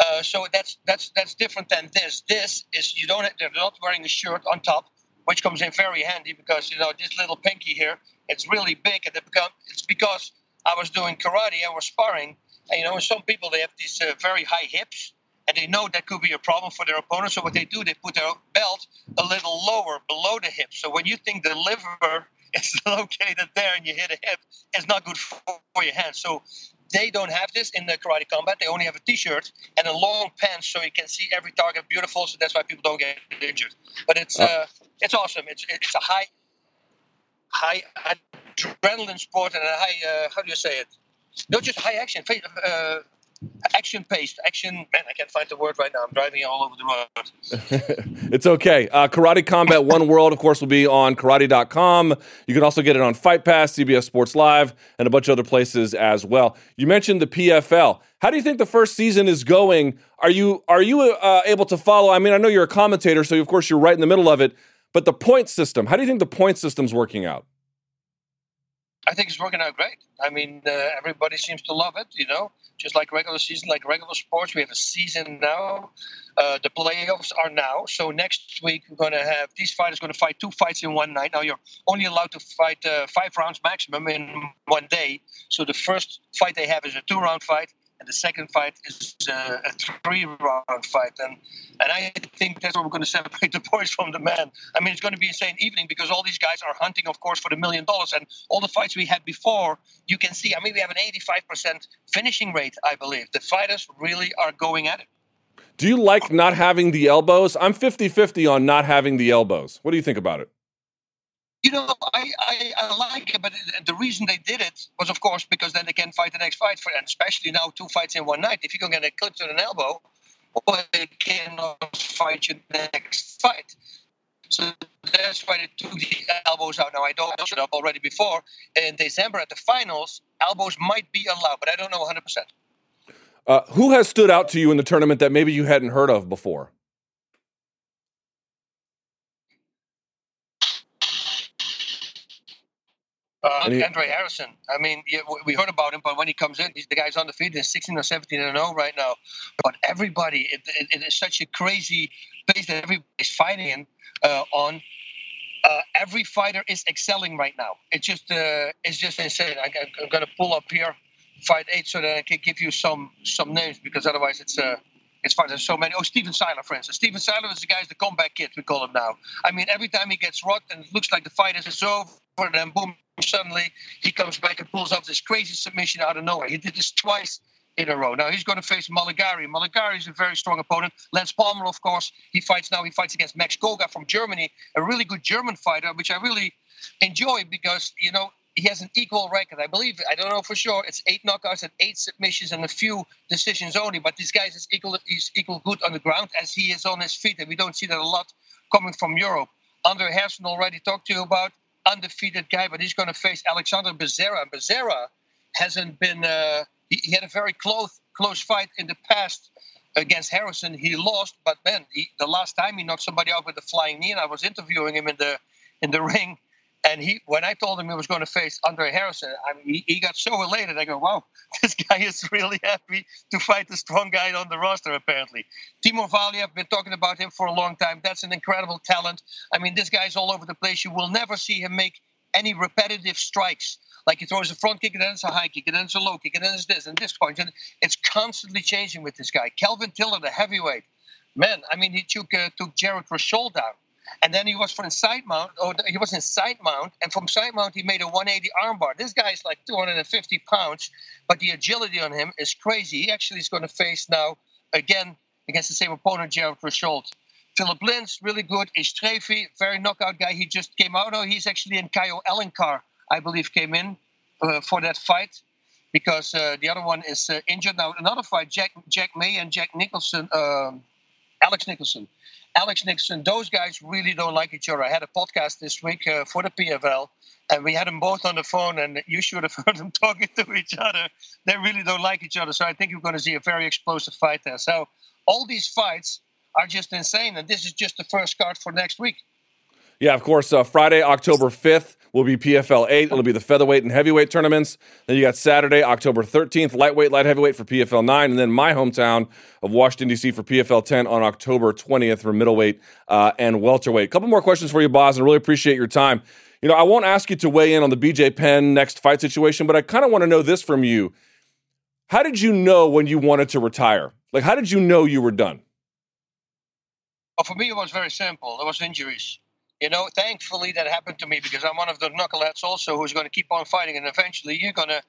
Uh, so that's that's that's different than this. This is you don't they're not wearing a shirt on top, which comes in very handy because you know this little pinky here, it's really big, and it become it's because I was doing karate, I was sparring, and you know, some people they have these uh, very high hips, and they know that could be a problem for their opponent. So what they do, they put their belt a little lower below the hip. So when you think the liver [LAUGHS] is located there and you hit a hip, it's not good for, for your hands. So they don't have this in the karate combat. They only have a t-shirt and a long pants, so you can see every target beautiful. So that's why people don't get injured. But it's uh, uh it's awesome. It's it's a high high adrenaline sport and a high uh, how do you say it? Not just high action, uh, action paced, action. Man, I can't find the word right now. I'm driving all over the road. [LAUGHS] it's okay. Uh, karate Combat One World, of course, will be on karate.com. You can also get it on Fight Pass, CBS Sports Live, and a bunch of other places as well. You mentioned the PFL. How do you think the first season is going? Are you are you uh, able to follow? I mean, I know you're a commentator, so of course you're right in the middle of it. But the point system, how do you think the point system's working out? I think it's working out great. I mean, uh, everybody seems to love it. You know, just like regular season, like regular sports. We have a season now. Uh, the playoffs are now. So next week we're going to have these fighters going to fight two fights in one night. Now you're only allowed to fight uh, five rounds maximum in one day. So the first fight they have is a two-round fight and the second fight is uh, a three-round fight, and and I think that's what we're going to separate [LAUGHS] the boys from the men. I mean, it's going to be an insane evening because all these guys are hunting, of course, for the million dollars, and all the fights we had before, you can see. I mean, we have an 85% finishing rate, I believe. The fighters really are going at it. Do you like not having the elbows? I'm 50-50 on not having the elbows. What do you think about it? You know, I, I, I, like it, but the reason they did it was, of course, because then they can fight the next fight, for, and especially now two fights in one night. If you can get a clip to an elbow, well, they cannot fight your next fight. So that's why they took the elbows out. Now, I don't know up already before. In December at the finals, elbows might be allowed, but I don't know 100%. Uh, who has stood out to you in the tournament that maybe you hadn't heard of before? Uh, he, Andre Harrison. I mean, yeah, we heard about him, but when he comes in, the guy's on the undefeated. He's 16 or 17 and 0 right now. But everybody, it, it, it is such a crazy pace that everybody's fighting uh, on. Uh, every fighter is excelling right now. It's just, uh, it's just insane. I, am going to pull up here, fight eight, so that I can give you some some names because otherwise it's uh, it's fun. There's so many. Oh, Steven Siler, for instance. Steven Siler is the guy's the comeback kid, we call him now. I mean, every time he gets rocked and it looks like the fight is over, then boom, suddenly he comes back and pulls off this crazy submission out of nowhere. He did this twice in a row. Now he's going to face Meligari. Meligari is a very strong opponent. Lance Palmer, of course, he fights now. He fights against Max Coga from Germany, a really good German fighter, which I really enjoy because you know he has an equal record. I believe I don't know for sure. It's eight knockouts and eight submissions and a few decisions only. But this guy is equal is equal good on the ground as he is on his feet, and we don't see that a lot coming from Europe. Andre Harrison already talked to you about undefeated guy, but he's going to face Alexander Becerra. And Becerra hasn't been. Uh, he, he, had a very close close fight in the past against Harrison. He lost, but then he, the last time he knocked somebody out with a flying knee, and I was interviewing him in the in the [LAUGHS] ring. And he, when I told him he was going to face Andre Harrison, I mean, he, he got so elated. I go, "Wow, [LAUGHS] this guy is really happy to fight the strong guy on the roster." Apparently, Timur Valiev, been talking about him for a long time. That's an incredible talent. I mean, this guy's all over the place. You will never see him make any repetitive strikes. Like he throws a front kick and then it's a high kick and then it's a low kick and then it's this and this point. And it's constantly changing with this guy. Kelvin Tiller, the heavyweight, man. I mean, he took uh, took Jared Rosholt down. And then he was from side mount, or he was in side mount, and from side mount he made a 180 armbar. This guy is like 250 pounds, but the agility on him is crazy. He actually is going to face now again against the same opponent, Jared Rosholt. Philip Lins, really good. Istrefi, very knockout guy. He just came out. Oh, he's actually in Caio Alencar, I believe, came in uh, for that fight because uh, the other one is uh, injured. Now, another fight, Jack Jack May and Jack Nicholson, um, Alex Nicholson. Alex Nixon, those guys really don't like each other. I had a podcast this week uh, for the PFL, and we had them both on the phone, and you should have [LAUGHS] heard them talking to each other. They really don't like each other, so I think you're going to see a very explosive fight there. So all these fights are just insane, and this is just the first card for next week. Yeah, of course. Uh, Friday, October 5th will be PFL 8. It'll be the featherweight and heavyweight tournaments. Then you got Saturday, October 13th, lightweight, light heavyweight for PFL 9. And then my hometown of Washington, D.C. for PFL 10 on October 20th for middleweight uh, and welterweight. A couple more questions for you, Bas, and really appreciate your time. You know, I won't ask you to weigh in on the BJ Penn next fight situation, but I kind of want to know this from you. How did you know when you wanted to retire? Like, how did you know you were done? Well, for me, it was very simple. There was injuries. You know, thankfully that happened to me because I'm one of the knuckleheads also who's going to keep on fighting, and eventually you're gonna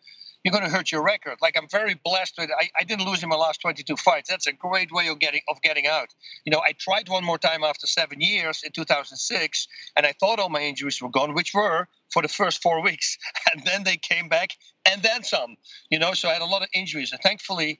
you're gonna hurt your record. Like I'm very blessed with. I, I didn't lose in my last 22 fights. That's a great way of getting of getting out. You know, I tried one more time after seven years in 2006, and I thought all my injuries were gone, which were for the first four weeks, [LAUGHS] and then they came back and then some. You know, so I had a lot of injuries, and thankfully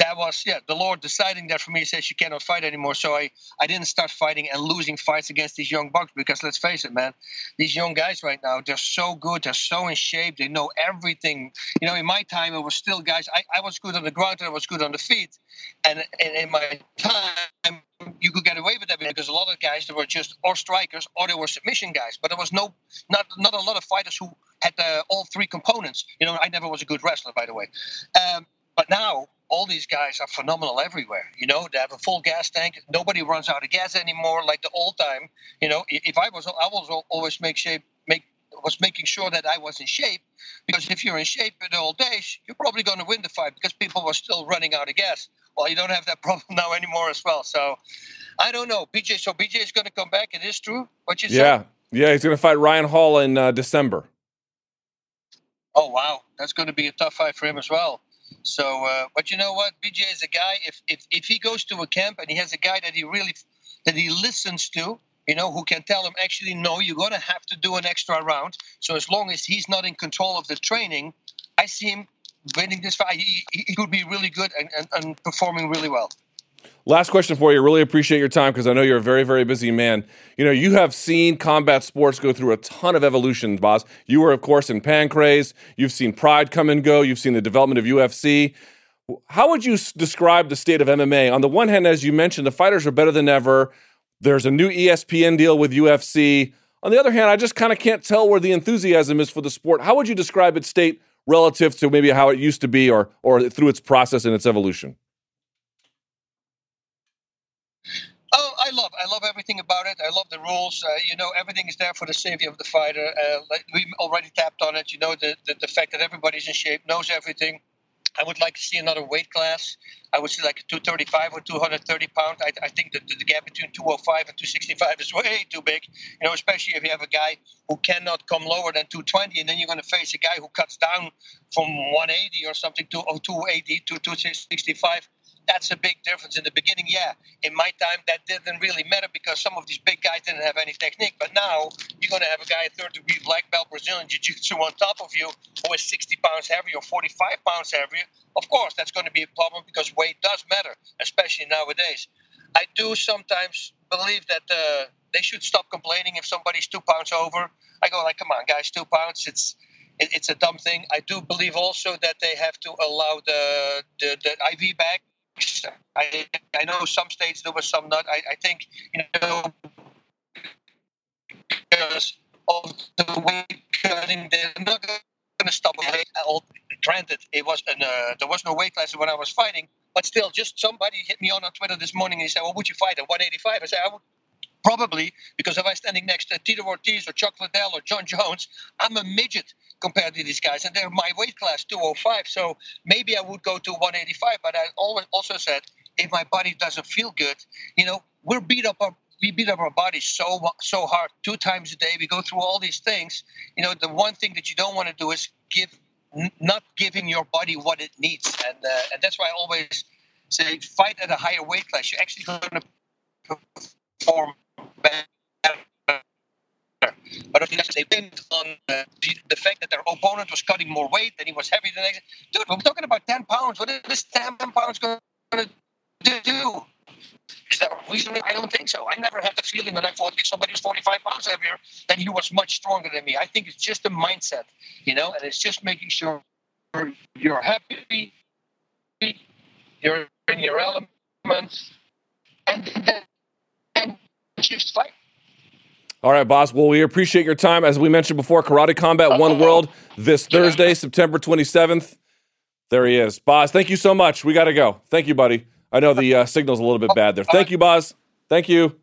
that was yeah the lord deciding that for me says you cannot fight anymore. So i i didn't start fighting and losing fights against these young bucks because let's face it man these young guys right now they're so good. They're so in shape. They know everything. You know in my time it was still guys i, I was good on the ground and i was good on the feet. And, and in my time you could get away with that because a lot of guys that were just or strikers or they were submission guys. But there was no not not a lot of fighters who had uh, all three components. You know, I never was a good wrestler, by the way. Um, but now all these guys are phenomenal everywhere. You know, they have a full gas tank. Nobody runs out of gas anymore like the old time. You know, if I was, I was always make shape, make was making sure that I was in shape because if you're in shape in the old days, you're probably going to win the fight because people were still running out of gas. Well, you don't have that [LAUGHS] problem now anymore as well. So I don't know. BJ, so BJ is going to come back. It is true what you said. Yeah, yeah, he's going to fight Ryan Hall in uh, December. Oh wow, that's going to be a tough fight for him as well. So, uh, but you know what? BJ is a guy. If, if if he goes to a camp and he has a guy that he really that he listens to, you know, who can tell him actually no, you're to have to do an extra round. So as long as he's not in control of the training, I see him winning this fight. He, he could be really good and, and, and performing really well. Last question for you. Really appreciate your time because I know you're a very, very busy man. You know, you have seen combat sports go through a ton of evolution, Bas. You were, of course, in Pancrase. You've seen Pride come and go. You've seen the development of UFC. How would you describe the state of MMA? On the one hand, as you mentioned, the fighters are better than ever. There's a new ESPN deal with UFC. On the other hand, I just kind of can't tell where the enthusiasm is for the sport. How would you describe its state relative to maybe how it used to be or, or through its process and its evolution? Oh, I love, I love everything about it. I love the rules. Uh, you know, everything is there for the safety of the fighter. Uh, like we already tapped on it. You know, the, the, the fact that everybody's in shape, knows everything. I would like to see another weight class. I would see like 235 or 230 pound. I, I think that the gap between 205 and 265 is way too big. You know, especially if you have a guy who cannot come lower than 220, and then you're going to face a guy who cuts down from 180 or something to 280 to 265 that's a big difference. In the beginning, yeah, in my time, that didn't really matter because some of these big guys didn't have any technique. But now you're going to have a guy third degree black belt Brazilian Jiu Jitsu on top of you who is 60 pounds heavier or 45 pounds heavier. Of course, that's going to be a problem because weight does matter, especially nowadays. I do sometimes believe that uh, they should stop complaining if somebody's two pounds over. I go like, come on, guys, two pounds. It's it's a dumb thing. I do believe also that they have to allow the the, the IV bag I, I know some states there was some not. I, I think you know because of the weight cutting, they're not going to stop. Granted, it was an, uh, there was no weight class when I was fighting, but still, just somebody hit me on on Twitter this morning and he said, "Well, would you fight at 185?" I said, "I would." Probably because if I'm standing next to Tito Ortiz or Chuck Liddell or Jon Jones, I'm a midget compared to these guys, and they're my weight class, 205. So maybe I would go to 185. But I always also said if my body doesn't feel good, you know, we're beat up. Our, we beat up our bodies so so hard two times a day. We go through all these things. You know, the one thing that you don't want to do is give not giving your body what it needs, and uh, and that's why I always say fight at a higher weight class. You're actually going to perform better but if they pinned on uh, the fact that their opponent was cutting more weight and he was heavier than they, dude, we're talking about 10 pounds. What is this 10 pounds going to do? Is that reasonable? I don't think so. I never had the feeling when I fought somebody was 45 pounds heavier that he was much stronger than me. I think it's just a mindset, you know, and it's just making sure you're happy, you're in your elements, and then just fight. All right, Bas. Well, we appreciate your time. As we mentioned before, Karate Combat One [LAUGHS] World this Thursday, September 27th. There he is. Bas, thank you so much. We got to go. Thank you, buddy. I know the uh, signal's a little bit bad there. Thank you, Bas. Thank you.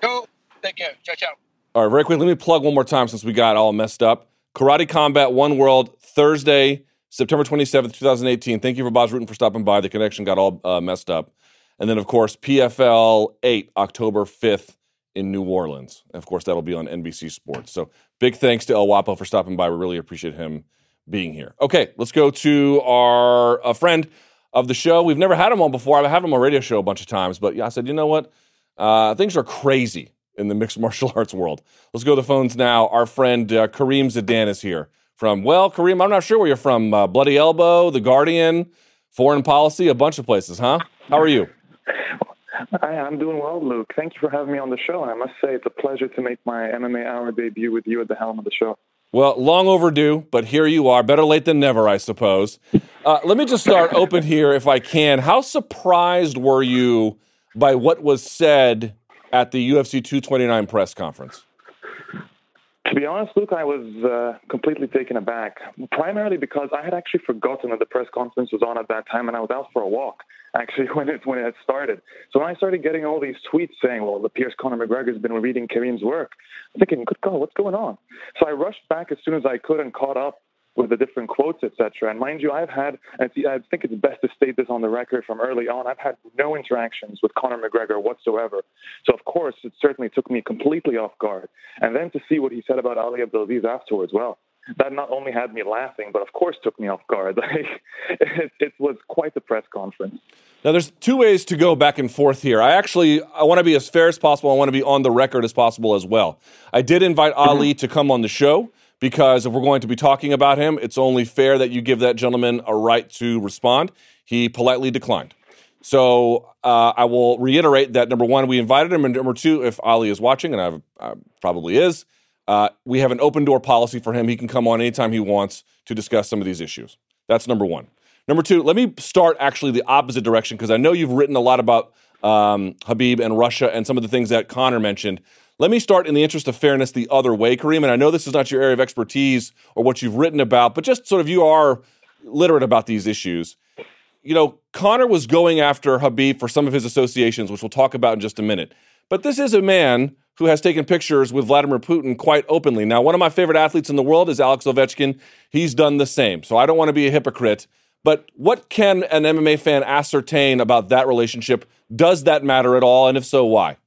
Go. Thank you. Ciao, ciao. All right, very quick. Let me plug one more time since we got all messed up. Karate Combat One World, Thursday, September 27th, 2018. Thank you for Bas Rutten for stopping by. The connection got all uh, messed up. And then, of course, PFL 8, October 5th in New Orleans. And of course, that'll be on NBC Sports. So big thanks to El Guapo for stopping by. We really appreciate him being here. Okay, let's go to our a friend of the show. We've never had him on before. I've had him on radio show a bunch of times, but yeah, I said, you know what? Uh, things are crazy in the mixed [LAUGHS] martial arts world. Let's go to the phones now. Our friend uh, Karim Zidan is here from, well, Karim, I'm not sure where you're from. Uh, Bloody Elbow, The Guardian, Foreign Policy, a bunch of places, huh? How are you? [LAUGHS] Hi, I'm doing well, Luke. Thank you for having me on the show. And I must say, it's a pleasure to make my MMA Hour debut with you at the helm of the show. Well, long overdue, but here you are. Better late than never, I suppose. Uh, let me just start [LAUGHS] open here, if I can. How surprised were you by what was said at the UFC 229 press conference? To be honest, Luke, I was uh, completely taken aback, primarily because I had actually forgotten that the press conference was on at that time, and I was out for a walk actually [LAUGHS] when it when it had started. So when I started getting all these tweets saying, "Well, the Pierce Conor McGregor has been reading Karim's work," I'm thinking, "Good God, what's going on?" So I rushed back as soon as I could and caught up with the different quotes, etc. And mind you, I've had, I think it's best to state this on the record from early on, I've had no interactions with Conor McGregor whatsoever. So, of course, it certainly took me completely off guard. And then to see what he said about Ali Abdelaziz afterwards, well, that not only had me laughing, but of course took me off guard. [LAUGHS] it, it was quite the press conference. Now, there's two ways to go back and forth here. I actually I want to be as fair as possible. I want to be on the record as possible as well. I did invite mm-hmm. Ali to come on the show because if we're going to be talking about him, it's only fair that you give that gentleman a right to respond. He politely declined. So uh, I will reiterate that number one, we invited him, and number two, if Ali is watching, and I uh, probably is, uh, we have an open door policy for him. He can come on anytime he wants to discuss some of these issues. That's number one. Number two, let me start actually the opposite direction because I know you've written a lot about um, Khabib and Russia and some of the things that Conor mentioned. Let me start in the interest of fairness the other way, Karim. And I know this is not your area of expertise or what you've written about, but just sort of you are literate about these issues. You know, Conor was going after Khabib for some of his associations, which we'll talk about in just a minute. But this is a man who has taken pictures with Vladimir Putin quite openly. Now, one of my favorite athletes in the world is Alex Ovechkin. He's done the same. So I don't want to be a hypocrite. But what can an MMA fan ascertain about that relationship? Does that matter at all? And if so, why?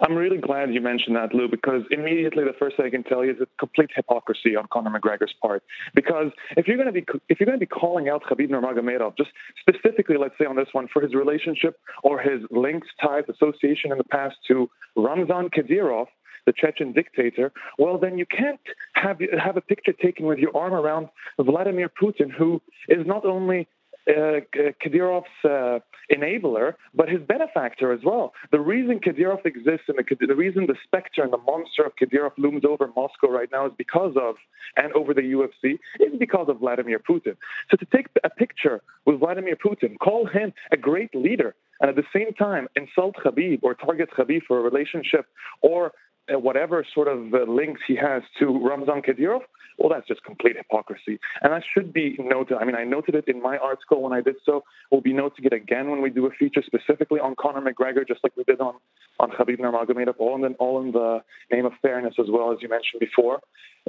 I'm really glad you mentioned that, Lou, because immediately the first thing I can tell you is it's complete hypocrisy on Conor McGregor's part. Because if you're going to be if you're going to be calling out Khabib Nurmagomedov, just specifically, let's say on this one, for his relationship or his links, ties, association in the past to Ramzan Kadyrov, the Chechen dictator, well, then you can't have have a picture taken with your arm around Vladimir Putin, who is not only Kadyrov's uh, enabler, but his benefactor as well. The reason Kadyrov exists and the, the, reason the specter and the monster of Kadyrov looms over Moscow right now is because of, and over the UFC, is because of Vladimir Putin. So to take a picture with Vladimir Putin, call him a great leader, and at the same time insult Khabib or target Khabib for a relationship or uh, whatever sort of uh, links he has to Ramzan Kadyrov, well, that's just complete hypocrisy. And that should be noted. I mean, I noted it in my article when I did so. We'll be noting it again when we do a feature specifically on Conor McGregor, just like we did on, on Khabib Nurmagomedov, all in, the, all in the name of fairness as well, as you mentioned before.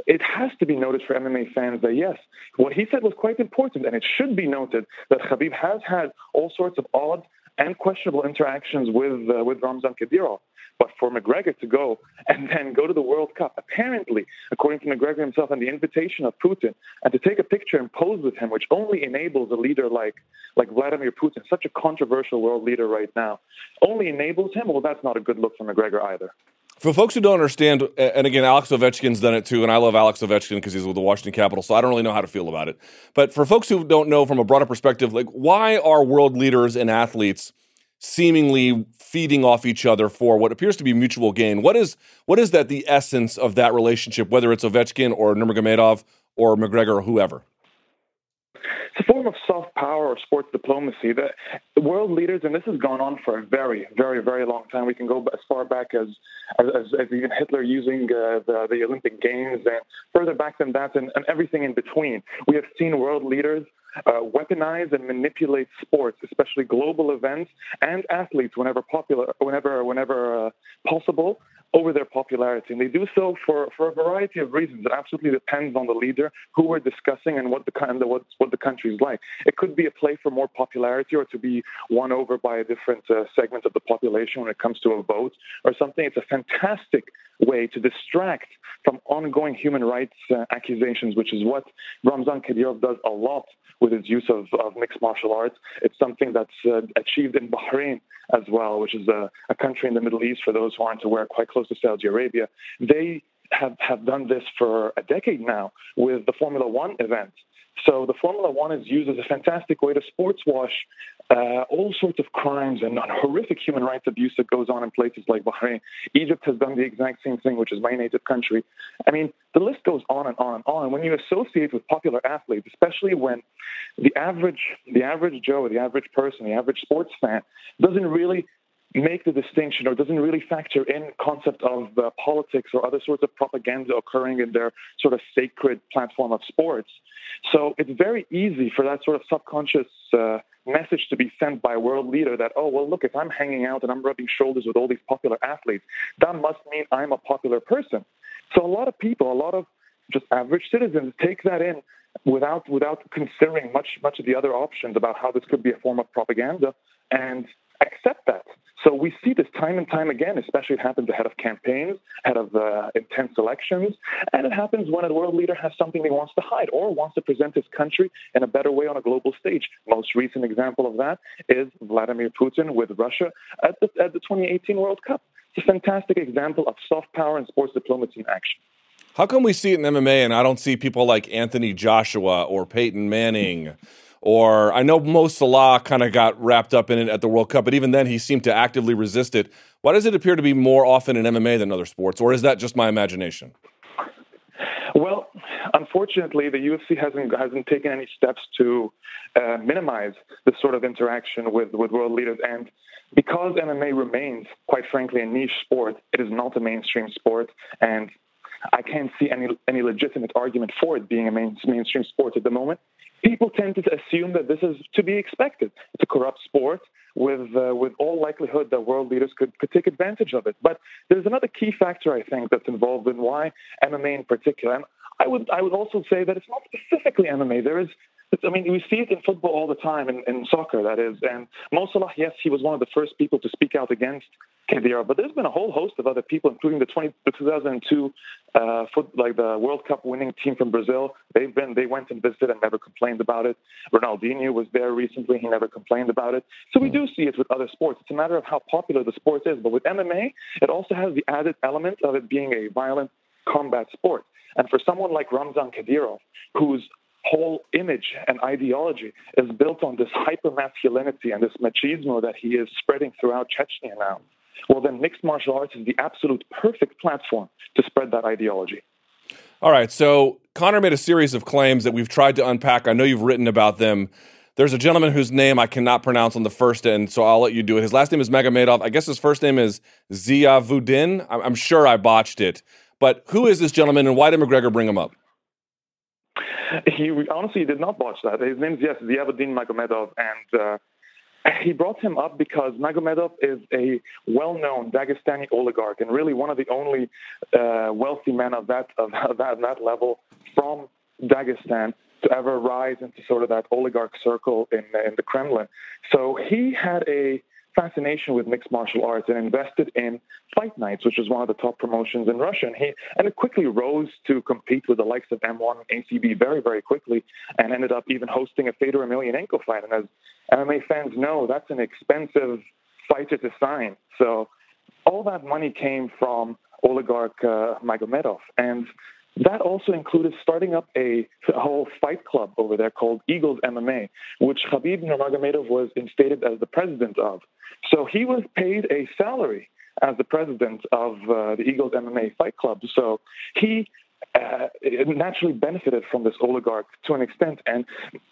It has to be noted for MMA fans that, yes, what he said was quite important, and it should be noted that Khabib has had all sorts of odd and questionable interactions with uh, with Ramzan Kadyrov. But for McGregor to go and then go to the World Cup, apparently, according to McGregor himself, and the invitation of Putin, and to take a picture and pose with him, which only enables a leader like like Vladimir Putin, such a controversial world leader right now, only enables him. Well, that's not a good look for McGregor either. For folks who don't understand, and again, Alex Ovechkin's done it too, and I love Alex Ovechkin because he's with the Washington Capitals, so I don't really know how to feel about it. But for folks who don't know from a broader perspective, like why are world leaders and athletes seemingly feeding off each other for what appears to be mutual gain. What is what is that the essence of that relationship, whether it's Ovechkin or Nurmagomedov or McGregor or whoever? It's a form of soft power or sports diplomacy. The world leaders, and this has gone on for a very, very, very long time. We can go as far back as as, as even Hitler using uh, the, the Olympic Games, and further back than that, and, and everything in between. We have seen world leaders uh, weaponize and manipulate sports, especially global events and athletes, whenever popular, whenever whenever uh, possible, over their popularity. And they do so for, for a variety of reasons. It absolutely depends on the leader, who we're discussing, and what the and what what the country is like. It could be a play for more popularity, or to be won over by a different uh, segment of the population when it comes to a vote or something. It's a fantastic way to distract from ongoing human rights uh, accusations, which is what Ramzan Kadyrov does a lot with his use of, of mixed martial arts. It's something that's uh, achieved in Bahrain as well, which is a, a country in the Middle East, for those who aren't aware, quite close to Saudi Arabia. They have, have done this for a decade now with the Formula One event. So the Formula One is used as a fantastic way to sports wash uh, all sorts of crimes and horrific human rights abuse that goes on in places like Bahrain. Egypt has done the exact same thing, which is my native country. I mean, the list goes on and on and on. When you associate with popular athletes, especially when the average, the average Joe, the average person, the average sports fan doesn't really make the distinction or doesn't really factor in concept of uh, politics or other sorts of propaganda occurring in their sort of sacred platform of sports. So it's very easy for that sort of subconscious uh, message to be sent by a world leader that, oh, well, look, if I'm hanging out and I'm rubbing shoulders with all these popular athletes, that must mean I'm a popular person. So a lot of people, a lot of just average citizens take that in without without considering much much of the other options about how this could be a form of propaganda and accept that. So we see this time and time again, especially it happens ahead of campaigns, ahead of uh, intense elections, and it happens when a world leader has something he wants to hide or wants to present his country in a better way on a global stage. Most recent example of that is Vladimir Putin with Russia at the, at the 2018 World Cup. It's a fantastic example of soft power and sports diplomacy in action. How come we see it in MMA and I don't see people like Anthony Joshua or Peyton Manning? Or I know Mo Salah kind of got wrapped up in it at the World Cup, but even then he seemed to actively resist it. Why does it appear to be more often in MMA than other sports? Or is that just my imagination? Well, unfortunately, the UFC hasn't hasn't taken any steps to uh, minimize this sort of interaction with, with world leaders. And because MMA remains, quite frankly, a niche sport, it is not a mainstream sport. And I can't see any any legitimate argument for it being a main, mainstream sport at the moment. People tend to assume that this is to be expected. It's a corrupt sport with uh, with all likelihood that world leaders could, could take advantage of it. But there's another key factor I think that's involved in why MMA in particular. And I would I would also say that it's not specifically MMA. There is I mean, we see it in football all the time, in, in soccer, that is. And Mo Salah, yes, he was one of the first people to speak out against Kadyrov, but there's been a whole host of other people, including the, 20, the 2002 uh, foot, like the World Cup winning team from Brazil. They've been, they went and visited and never complained about it. Ronaldinho was there recently; he never complained about it. So we do see it with other sports. It's a matter of how popular the sport is. But with MMA, it also has the added element of it being a violent combat sport. And for someone like Ramzan Kadyrov, who's whole image and ideology is built on this hyper masculinity and this machismo that he is spreading throughout Chechnya now, well, then mixed martial arts is the absolute perfect platform to spread that ideology. All right. So Conor made a series of claims that we've tried to unpack. I know you've written about them. There's a gentleman whose name I cannot pronounce on the first end, so I'll let you do it. His last name is Magomedov. I guess his first name is Ziyavudin. I'm sure I botched it. But who is this gentleman and why did McGregor bring him up? [LAUGHS] He honestly did not botch that. His name's yes, Ziyavudin Magomedov, and uh, [LAUGHS] he brought him up because Magomedov is a well-known Dagestani oligarch and really one of the only uh, wealthy men of that of that, that level from Dagestan to ever rise into sort of that oligarch circle in in the Kremlin. So he had a fascination with mixed martial arts and invested in Fight Nights, which was one of the top promotions in Russia. And he and it quickly rose to compete with the likes of M1 and ACB very, very quickly, and ended up even hosting a Fedor Emelianenko fight. And as MMA fans know, that's an expensive fighter to sign. So all that money came from oligarch uh, Magomedov, and that also included starting up a, whole fight club over there called Eagles MMA, which Khabib Nurmagomedov was instated as the president of. So he was paid a salary as the president of uh, the Eagles MMA Fight Club. So he uh, naturally benefited from this oligarch to an extent. And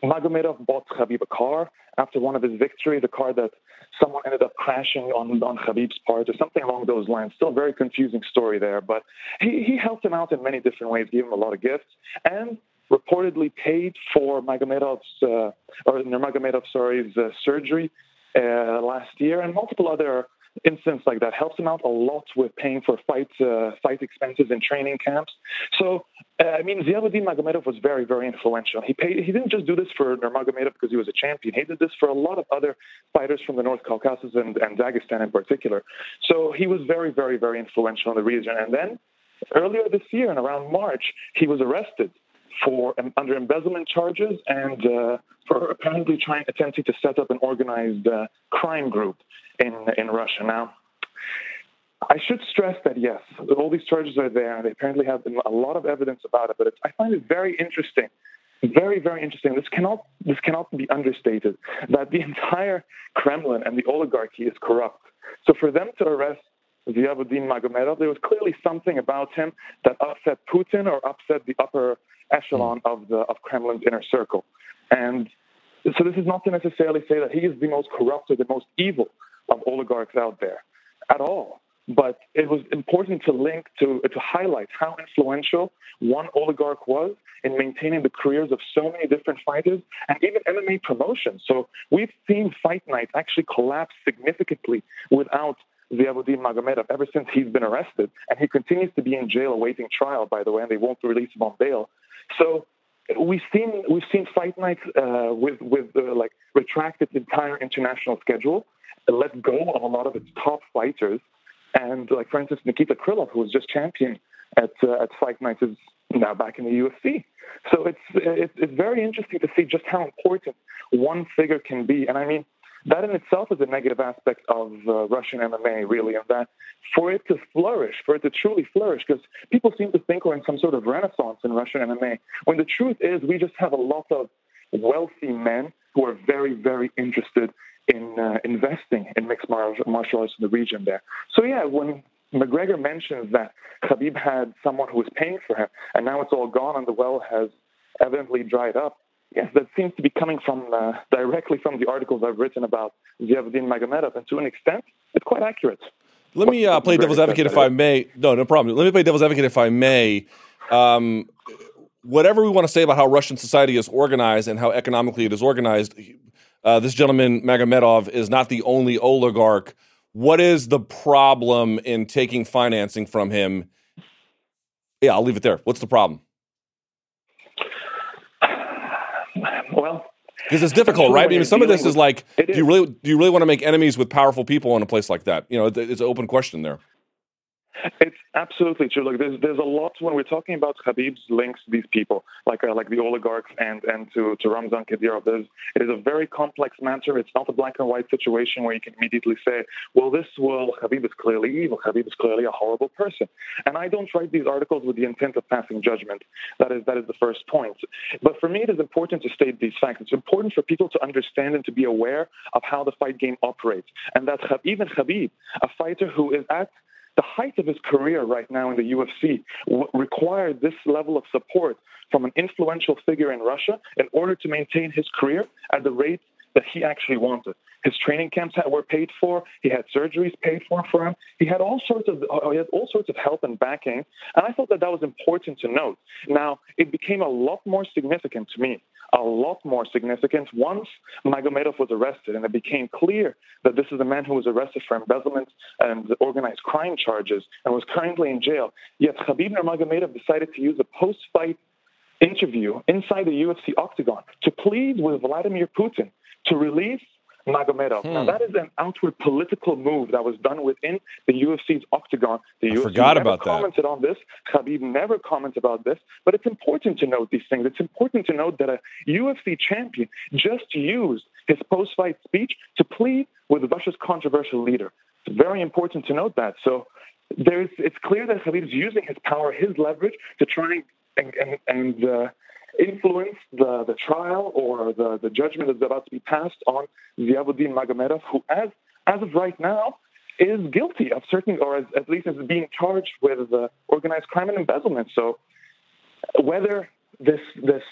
Magomedov bought Khabib a car after one of his victories, a car that someone ended up crashing on, on Khabib's part or something along those lines. Still a very confusing story there, but he, he helped him out in many different ways, gave him a lot of gifts, and reportedly paid for Magomedov's, uh, or Nurmagomedov, sorry, uh, surgery uh, last year and multiple other instances like that. Helps him out a lot with paying for fight uh, fight expenses in training camps. So, uh, I mean, Ziyavudin Magomedov was very, very influential. He paid. He didn't just do this for Nurmagomedov because he was a champion. He did this for a lot of other fighters from the North Caucasus and, and Dagestan in particular. So he was very, very, very influential in the region. And then earlier this year, in around March, he was arrested for um, under embezzlement charges and uh, for apparently trying attempting to set up an organized uh, crime group in in Russia. Now, I should stress that yes, all these charges are there. and They apparently have a lot of evidence about it, but I find it very interesting. Very, very interesting. This cannot this cannot be understated. That the [LAUGHS] entire Kremlin and the oligarchy is corrupt. So for them to arrest Ziyavudin Magomedov, there was clearly something about him that upset Putin or upset the upper echelon hmm. of the of Kremlin's inner circle. And so this is not to necessarily say that he is the most corrupt or the most evil of oligarchs out there at all. But it was important to link to to highlight how influential one oligarch was in maintaining the careers of so many different fighters and even MMA promotions. So we've seen Fight Night actually collapse significantly without Ziyavudin Magomedov ever since he's been arrested, and he continues to be in jail awaiting trial. By the way, and they won't release him on bail. So we've seen we've seen fight nights uh, with with uh, like retract its entire international schedule, let go of a lot of its top fighters, and like for instance Nikita Krylov, who was just champion at uh, at Fight Nights, is now back in the UFC. So it's, it's it's very interesting to see just how important one figure can be, and I mean that in itself is a negative aspect of uh, Russian MMA, really, and that for it to flourish, for it to truly flourish, because people seem to think we're in some sort of renaissance in Russian MMA, when the truth is we just have a lot of wealthy men who are very, very interested in uh, investing in mixed martial arts in the region there. So, yeah, when McGregor mentions that Khabib had someone who was paying for him, and now it's all gone and the well has evidently dried up, Yes, that seems to be coming from uh, directly from the articles I've written about Ziyavudin Magomedov, and to an extent, it's quite accurate. Let me uh, play devil's advocate if I may. No, no problem. Let me play devil's advocate if I may. Um, whatever we want to say about how Russian society is organized and how economically it is organized, uh, this gentleman Magomedov is not the only oligarch. What is the problem in taking financing from him? Yeah, I'll leave it there. What's the problem? Well, because it's difficult, right? I mean, some of this is like, do you really do you really want to make enemies with powerful people in a place like that? You know, it's an open question there. It's absolutely true. Look, there's there's a lot when we're talking about Khabib's links to these people, like uh, like the oligarchs and and to to Ramzan Kadyrov. There's it is a very complex matter. It's not a black and white situation where you can immediately say, well, this will Khabib is clearly evil. Khabib is clearly a horrible person. And I don't write these articles with the intent of passing judgment. That is that is the first point. But for me, it is important to state these facts. It's important for people to understand and to be aware of how the fight game operates, and that even Khabib, a fighter who is at the height of his career right now in the UFC w- required this level of support from an influential figure in Russia in order to maintain his career at the rate that he actually wanted. His training camps were paid for. He had surgeries paid for for him. He had all sorts of uh, he had all sorts of help and backing, and I thought that that was important to note. Now it became a lot more significant to me, a lot more significant once Magomedov was arrested, and it became clear that this is a man who was arrested for embezzlement and organized crime charges and was currently in jail. Yet Khabib Nurmagomedov decided to use a post-fight interview inside the UFC octagon to plead with Vladimir Putin to release Magomedov. Hmm. Now, that is an outward political move that was done within the UFC's octagon. The I UFC forgot never about commented that. on this. Khabib never commented about this. But it's important to note these things. It's important to note that a UFC champion just used his post-fight speech to plead with Russia's controversial leader. It's very important to note that. So there's, it's clear that Khabib is using his power, his leverage, to try and, and, and uh, influence the, the trial or the, the judgment that's about to be passed on Ziyavudin Magomedov, who, as, as of right now, is guilty of certain, or as, at least is being charged with uh, organized crime and embezzlement. So, whether this, this,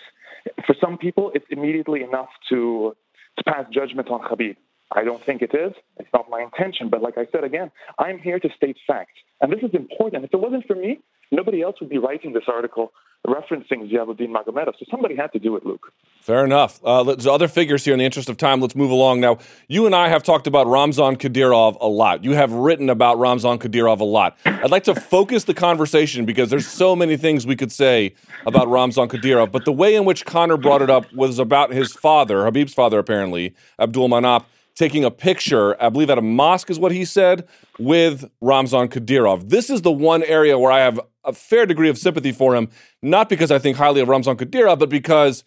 for some people, it's immediately enough to, to pass judgment on Khabib. I don't think it is. It's not my intention. But like I said again, I'm here to state facts. And this is important. If it wasn't for me, nobody else would be writing this article referencing Ziyavudin Magomedov. So somebody had to do it, Luke. Fair enough. Uh, there's other figures here in the interest of time. Let's move along. Now, you and I have talked about Ramzan Kadyrov a lot. You have written about Ramzan Kadyrov a lot. I'd like to focus the conversation because there's so many things we could say about Ramzan Kadyrov, but the way in which Conor brought it up was about his father, Khabib's father, apparently, Abdul Manap, taking a picture, I believe at a mosque is what he said, with Ramzan Kadyrov. This is the one area where I have a fair degree of sympathy for him, not because I think highly of Ramzan Kadyrov, but because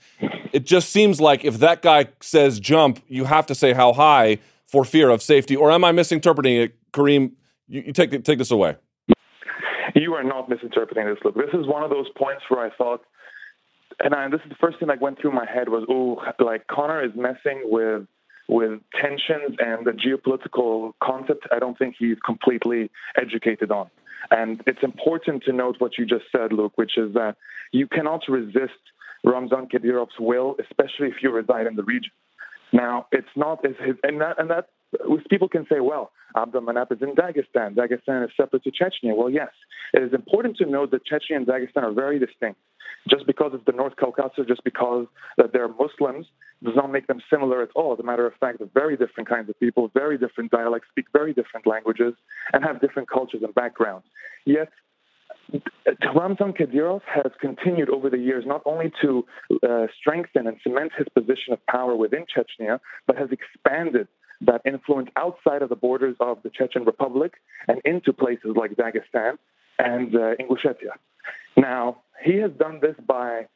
it just seems like if that guy says jump, you have to say how high for fear of safety. Or am I misinterpreting it, Karim? You, you take take this away. You are not misinterpreting this. Look, this is one of those points where I thought, and I, this is the first thing that went through my head was, oh, like Conor is messing with with tensions and the geopolitical concept, I don't think he's completely educated on. And it's important to note what you just said, Luke, which is that you cannot resist Ramzan Kadyrov's will, especially if you reside in the region. Now, it's not as his, and that, and that people can say, well, Abdulmanap is in Dagestan. Dagestan is separate to Chechnya. Well, yes. It is important to note that Chechnya and Dagestan are very distinct. Just because it's the North Caucasus, just because that they're Muslims, does not make them similar at all. As a matter of fact, they're very different kinds of people, very different dialects, speak very different languages, and have different cultures and backgrounds. Yet, Ramzan Kadyrov has continued over the years not only to uh, strengthen and cement his position of power within Chechnya, but has expanded that influence outside of the borders of the Chechen Republic and into places like Dagestan and uh, Ingushetia. Now, he has done this by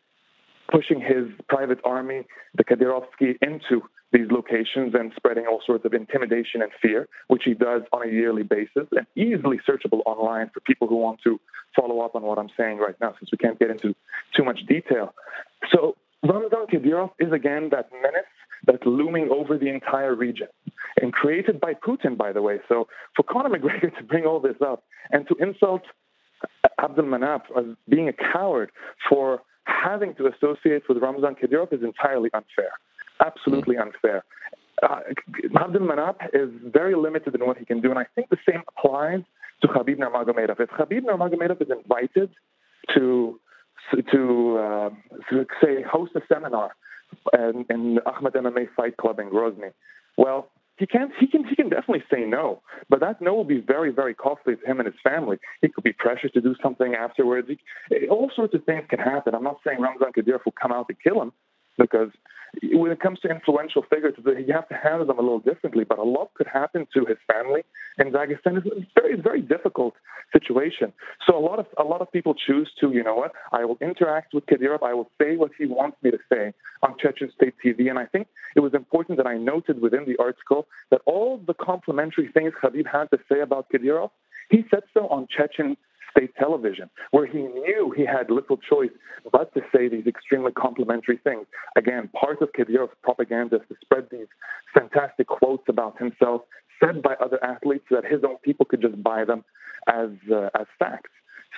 pushing his private army, the Kadyrovsky, into these locations and spreading all sorts of intimidation and fear, which he does on a yearly basis and easily searchable online for people who want to follow up on what I'm saying right now, since we can't get into too much detail. So Ramzan Kadyrov is again that menace that's looming over the entire region and created by Putin, by the way. So for Conor McGregor [LAUGHS] to bring all this up and to insult Abdul Manaf as being a coward for having to associate with Ramzan Kadyrov is entirely unfair. Absolutely unfair. Uh, Abdul Manaf is very limited in what he can do, and I think the same applies to Khabib Nurmagomedov. If Khabib Nurmagomedov is invited to to, uh, to say host a seminar in, in Akhmat MMA Fight Club in Grozny, well, he can he can he can definitely say no, but that no will be very very costly to him and his family. He could be pressured to do something afterwards. He, all sorts of things can happen. I'm not saying Ramzan Kadyrov will come out to kill him because when it comes to influential figures, you have to handle them a little differently. But a lot could happen to his family, and Dagestan is a very, very difficult situation. So a lot of a lot of people choose to, you know what? I will interact with Kadyrov. I will say what he wants me to say on Chechen State TV. And I think it was important that I noted within the article that all the complimentary things Khabib had to say about Kadyrov, he said so on Chechen state television, where he knew he had little choice but to say these extremely complimentary things. Again, part of Kadyrov's propaganda is to spread these fantastic quotes about himself said by other athletes so that his own people could just buy them as uh, as facts.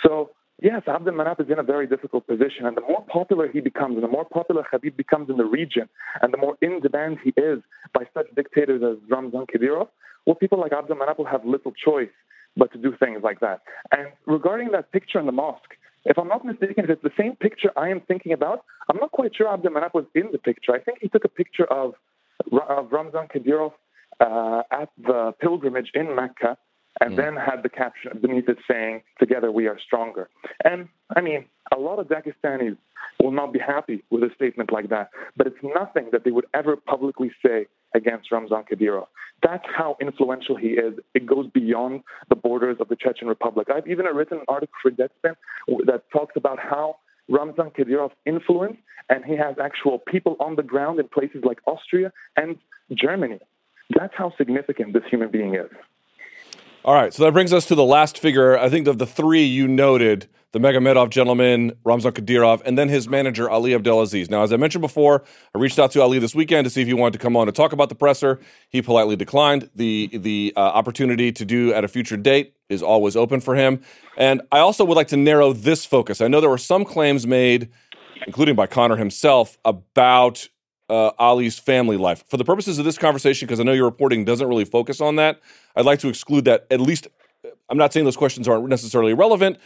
So yes, Abdel Manaf is in a very difficult position, and the more popular he becomes, and the more popular Khabib becomes in the region, and the more in demand he is by such dictators as Ramzan Kadyrov, well, people like Abdel Manaf will have little choice but to do things like that. And regarding that picture in the mosque, if I'm not mistaken, if it's the same picture I am thinking about, I'm not quite sure Abdul Manaf was in the picture. I think he took a picture of, of Ramzan Kadyrov uh, at the pilgrimage in Mecca and mm. then had the caption beneath it saying, Together we are stronger. And I mean, a lot of Dagestanis will not be happy with a statement like that, but it's nothing that they would ever publicly say against Ramzan Kadyrov. That's how influential he is. It goes beyond the borders of the Chechen Republic. I've even written an article for Deadspin that talks about how Ramzan Kadyrov's influence, and he has actual people on the ground in places like Austria and Germany. That's how significant this human being is. All right, so that brings us to the last figure. I think of the three you noted the Magomedov gentleman, Ramzan Kadyrov, and then his manager, Ali Abdelaziz. Now, as I mentioned before, I reached out to Ali this weekend to see if he wanted to come on to talk about the presser. He politely declined. The, the uh, opportunity to do at a future date is always open for him. And I also would like to narrow this focus. I know there were some claims made, including by Conor himself, about uh, Ali's family life. For the purposes of this conversation, because I know your reporting doesn't really focus on that, I'd like to exclude that at least. I'm not saying those questions aren't necessarily relevant,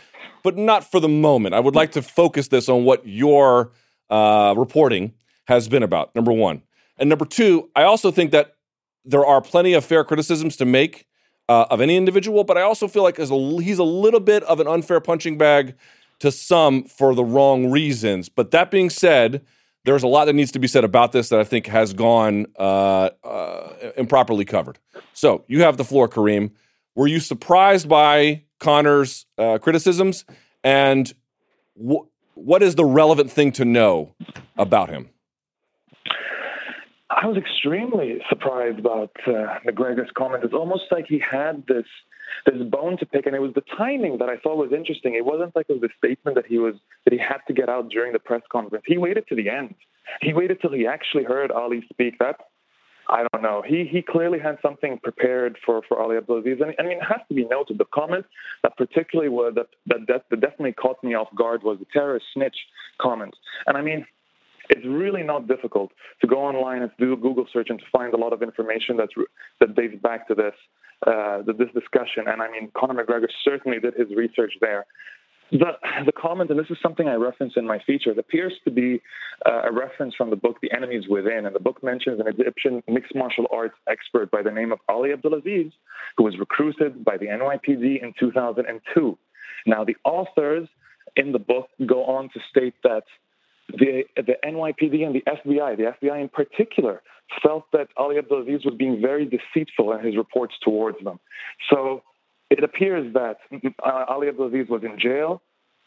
but not for the moment. I would like to focus this on what your uh, reporting has been about, number one. And number two, I also think that there are plenty of fair criticisms to make uh, of any individual, but I also feel like as a, he's a little bit of an unfair punching bag to some for the wrong reasons. But that being said, there's a lot that needs to be said about this that I think has gone uh, uh, improperly covered. So you have the floor, Karim. Were you surprised by Conor's uh, criticisms, and wh- what is the relevant thing to know about him? I was extremely surprised about uh, McGregor's comment. It's almost like he had this this bone to pick, and it was the timing that I thought was interesting. It wasn't like it was a statement that he was that he had to get out during the press conference. He waited to the end. He waited till he actually heard Ali speak. That I don't know. He he clearly had something prepared for for Ali Abdelaziz. And I mean, it has to be noted the comment that particularly was that, that, that definitely caught me off guard was the terrorist snitch comment. And I mean, It's really not difficult to go online and do a Google search and to find a lot of information that's that dates back to this uh, this discussion. And I mean, Conor McGregor certainly did his research there. The, the comment, and this is something I reference in my feature, it appears to be uh, a reference from the book The Enemies Within. And the book mentions an Egyptian mixed martial arts expert by the name of Ali Abdelaziz, who was recruited by the NYPD in 2002. Now, the authors in the book go on to state that the, the NYPD and the FBI, the FBI in particular, felt that Ali Abdelaziz was being very deceitful in his reports towards them. So it appears that uh, Ali Abdelaziz was in jail,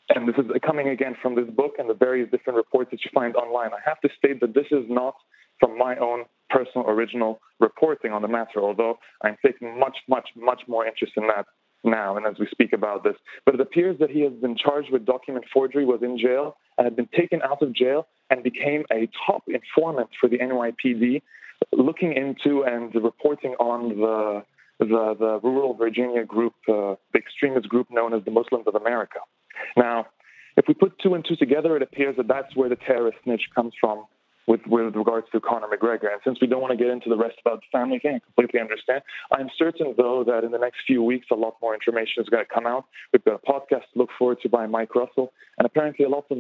and this is coming again from this book and the various different reports that you find online. I have to state that this is not from my own personal original reporting on the matter, although I'm taking much, much, much more interest in that now and as we speak about this. But it appears that he has been charged with document forgery, was in jail, and had been taken out of jail and became a top informant for the NYPD, looking into and reporting on the the, the rural Virginia group, uh, the extremist group known as the Muslims of America. Now, if we put two and two together, it appears that that's where the terrorist snitch comes from with, with regards to Conor McGregor. And since we don't want to get into the rest about the family thing, I completely understand. I'm certain, though, that in the next few weeks, a lot more information is going to come out. We've got a podcast to look forward to by Mike Russell, and apparently a lot of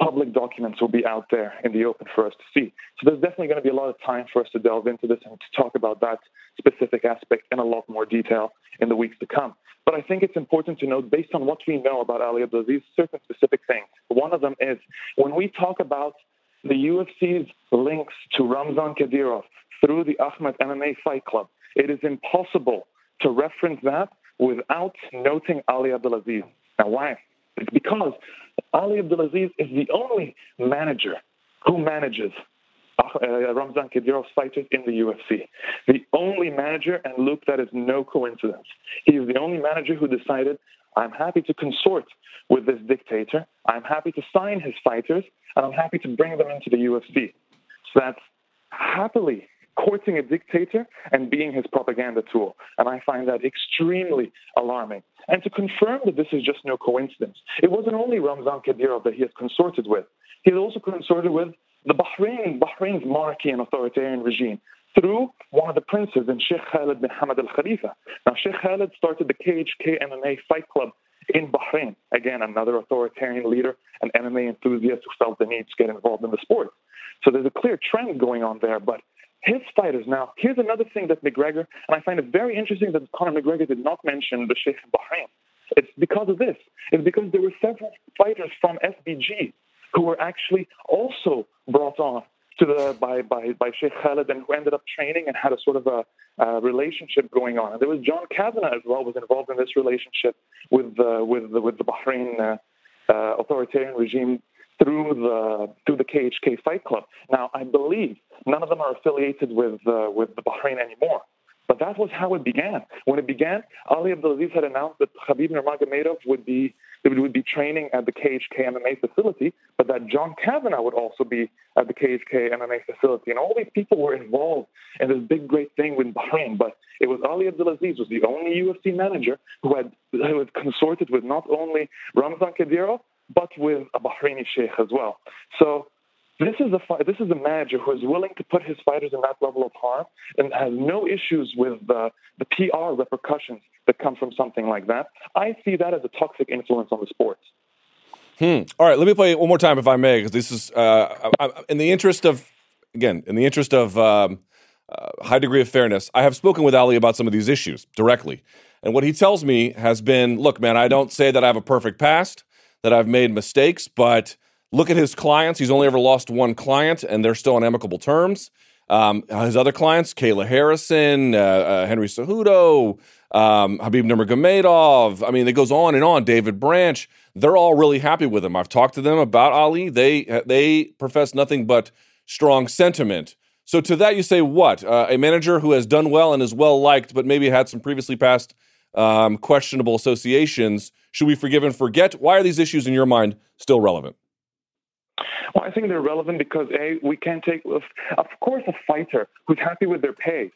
public documents will be out there in the open for us to see. So there's definitely going to be a lot of time for us to delve into this and to talk about that specific aspect in a lot more detail in the weeks to come. But I think it's important to note, based on what we know about Ali Abdelaziz, certain specific things. One of them is when we talk about the UFC's links to Ramzan Kadyrov through the Akhmat MMA Fight Club, it is impossible to reference that without noting Ali Abdelaziz. Now, why? It's because Ali Abdelaziz is the only manager who manages uh, Ramzan Kadyrov's fighters in the UFC. The only manager, and Luke, that is no coincidence. He is the only manager who decided, I'm happy to consort with this dictator, I'm happy to sign his fighters, and I'm happy to bring them into the UFC. So that's happily courting a dictator and being his propaganda tool. And I find that extremely alarming. And to confirm that this is just no coincidence, it wasn't only Ramzan Kadyrov that he has consorted with. He has also consorted with the Bahrain, Bahrain's monarchy and authoritarian regime through one of the princes in Sheikh Khalid bin Hamad al Khalifa. Now, Sheikh Khalid started the KHK MMA Fight Club in Bahrain. Again, another authoritarian leader, an MMA enthusiast who felt the need to get involved in the sport. So there's a clear trend going on there. But his fighters now, here's another thing that McGregor, and I find it very interesting that Conor McGregor did not mention the Sheikh in Bahrain. It's because of this. It's because there were several fighters from SBG who were actually also brought on to the by by by Sheikh Khalid and who ended up training and had a sort of a, a relationship going on. And there was John Kavanagh as well was involved in this relationship with uh, with the, with the Bahrain uh, uh, authoritarian regime through the through the KHK Fight Club. Now, I believe none of them are affiliated with uh, with the Bahrain anymore. But that was how it began. When it began, Ali Abdelaziz had announced that Khabib Nurmagomedov would be would be training at the KHK MMA facility, but that John Kavanagh would also be at the KHK MMA facility. And all these people were involved in this big, great thing with Bahrain. But it was Ali Abdelaziz was the only UFC manager who had who had consorted with not only Ramzan Kadyrov, but with a Bahraini sheikh as well. So this is a this is a manager who is willing to put his fighters in that level of harm and has no issues with the, the PR repercussions that come from something like that. I see that as a toxic influence on the sport. Hmm. All right, let me play it one more time if I may, because this is uh, in the interest of again in the interest of um, uh, high degree of fairness. I have spoken with Ali about some of these issues directly, and what he tells me has been, look, man, I don't say that I have a perfect past, that I've made mistakes, but Look at his clients. He's only ever lost one client, and they're still on amicable terms. Um, his other clients, Kayla Harrison, uh, uh, Henry Cejudo, um, Khabib Nurmagomedov. I mean, it goes on and on. David Branch. They're all really happy with him. I've talked to them about Ali. They they profess nothing but strong sentiment. So to that, you say what? Uh, a manager who has done well and is well liked, but maybe had some previously past um, questionable associations. Should we forgive and forget? Why are these issues in your mind still relevant? Well, I think they're relevant because a we can't take, of course, a fighter who's happy with their pay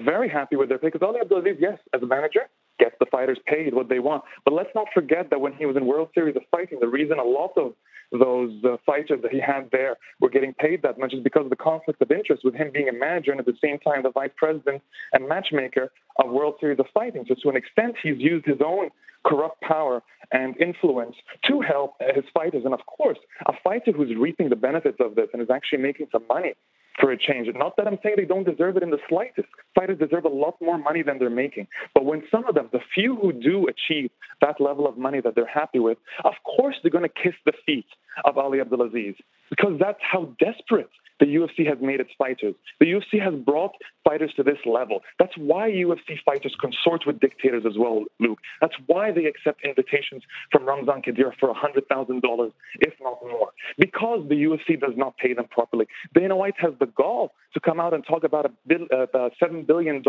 very happy with their pay because Ali Abdelaziz, yes, as a manager, gets the fighters paid what they want. But let's not forget that when he was in World Series of Fighting, the reason a lot of those uh, fighters that he had there were getting paid that much is because of the conflict of interest with him being a manager and at the same time the vice president and matchmaker of World Series of Fighting. So to an extent, he's used his own corrupt power and influence to help his fighters. And of course, a fighter who's reaping the benefits of this and is actually making some money for a change. Not that I'm saying they don't deserve it in the slightest. Fighters deserve a lot more money than they're making. But when some of them, the few who do achieve that level of money that they're happy with, of course they're going to kiss the feet of Ali Abdelaziz because that's how desperate the UFC has made its fighters. The UFC has brought fighters to this level. That's why UFC fighters consort with dictators as well, Luke. That's why they accept invitations from Ramzan Kadyrov for $100,000, if not more. Because the UFC does not pay them properly. Dana White has the gall to come out and talk about a, bill, uh, a $7 billion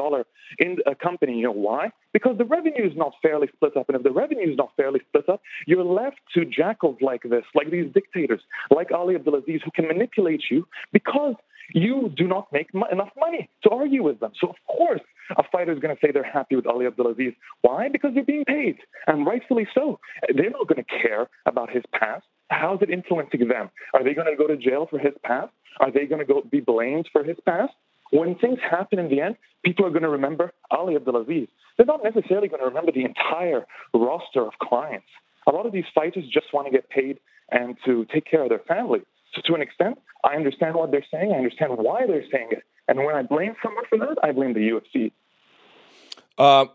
in a company. You know why? Because the revenue is not fairly split up. And if the revenue is not fairly split up, you're left to jackals like this, like these dictators, like Ali Abdelaziz, who can manipulate you because you do not make enough money to argue with them. So, of course, a fighter is going to say they're happy with Ali Abdelaziz. Why? Because they're being paid, and rightfully so. They're not going to care about his past. How's it influencing them? Are they going to go to jail for his past? Are they going to go be blamed for his past? When things happen in the end, people are going to remember Ali Abdelaziz. They're not necessarily going to remember the entire roster of clients. A lot of these fighters just want to get paid and to take care of their family. So to an extent, I understand what they're saying. I understand why they're saying it. And when I blame someone for that, I blame the UFC. Uh,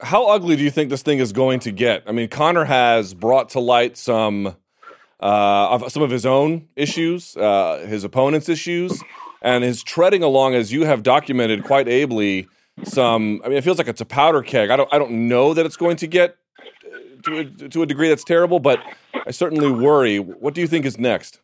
how ugly do you think this thing is going to get? I mean, Conor has brought to light some uh, some of his own issues, uh, his opponent's issues, and is treading along as you have documented quite ably. Some, I mean, it feels like it's a powder keg. I don't, I don't know that it's going to get to a, to a degree that's terrible, but I certainly worry. What do you think is next?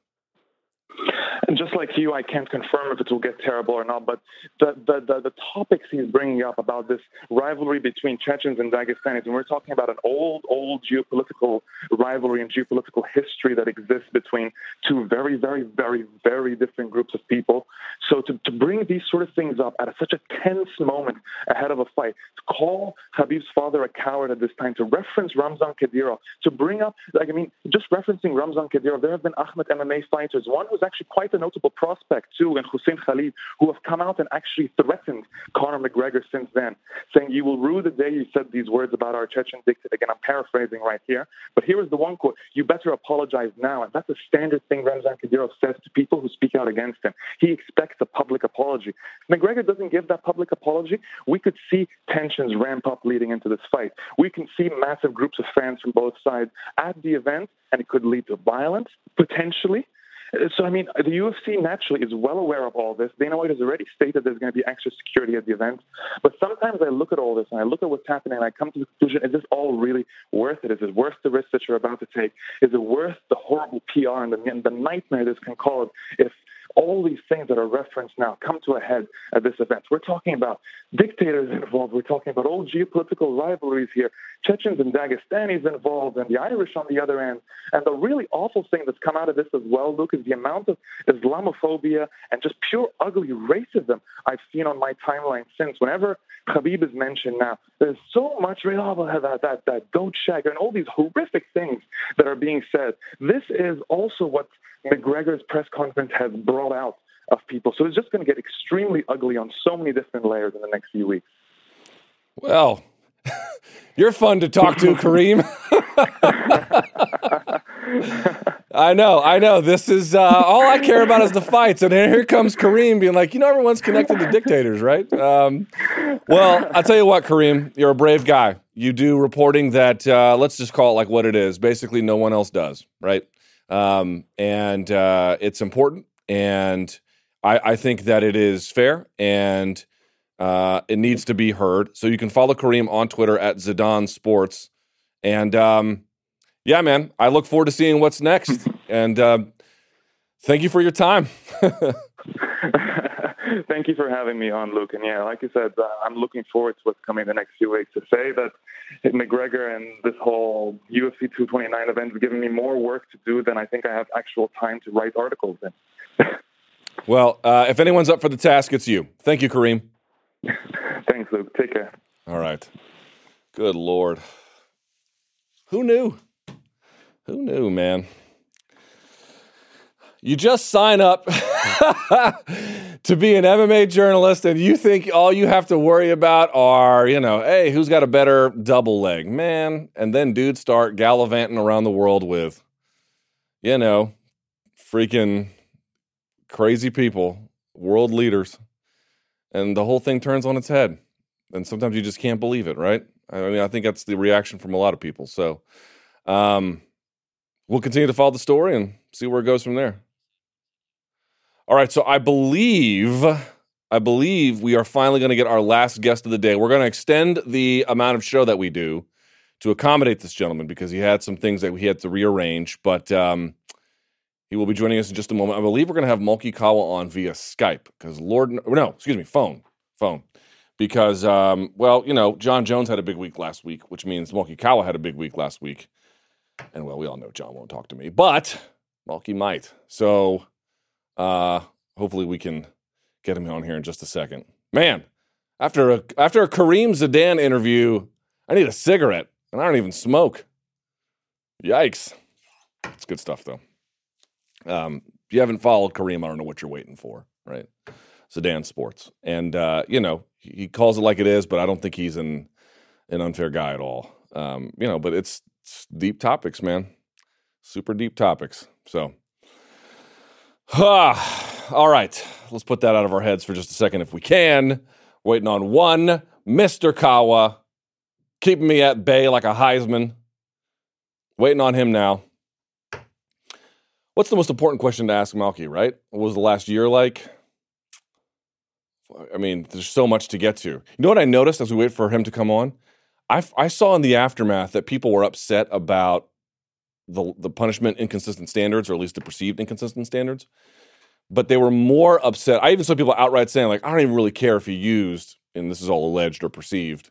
And just like you, I can't confirm if it will get terrible or not. But the, the, the, the topics he's bringing up about this rivalry between Chechens and Dagestanis, and we're talking about an old, old geopolitical rivalry and geopolitical history that exists between two very, very, very, very different groups of people. So to, to bring these sort of things up at such a tense moment ahead of a fight, to call Khabib's father a coward at this time, to reference Ramzan Kadyrov, to bring up, like, I mean, just referencing Ramzan Kadyrov, there have been Akhmat MMA fighters, one who's actually quite a notable prospect too, and Hussein Khalid, who have come out and actually threatened Conor McGregor since then, saying, "You will rue the day you said these words about our Chechen dictator." Again, I'm paraphrasing right here, but here is the one quote: "You better apologize now." And that's a standard thing Ramzan Kadyrov says to people who speak out against him. He expects a public apology. If McGregor doesn't give that public apology, we could see tensions ramp up leading into this fight. We can see massive groups of fans from both sides at the event, and it could lead to violence potentially. So, I mean, the UFC naturally is well aware of all this. Dana White has already stated there's going to be extra security at the event. But sometimes I look at all this and I look at what's happening and I come to the conclusion is this all really worth it? Is it worth the risk that you're about to take? Is it worth the horrible PR and the, and the nightmare this can cause if all these things that are referenced now come to a head at this event. We're talking about dictators involved. We're talking about old geopolitical rivalries here, Chechens and Dagestanis involved, and the Irish on the other end. And the really awful thing that's come out of this as well, Luke, is the amount of Islamophobia and just pure ugly racism I've seen on my timeline since. Whenever Khabib is mentioned now, there's so much that, that, that goat shag and all these horrific things that are being said. This is also what McGregor's press conference has brought out of people. So it's just going to get extremely ugly on so many different layers in the next few weeks. Well, [LAUGHS] you're fun to talk to, Karim. [LAUGHS] I know, I know. This is uh, all I care about is the fights, and here comes Karim being like, you know, everyone's connected to dictators, right? Um, well, I tell you what, Karim, you're a brave guy. You do reporting that uh, let's just call it like what it is. Basically, no one else does, right? Um, and uh, it's important, and I, I, think that it is fair, and uh, it needs to be heard. So you can follow Karim on Twitter at Zidan Sports, and um, yeah, man, I look forward to seeing what's next. [LAUGHS] and uh, thank you for your time. [LAUGHS] [LAUGHS] [LAUGHS] Thank you for having me on, Luke. And yeah, like you said, uh, I'm looking forward to what's coming the next few weeks. To say that McGregor and this whole UFC 229 event has given me more work to do than I think I have actual time to write articles in. [LAUGHS] well, uh, if anyone's up for the task, it's you. Thank you, Karim. [LAUGHS] Thanks, Luke. Take care. All right. Good Lord. Who knew? Who knew, man? You just sign up [LAUGHS] to be an MMA journalist, and you think all you have to worry about are, you know, hey, who's got a better double leg? Man. And then dudes start gallivanting around the world with, you know, freaking crazy people, world leaders. And the whole thing turns on its head. And sometimes you just can't believe it, right? I mean, I think that's the reaction from a lot of people. So um, we'll continue to follow the story and see where it goes from there. All right, so I believe I believe we are finally going to get our last guest of the day. We're going to extend the amount of show that we do to accommodate this gentleman because he had some things that we had to rearrange, but um, he will be joining us in just a moment. I believe we're going to have Malki Kawa on via Skype because Lord, no, excuse me, phone, phone, because um, well, you know, Jon Jones had a big week last week, which means Malki Kawa had a big week last week, and well, we all know Jon won't talk to me, but Malki might. So uh, hopefully, we can get him on here in just a second. Man, after a after a Karim Zidan interview, I need a cigarette, and I don't even smoke. Yikes! It's good stuff though. Um, if you haven't followed Karim, I don't know what you're waiting for, right? Zidan Sports, and uh, you know he calls it like it is, but I don't think he's an an unfair guy at all. Um, you know, but it's, it's deep topics, man. Super deep topics. So Ah, all right, let's put that out of our heads for just a second if we can. Waiting on one, Mr. Kawa, keeping me at bay like a Heisman. Waiting on him now. What's the most important question to ask Malki, right? What was the last year like? I mean, there's so much to get to. You know what I noticed as we wait for him to come on? I, I saw in the aftermath that people were upset about the the punishment inconsistent standards, or at least the perceived inconsistent standards. But they were more upset. I even saw people outright saying, like, I don't even really care if you used, and this is all alleged or perceived.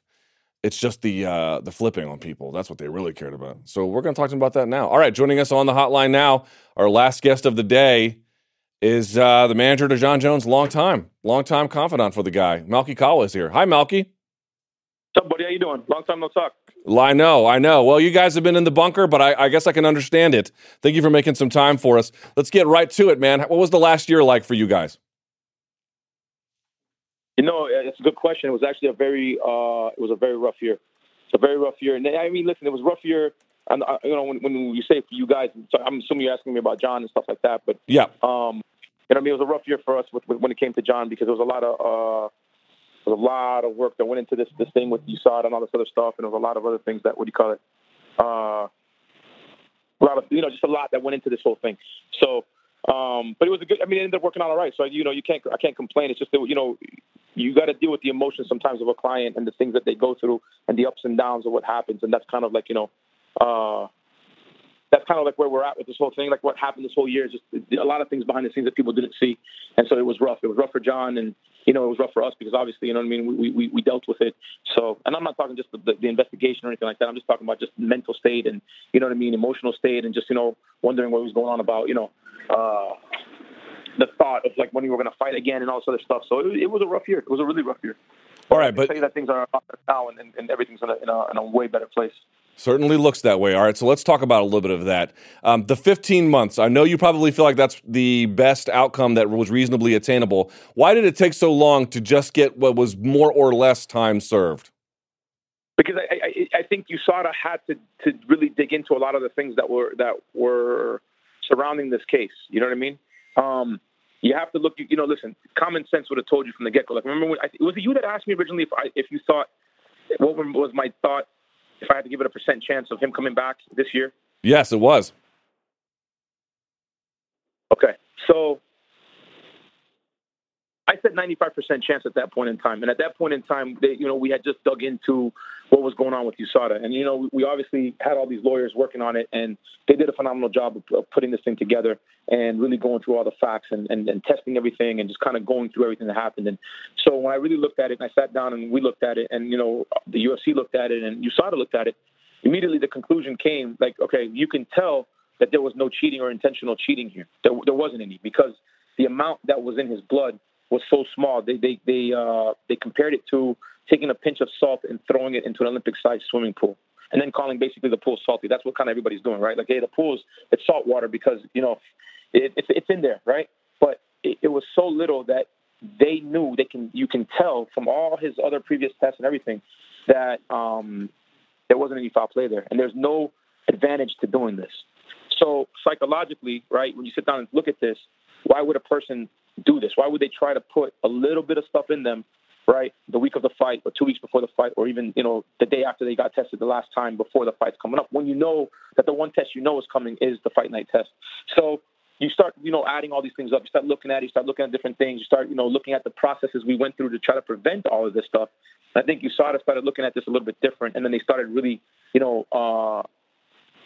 It's just the uh, the flipping on people. That's what they really cared about. So we're going to talk to about that now. All right, joining us on the hotline now, our last guest of the day is uh, the manager to Jon Jones, long time, long time confidant for the guy. Malki Kawa is here. Hi, Malki. What's up, buddy? How you doing? Long time no talk. I know, I know. Well, you guys have been in the bunker, but I, I, guess I can understand it. Thank you for making some time for us. Let's get right to it, man. What was the last year like for you guys? You know, it's a good question. It was actually a very, uh, it was a very rough year. It's a very rough year. And I mean, listen, it was a rough year. And uh, you know, when, when you say for you guys, so I'm assuming you're asking me about Jon and stuff like that. But yeah, um, you know, I mean, it was a rough year for us with, with, when it came to Jon because there was a lot of. Uh, was a lot of work that went into this this thing with USADA and all this other stuff, and there was a lot of other things that what do you call it? Uh, a lot of you know, just a lot that went into this whole thing. So, um, but it was a good. I mean, it ended up working out all right. So you know, you can't I can't complain. It's just that you know, you got to deal with the emotions sometimes of a client and the things that they go through and the ups and downs of what happens, and that's kind of like you know. Uh, that's kind of like where we're at with this whole thing. Like what happened this whole year is just a lot of things behind the scenes that people didn't see, and so it was rough. It was rough for Jon, and you know it was rough for us because obviously you know what I mean. We we, we dealt with it. So, and I'm not talking just the, the, the investigation or anything like that. I'm just talking about just mental state and you know what I mean, emotional state, and just you know wondering what was going on about you know. Uh, the thought of like when we were going to fight again and all this other stuff. So it, it was a rough year. It was a really rough year. All right, but i say that things are now and, and everything's in a, in a, in a way better place. Certainly looks that way. All right, so let's talk about a little bit of that. Um, the 15 months, I know you probably feel like that's the best outcome that was reasonably attainable. Why did it take so long to just get what was more or less time served? Because I, I, I think USADA had to, to really dig into a lot of the things that were that were surrounding this case. You know what I mean? Um, you have to look. You know, listen. Common sense would have told you from the get go. Like, remember, when I, it was it you that asked me originally if I, if you thought what was my thought if I had to give it a percent chance of him coming back this year? Yes, it was. Okay, so I said 95% chance at that point in time, and at that point in time, they, you know, we had just dug into what was going on with USADA, and you know, we obviously had all these lawyers working on it, and they did a phenomenal job of, of putting this thing together and really going through all the facts and, and, and testing everything and just kind of going through everything that happened. And so when I really looked at it, and I sat down and we looked at it, and you know, the UFC looked at it, and USADA looked at it, immediately the conclusion came like, okay, you can tell that there was no cheating or intentional cheating here. There, there wasn't any because the amount that was in his blood was so small. They they they uh, they compared it to taking a pinch of salt and throwing it into an Olympic-sized swimming pool, and then calling basically the pool salty. That's what kind of everybody's doing, right? Like, hey, the pool's it's salt water because you know it, it's it's in there, right? But it, it was so little that they knew they can. You can tell from all his other previous tests and everything that um, there wasn't any foul play there, and there's no advantage to doing this. So psychologically, right, when you sit down and look at this, why would a person do this? Why would they try to put a little bit of stuff in them, right, the week of the fight or two weeks before the fight or even, you know, the day after they got tested the last time before the fight's coming up when you know that the one test you know is coming is the fight night test. So you start, you know, adding all these things up. You start looking at it, you start looking at different things, you start, you know, looking at the processes we went through to try to prevent all of this stuff. I think USADA started looking at this a little bit different and then they started really, you know, uh,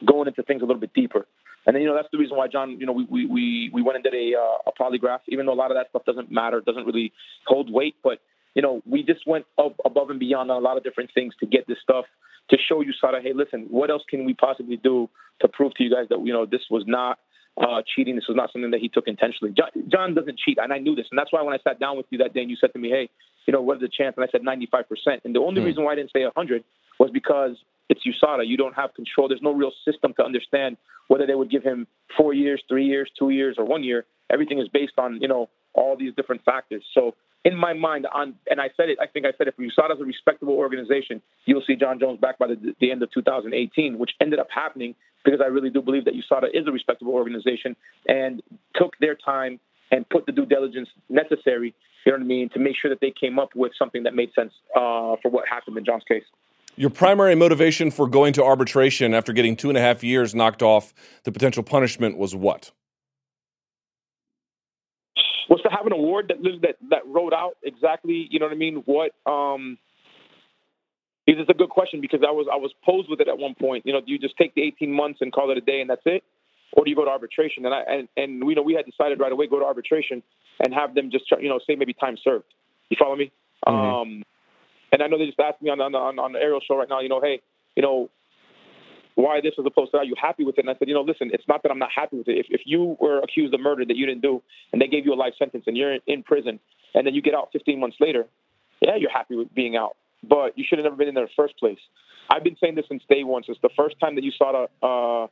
going into things a little bit deeper. And then, you know, that's the reason why, Jon, you know, we, we, we went and did a, uh, a polygraph, even though a lot of that stuff doesn't matter, doesn't really hold weight. But, you know, we just went up above and beyond on a lot of different things to get this stuff to show USADA, hey, listen, what else can we possibly do to prove to you guys that, you know, this was not uh, cheating. This was not something that he took intentionally. Jon, Jon, doesn't cheat, and I knew this. And that's why when I sat down with you that day and you said to me, hey, you know, what is the chance? And I said 95%. And the only mm. reason why I didn't say 100 was because it's USADA. You don't have control. There's no real system to understand whether they would give him four years, three years, two years, or one year. Everything is based on you know all these different factors. So in my mind, on and I said it. I think I said it. If USADA is a respectable organization, you'll see Jon Jones back by the, the end of 2018, which ended up happening because I really do believe that USADA is a respectable organization and took their time and put the due diligence necessary. You know what I mean to make sure that they came up with something that made sense uh, for what happened in Jon's case. Your primary motivation for going to arbitration after getting two and a half years knocked off the potential punishment was what? Was to have an award that that that wrote out exactly, you know what I mean? What um, it's a good question because I was I was posed with it at one point. You know, do you just take the 18 months and call it a day and that's it, or do you go to arbitration? And I and and we know we had decided right away go to arbitration and have them just you know say maybe time served. You follow me? Mm-hmm. Um, and I know they just asked me on on on, on the Ariel show right now. You know, hey, you know, why this as opposed to are you happy with it? And I said, you know, listen, it's not that I'm not happy with it. If if you were accused of murder that you didn't do, and they gave you a life sentence, and you're in, in prison, and then you get out 15 months later, yeah, you're happy with being out, but you should have never been in there in the first place. I've been saying this since day one, since the first time that you saw the uh,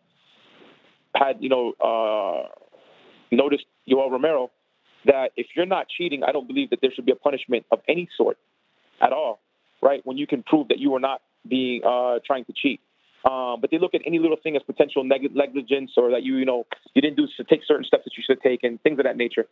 had you know uh, noticed Yoel Romero that if you're not cheating, I don't believe that there should be a punishment of any sort at all right? When you can prove that you were not being uh, trying to cheat. Um, but they look at any little thing as potential neg- negligence or that you, you know, you didn't do to take certain steps that you should take and things of that nature.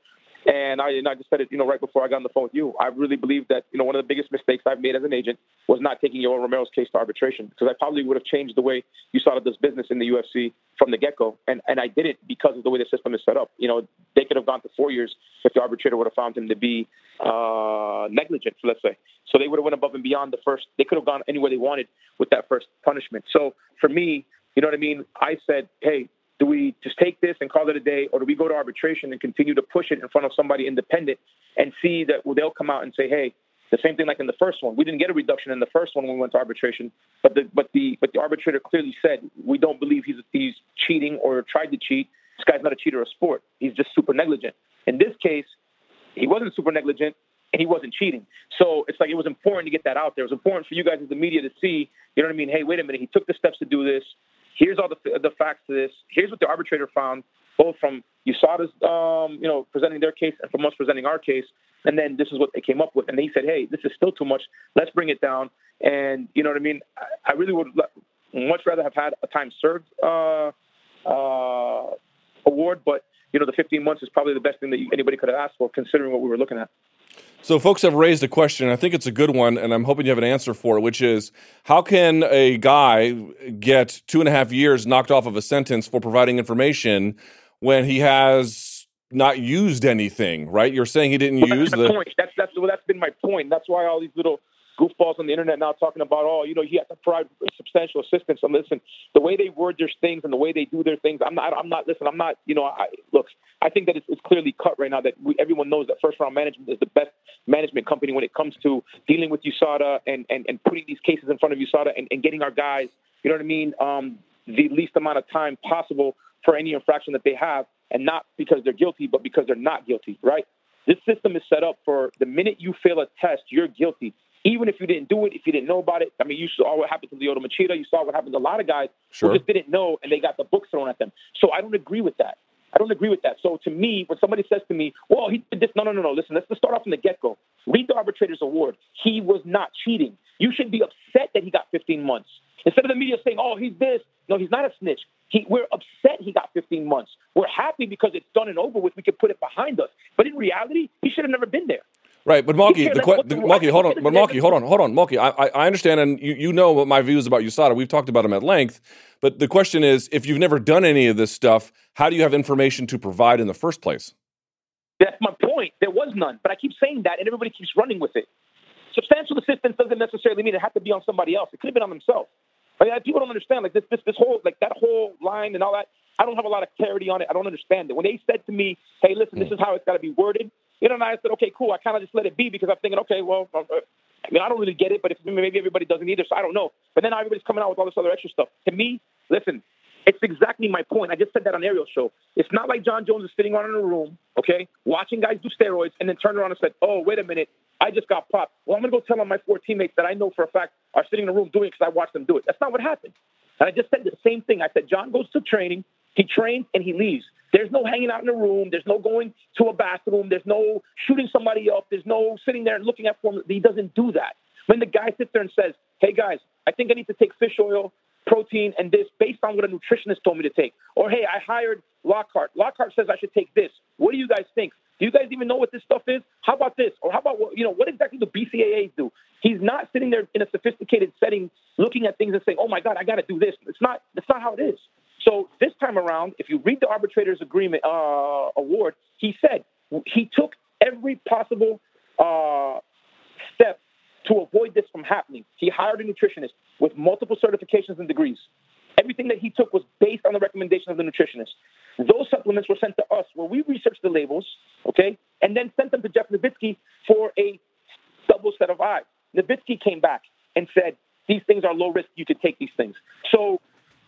And I, and I just said it, you know, right before I got on the phone with you. I really believe that, you know, one of the biggest mistakes I've made as an agent was not taking Yoel Romero's case to arbitration because I probably would have changed the way you saw this business in the UFC from the get go. And, and I did it because of the way the system is set up. You know, they could have gone to four years if the arbitrator would have found him to be uh, negligent, let's say. So they would have went above and beyond the first. They could have gone anywhere they wanted with that first punishment. So for me, you know what I mean? I said, hey, do we just take this and call it a day, or do we go to arbitration and continue to push it in front of somebody independent and see that well, they'll come out and say, hey, the same thing like in the first one. We didn't get a reduction in the first one when we went to arbitration, but the but the but the arbitrator clearly said we don't believe he's he's cheating or tried to cheat. This guy's not a cheater of sport. He's just super negligent. In this case, he wasn't super negligent and he wasn't cheating. So it's like it was important to get that out there. It was important for you guys as the media to see, you know what I mean? Hey, wait a minute. He took the steps to do this. Here's all the the facts to this. Here's what the arbitrator found, both from USADA's, um, you know, presenting their case and from us presenting our case. And then this is what they came up with. And they said, hey, this is still too much. Let's bring it down. And you know what I mean? I, I really would much rather have had a time served uh, uh, award, but you know, the 15 months is probably the best thing that anybody could have asked for, considering what we were looking at. So, folks have raised a question. I think it's a good one, and I'm hoping you have an answer for it, which is how can a guy get two and a half years knocked off of a sentence for providing information when he has not used anything, right? You're saying he didn't well, use the point. That's that's well, that's been my point. That's why all these little goofballs on the internet now talking about, oh, you know, he has to provide substantial assistance. And listen, the way they word their things and the way they do their things, I'm not, I'm not, listen, I'm not, you know, I, look, I think that it's, it's clearly cut right now that we, everyone knows that First Round Management is the best management company when it comes to dealing with USADA and, and, and putting these cases in front of USADA and, and getting our guys, you know what I mean, um, the least amount of time possible for any infraction that they have, and not because they're guilty, but because they're not guilty, right? This system is set up for the minute you fail a test, you're guilty. even if you didn't do it, if you didn't know about it. I mean, you saw what happened to Lyoto Machida. You saw what happened to a lot of guys sure. who just didn't know and they got the book thrown at them. So I don't agree with that. I don't agree with that. So to me, when somebody says to me, well, he did this, no, no, no, no. Listen, let's start off from the get go. Read the arbitrator's award. He was not cheating. You should be upset that he got 15 months. Instead of the media saying, oh, he's this. No, he's not a snitch. He, we're upset he got 15 months. We're happy because it's done and over with. We can put it behind us. But in reality, he should have never been there. Right, but Malki, the, que- the Malki, hold on, but Malki, hold on, hold on, Malki. I, I understand, and you, you know what my views about USADA. We've talked about him at length. But the question is, if you've never done any of this stuff, how do you have information to provide in the first place? That's my point. There was none, but I keep saying that, and everybody keeps running with it. Substantial assistance doesn't necessarily mean it had to be on somebody else. It could have been on themselves. Like, people don't understand, like this, this, this whole, like that whole line and all that. I don't have a lot of clarity on it. I don't understand it. When they said to me, "Hey, listen, this hmm. is how it's got to be worded," you know, and I said, "Okay, cool." I kind of just let it be because I'm thinking, "Okay, well, uh, I mean, I don't really get it, but if, maybe everybody doesn't either, so I don't know." But then everybody's coming out with all this other extra stuff. To me, listen, it's exactly my point. I just said that on Ariel's show. It's not like Jon Jones is sitting around in a room, okay, watching guys do steroids, and then turn around and said, "Oh, wait a minute, I just got popped." Well, I'm gonna go tell on my four teammates that I know for a fact are sitting in the room doing it because I watched them do it. That's not what happened. And I just said the same thing. I said Jon goes to training, he trains, and he leaves. There's no hanging out in a room. There's no going to a bathroom. There's no shooting somebody up. There's no sitting there and looking at form. He doesn't do that. When the guy sits there and says, "Hey guys, I think I need to take fish oil, protein, and this based on what a nutritionist told me to take," or "Hey, I hired Lockhart. Lockhart says I should take this. What do you guys think? Do you guys even know what this stuff is? How about this? Or how about what, you know what exactly do BCAAs do? He's not sitting there in a sophisticated setting looking at things and saying, "Oh my God, I got to do this." It's not. That's not how it is. So this time around, if you read the arbitrator's agreement uh, award, he said he took every possible uh, step to avoid this from happening. He hired a nutritionist with multiple certifications and degrees. Everything that he took was based on the recommendation of the nutritionist. Those supplements were sent to us where we researched the labels, okay, and then sent them to Jeff Novitzky for a double set of eyes. Novitzky came back and said, these things are low risk. You could take these things. So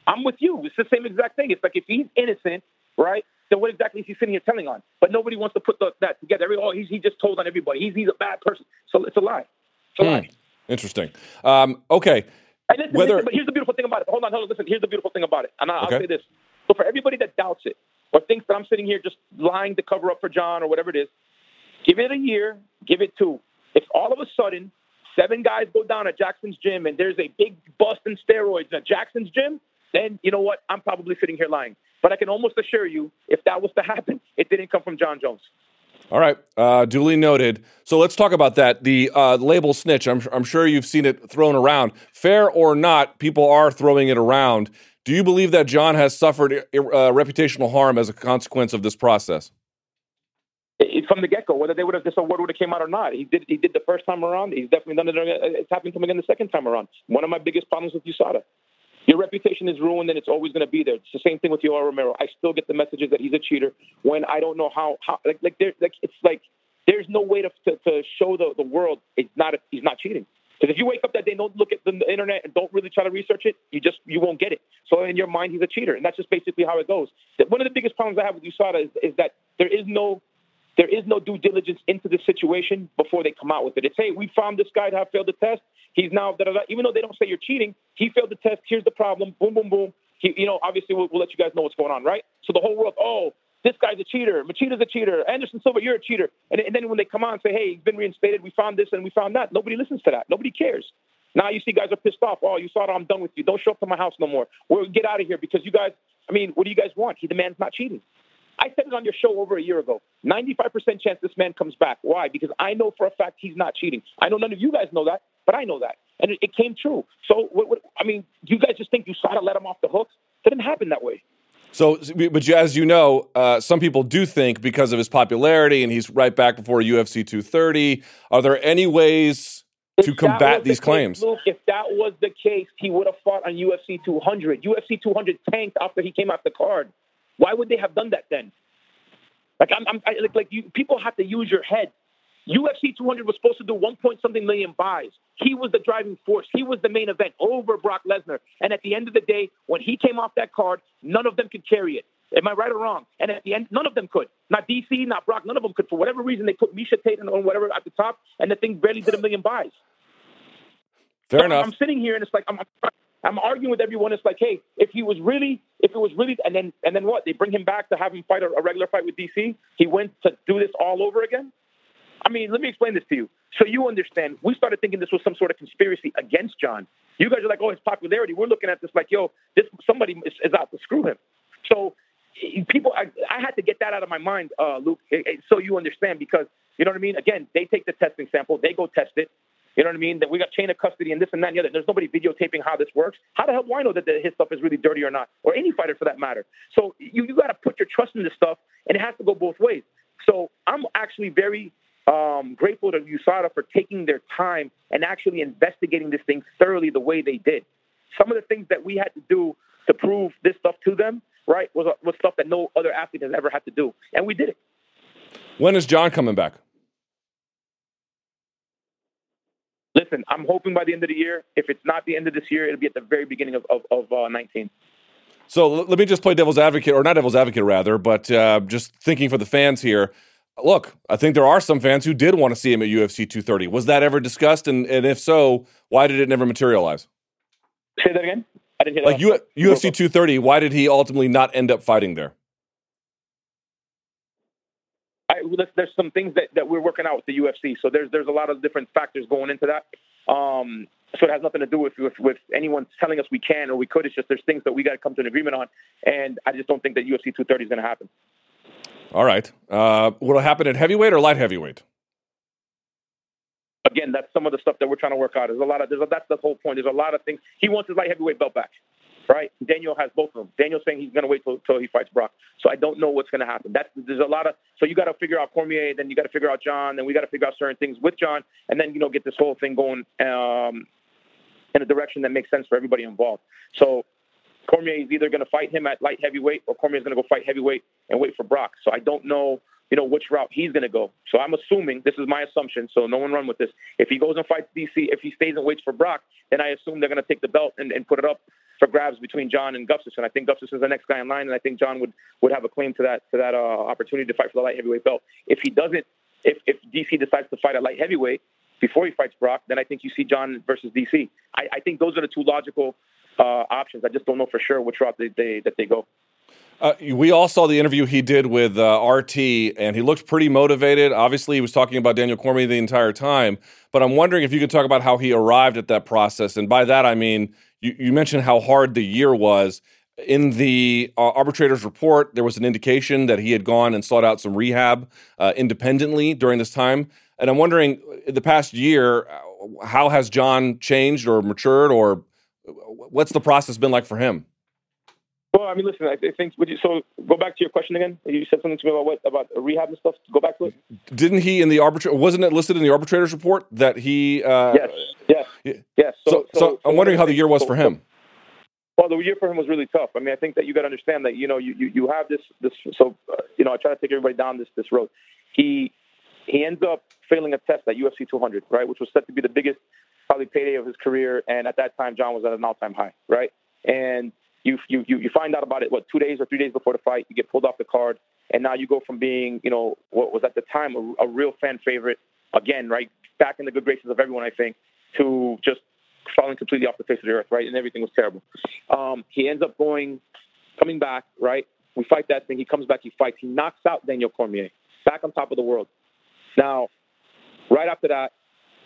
I'm with you. It's the same exact thing. It's like if he's innocent, right? Then what exactly is he sitting here telling on? But nobody wants to put the, that together. Every, oh, he's, he just told on everybody. He's, he's a bad person. So it's a lie. It's a hmm. lie. Interesting. Um, okay. Listen, Whether, listen, but here's the beautiful thing about it. Hold on, hold on. Listen, here's the beautiful thing about it. And I'll, okay. I'll say this. So for everybody that doubts it or thinks that I'm sitting here just lying to cover up for Jon or whatever it is, give it a year, give it two. If all of a sudden seven guys go down at Jackson's gym and there's a big bust in steroids at Jackson's gym, then you know what? I'm probably sitting here lying. But I can almost assure you, if that was to [LAUGHS] happen, it didn't come from Jon Jones. All right, uh, duly noted. So let's talk about that. The uh, label snitch. I'm, I'm sure you've seen it thrown around. Fair or not, people are throwing it around. Do you believe that Jon has suffered uh, reputational harm as a consequence of this process? From the get go, whether they would have this award would have came out or not, he did. He did the first time around. He's definitely done it. It's happening to him again the second time around. One of my biggest problems with USADA your reputation is ruined and it's always going to be there. It's the same thing with Yoel Romero. I still get the messages that he's a cheater when I don't know how, how like, like, there, like it's like there's no way to, to, to show the, the world it's not he's not cheating. Because if you wake up that day and don't look at the internet and don't really try to research it, you just you won't get it. So in your mind, he's a cheater, and that's just basically how it goes. One of the biggest problems I have with USADA is, is that there is no there is no due diligence into the situation before they come out with it. It's hey, we found this guy to have failed the test. He's now da, da, da. even though they don't say you're cheating, he failed the test. Here's the problem. Boom, boom, boom. He, you know, obviously we'll, we'll let you guys know what's going on, right? So the whole world, oh, this guy's a cheater. Machida's a cheater. Anderson Silva, you're a cheater. And, and then when they come on and say, hey, he's been reinstated, we found this and we found that, nobody listens to that. Nobody cares. Now you see guys are pissed off. Oh, you saw it. I'm done with you. Don't show up to my house no more. We'll get out of here because you guys. I mean, what do you guys want? He demands not cheating. I said it on your show over a year ago. 95% chance this man comes back. Why? Because I know for a fact he's not cheating. I know none of you guys know that, but I know that. And it, it came true. So, what, what, I mean, you guys just think you saw to let him off the hook? It didn't happen that way. So, but as you know, uh, some people do think because of his popularity and he's right back before UFC 230. Are there any ways if to combat these the claims? Case, Luke, if that was the case, he would have fought on UFC 200. UFC 200 tanked after he came off the card. Why would they have done that then? Like I'm, I'm I, like, like you, people have to use your head. UFC 200 was supposed to do one point something million buys. He was the driving force. He was the main event over Brock Lesnar. And at the end of the day, when he came off that card, none of them could carry it. Am I right or wrong? And at the end, none of them could. Not DC, not Brock. None of them could. For whatever reason, they put Miesha Tate on whatever at the top, and the thing barely did a million buys. Fair so enough. I'm sitting here and it's like I'm, I'm arguing with everyone. It's like, hey, if he was really, if it was really, and then and then what? They bring him back to have him fight a, a regular fight with DC. He went to do this all over again. I mean, let me explain this to you so you understand. We started thinking this was some sort of conspiracy against Jon. You guys are like, oh, his popularity. We're looking at this like, yo, this somebody is, is out to screw him. So eh, people, I, I, had to get that out of my mind, uh, Luke, eh, eh, so you understand because you know what I mean. Again, they take the testing sample, they go test it. You know what I mean? That we got chain of custody and this and that and the other. There's nobody videotaping how this works. How the hell do I know that the, his stuff is really dirty or not, or any fighter for that matter? So you you got to put your trust in this stuff, and it has to go both ways. So I'm actually very um, grateful to USADA for taking their time and actually investigating this thing thoroughly the way they did. Some of the things that we had to do to prove this stuff to them, right, was, was stuff that no other athlete has ever had to do. And we did it. When is Jon coming back? Listen, I'm hoping by the end of the year. If it's not the end of this year, it'll be at the very beginning of, of, of uh, 19. So let me just play devil's advocate, or not devil's advocate, rather, but uh, just thinking for the fans here look, I think there are some fans who did want to see him at UFC 230. Was that ever discussed? And, and if so, why did it never materialize? Say that again. I didn't hear like that. U- UFC 230. Why did he ultimately not end up fighting there? I, there's some things that, that we're working out with the UFC. So there's there's a lot of different factors going into that. Um, so it has nothing to do with, with, with anyone telling us we can or we could. It's just there's things that we got to come to an agreement on, and I just don't think that UFC 230 is going to happen. All right. Uh, what will it happen at heavyweight or light heavyweight? Again, that's some of the stuff that we're trying to work out. There's a lot of there's a, that's the whole point. There's a lot of things. He wants his light heavyweight belt back, right? Daniel has both of them. Daniel's saying he's going to wait till, till he fights Brock. So I don't know what's going to happen. There's a lot of so you got to figure out Cormier, then you got to figure out Jon, then we got to figure out certain things with Jon, and then you know get this whole thing going um, in a direction that makes sense for everybody involved. So Cormier is either going to fight him at light heavyweight or Cormier is going to go fight heavyweight and wait for Brock. So I don't know, you know, which route he's going to go. So I'm assuming this is my assumption. So no one run with this. If he goes and fights DC, if he stays and waits for Brock, then I assume they're going to take the belt and, and put it up for grabs between Jon and Gustafsson. I think Gustafsson is the next guy in line, and I think Jon would would have a claim to that to that uh, opportunity to fight for the light heavyweight belt. If he doesn't, if if DC decides to fight at light heavyweight before he fights Brock, then I think you see Jon versus DC. I, I think those are the two logical uh, options. I just don't know for sure which route they, they that they go. Uh, we all saw the interview he did with uh, RT, and he looked pretty motivated. Obviously, he was talking about Daniel Cormier the entire time. But I'm wondering if you could talk about how he arrived at that process. And by that, I mean you, you mentioned how hard the year was. In the uh, arbitrator's report, there was an indication that he had gone and sought out some rehab uh, independently during this time. And I'm wondering, in the past year, uh, how has Jon changed or matured, or what's the process been like for him? Well, I mean, listen, I think Would you, so. Go back to your question again. You said something to me about what about rehab and stuff. Go back to it. Didn't he in the arbitrator? Wasn't it listed in the arbitrator's report that he? Uh, yes. Yes. Yes. So, so, so, so I'm wondering how the year was for him. Well, the year for him was really tough. I mean, I think that you got to understand that you know you you, you have this this. So uh, you know, I try to take everybody down this this road. He he ends up failing a test at UFC 200, right, which was set to be the biggest probably payday of his career, and at that time, Jon was at an all-time high, right? And you you you find out about it what two days or three days before the fight, you get pulled off the card, and now you go from being you know what was at the time a, a real fan favorite again, right, back in the good graces of everyone, I think, to just falling completely off the face of the earth, right, and everything was terrible. Um, he ends up going, coming back, right. We fight that thing. He comes back. He fights. He knocks out Daniel Cormier, back on top of the world. Now, right after that,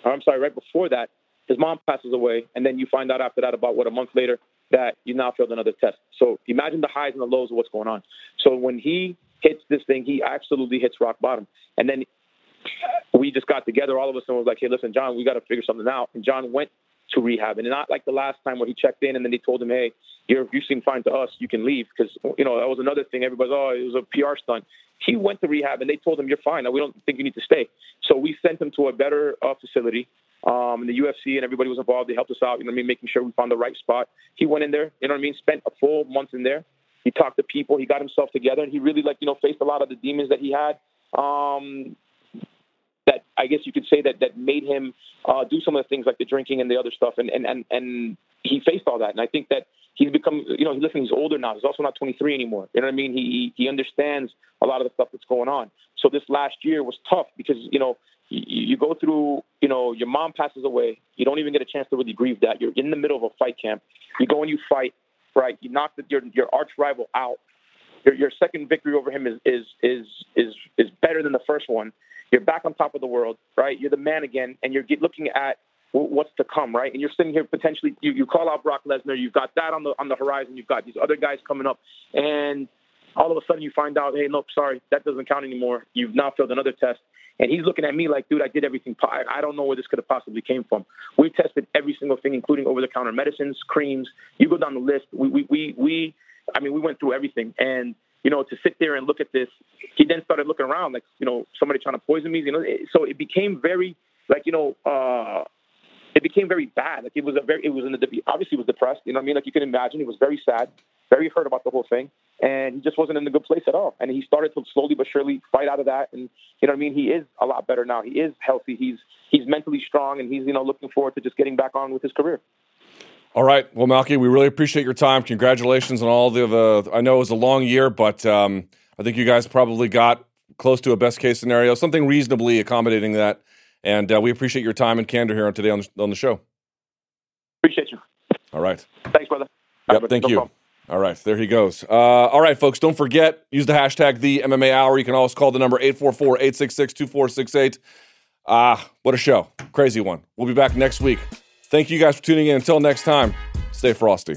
or I'm sorry, right before that, his mom passes away, and then you find out after that, about what a month later, that you now failed another test. So imagine the highs and the lows of what's going on. So when he hits this thing, he absolutely hits rock bottom. And then we just got together, all of us, and was like, "Hey, listen, Jon, we got to figure something out." And Jon went to rehab, and not like the last time where he checked in and then they told him, "Hey, you you seem fine to us, you can leave," because you know that was another thing. Everybody's, "Oh, it was a PR stunt." He went to rehab, and they told him, "You're fine. We don't think you need to stay." So we sent him to a better uh, facility um, and the UFC and everybody was involved. They helped us out, you know what I mean, making sure we found the right spot. He went in there, you know what I mean, spent a full month in there. He talked to people, he got himself together, and he really, like, you know, faced a lot of the demons that he had. Um, that I guess you could say that that made him uh, do some of the things like the drinking and the other stuff, and and and and he faced all that. And I think that he's become, you know, listen, he's older now. He's also not 23 anymore. You know what I mean? He he understands a lot of the stuff that's going on. So this last year was tough because you know You, go through, you know, your mom passes away. You don't even get a chance to really grieve that. You're in the middle of a fight camp. You go and you fight, right? You knock the, your your arch rival out. Your, your second victory over him is is is is is better than the first one. You're back on top of the world, right? You're the man again, and you're looking at what's to come, right? And you're sitting here potentially. You, you call out Brock Lesnar. You've got that on the on the horizon. You've got these other guys coming up, and all of a sudden you find out, hey, nope, sorry, that doesn't count anymore. You've now failed another test. And he's looking at me like, dude, I did everything. I don't know where this could have possibly came from. We've tested every single thing, including over-the-counter medicines, creams. You go down the list. We, we, we, we, I mean, we went through everything. And you know, to sit there and look at this, he then started looking around like, you know, somebody trying to poison me. You know, so it became very, like, you know, uh, it became very bad. Like it was a very, it was in the, obviously was depressed. You know what I mean? Like you can imagine, he was very sad, very hurt about the whole thing, and he just wasn't in a good place at all. And he started to slowly but surely fight out of that. And you know what I mean? He is a lot better now. He is healthy. He's he's mentally strong, and he's you know looking forward to just getting back on with his career. All right. Well, Malki, we really appreciate your time. Congratulations on all the. I know it was a long year, but um, I think you guys probably got close to a best case scenario, something reasonably accommodating that. And uh, we appreciate your time and candor here on today on the, on the show. Appreciate you. All right. Thanks, brother. Yep. Right, thank no you. Problem. All right, there he goes. Uh, all right, folks, don't forget, use the hashtag the MMA Hour. You can always call the number 844 866 2468. Ah, what a show. Crazy one. We'll be back next week. Thank you guys for tuning in. Until next time, stay frosty.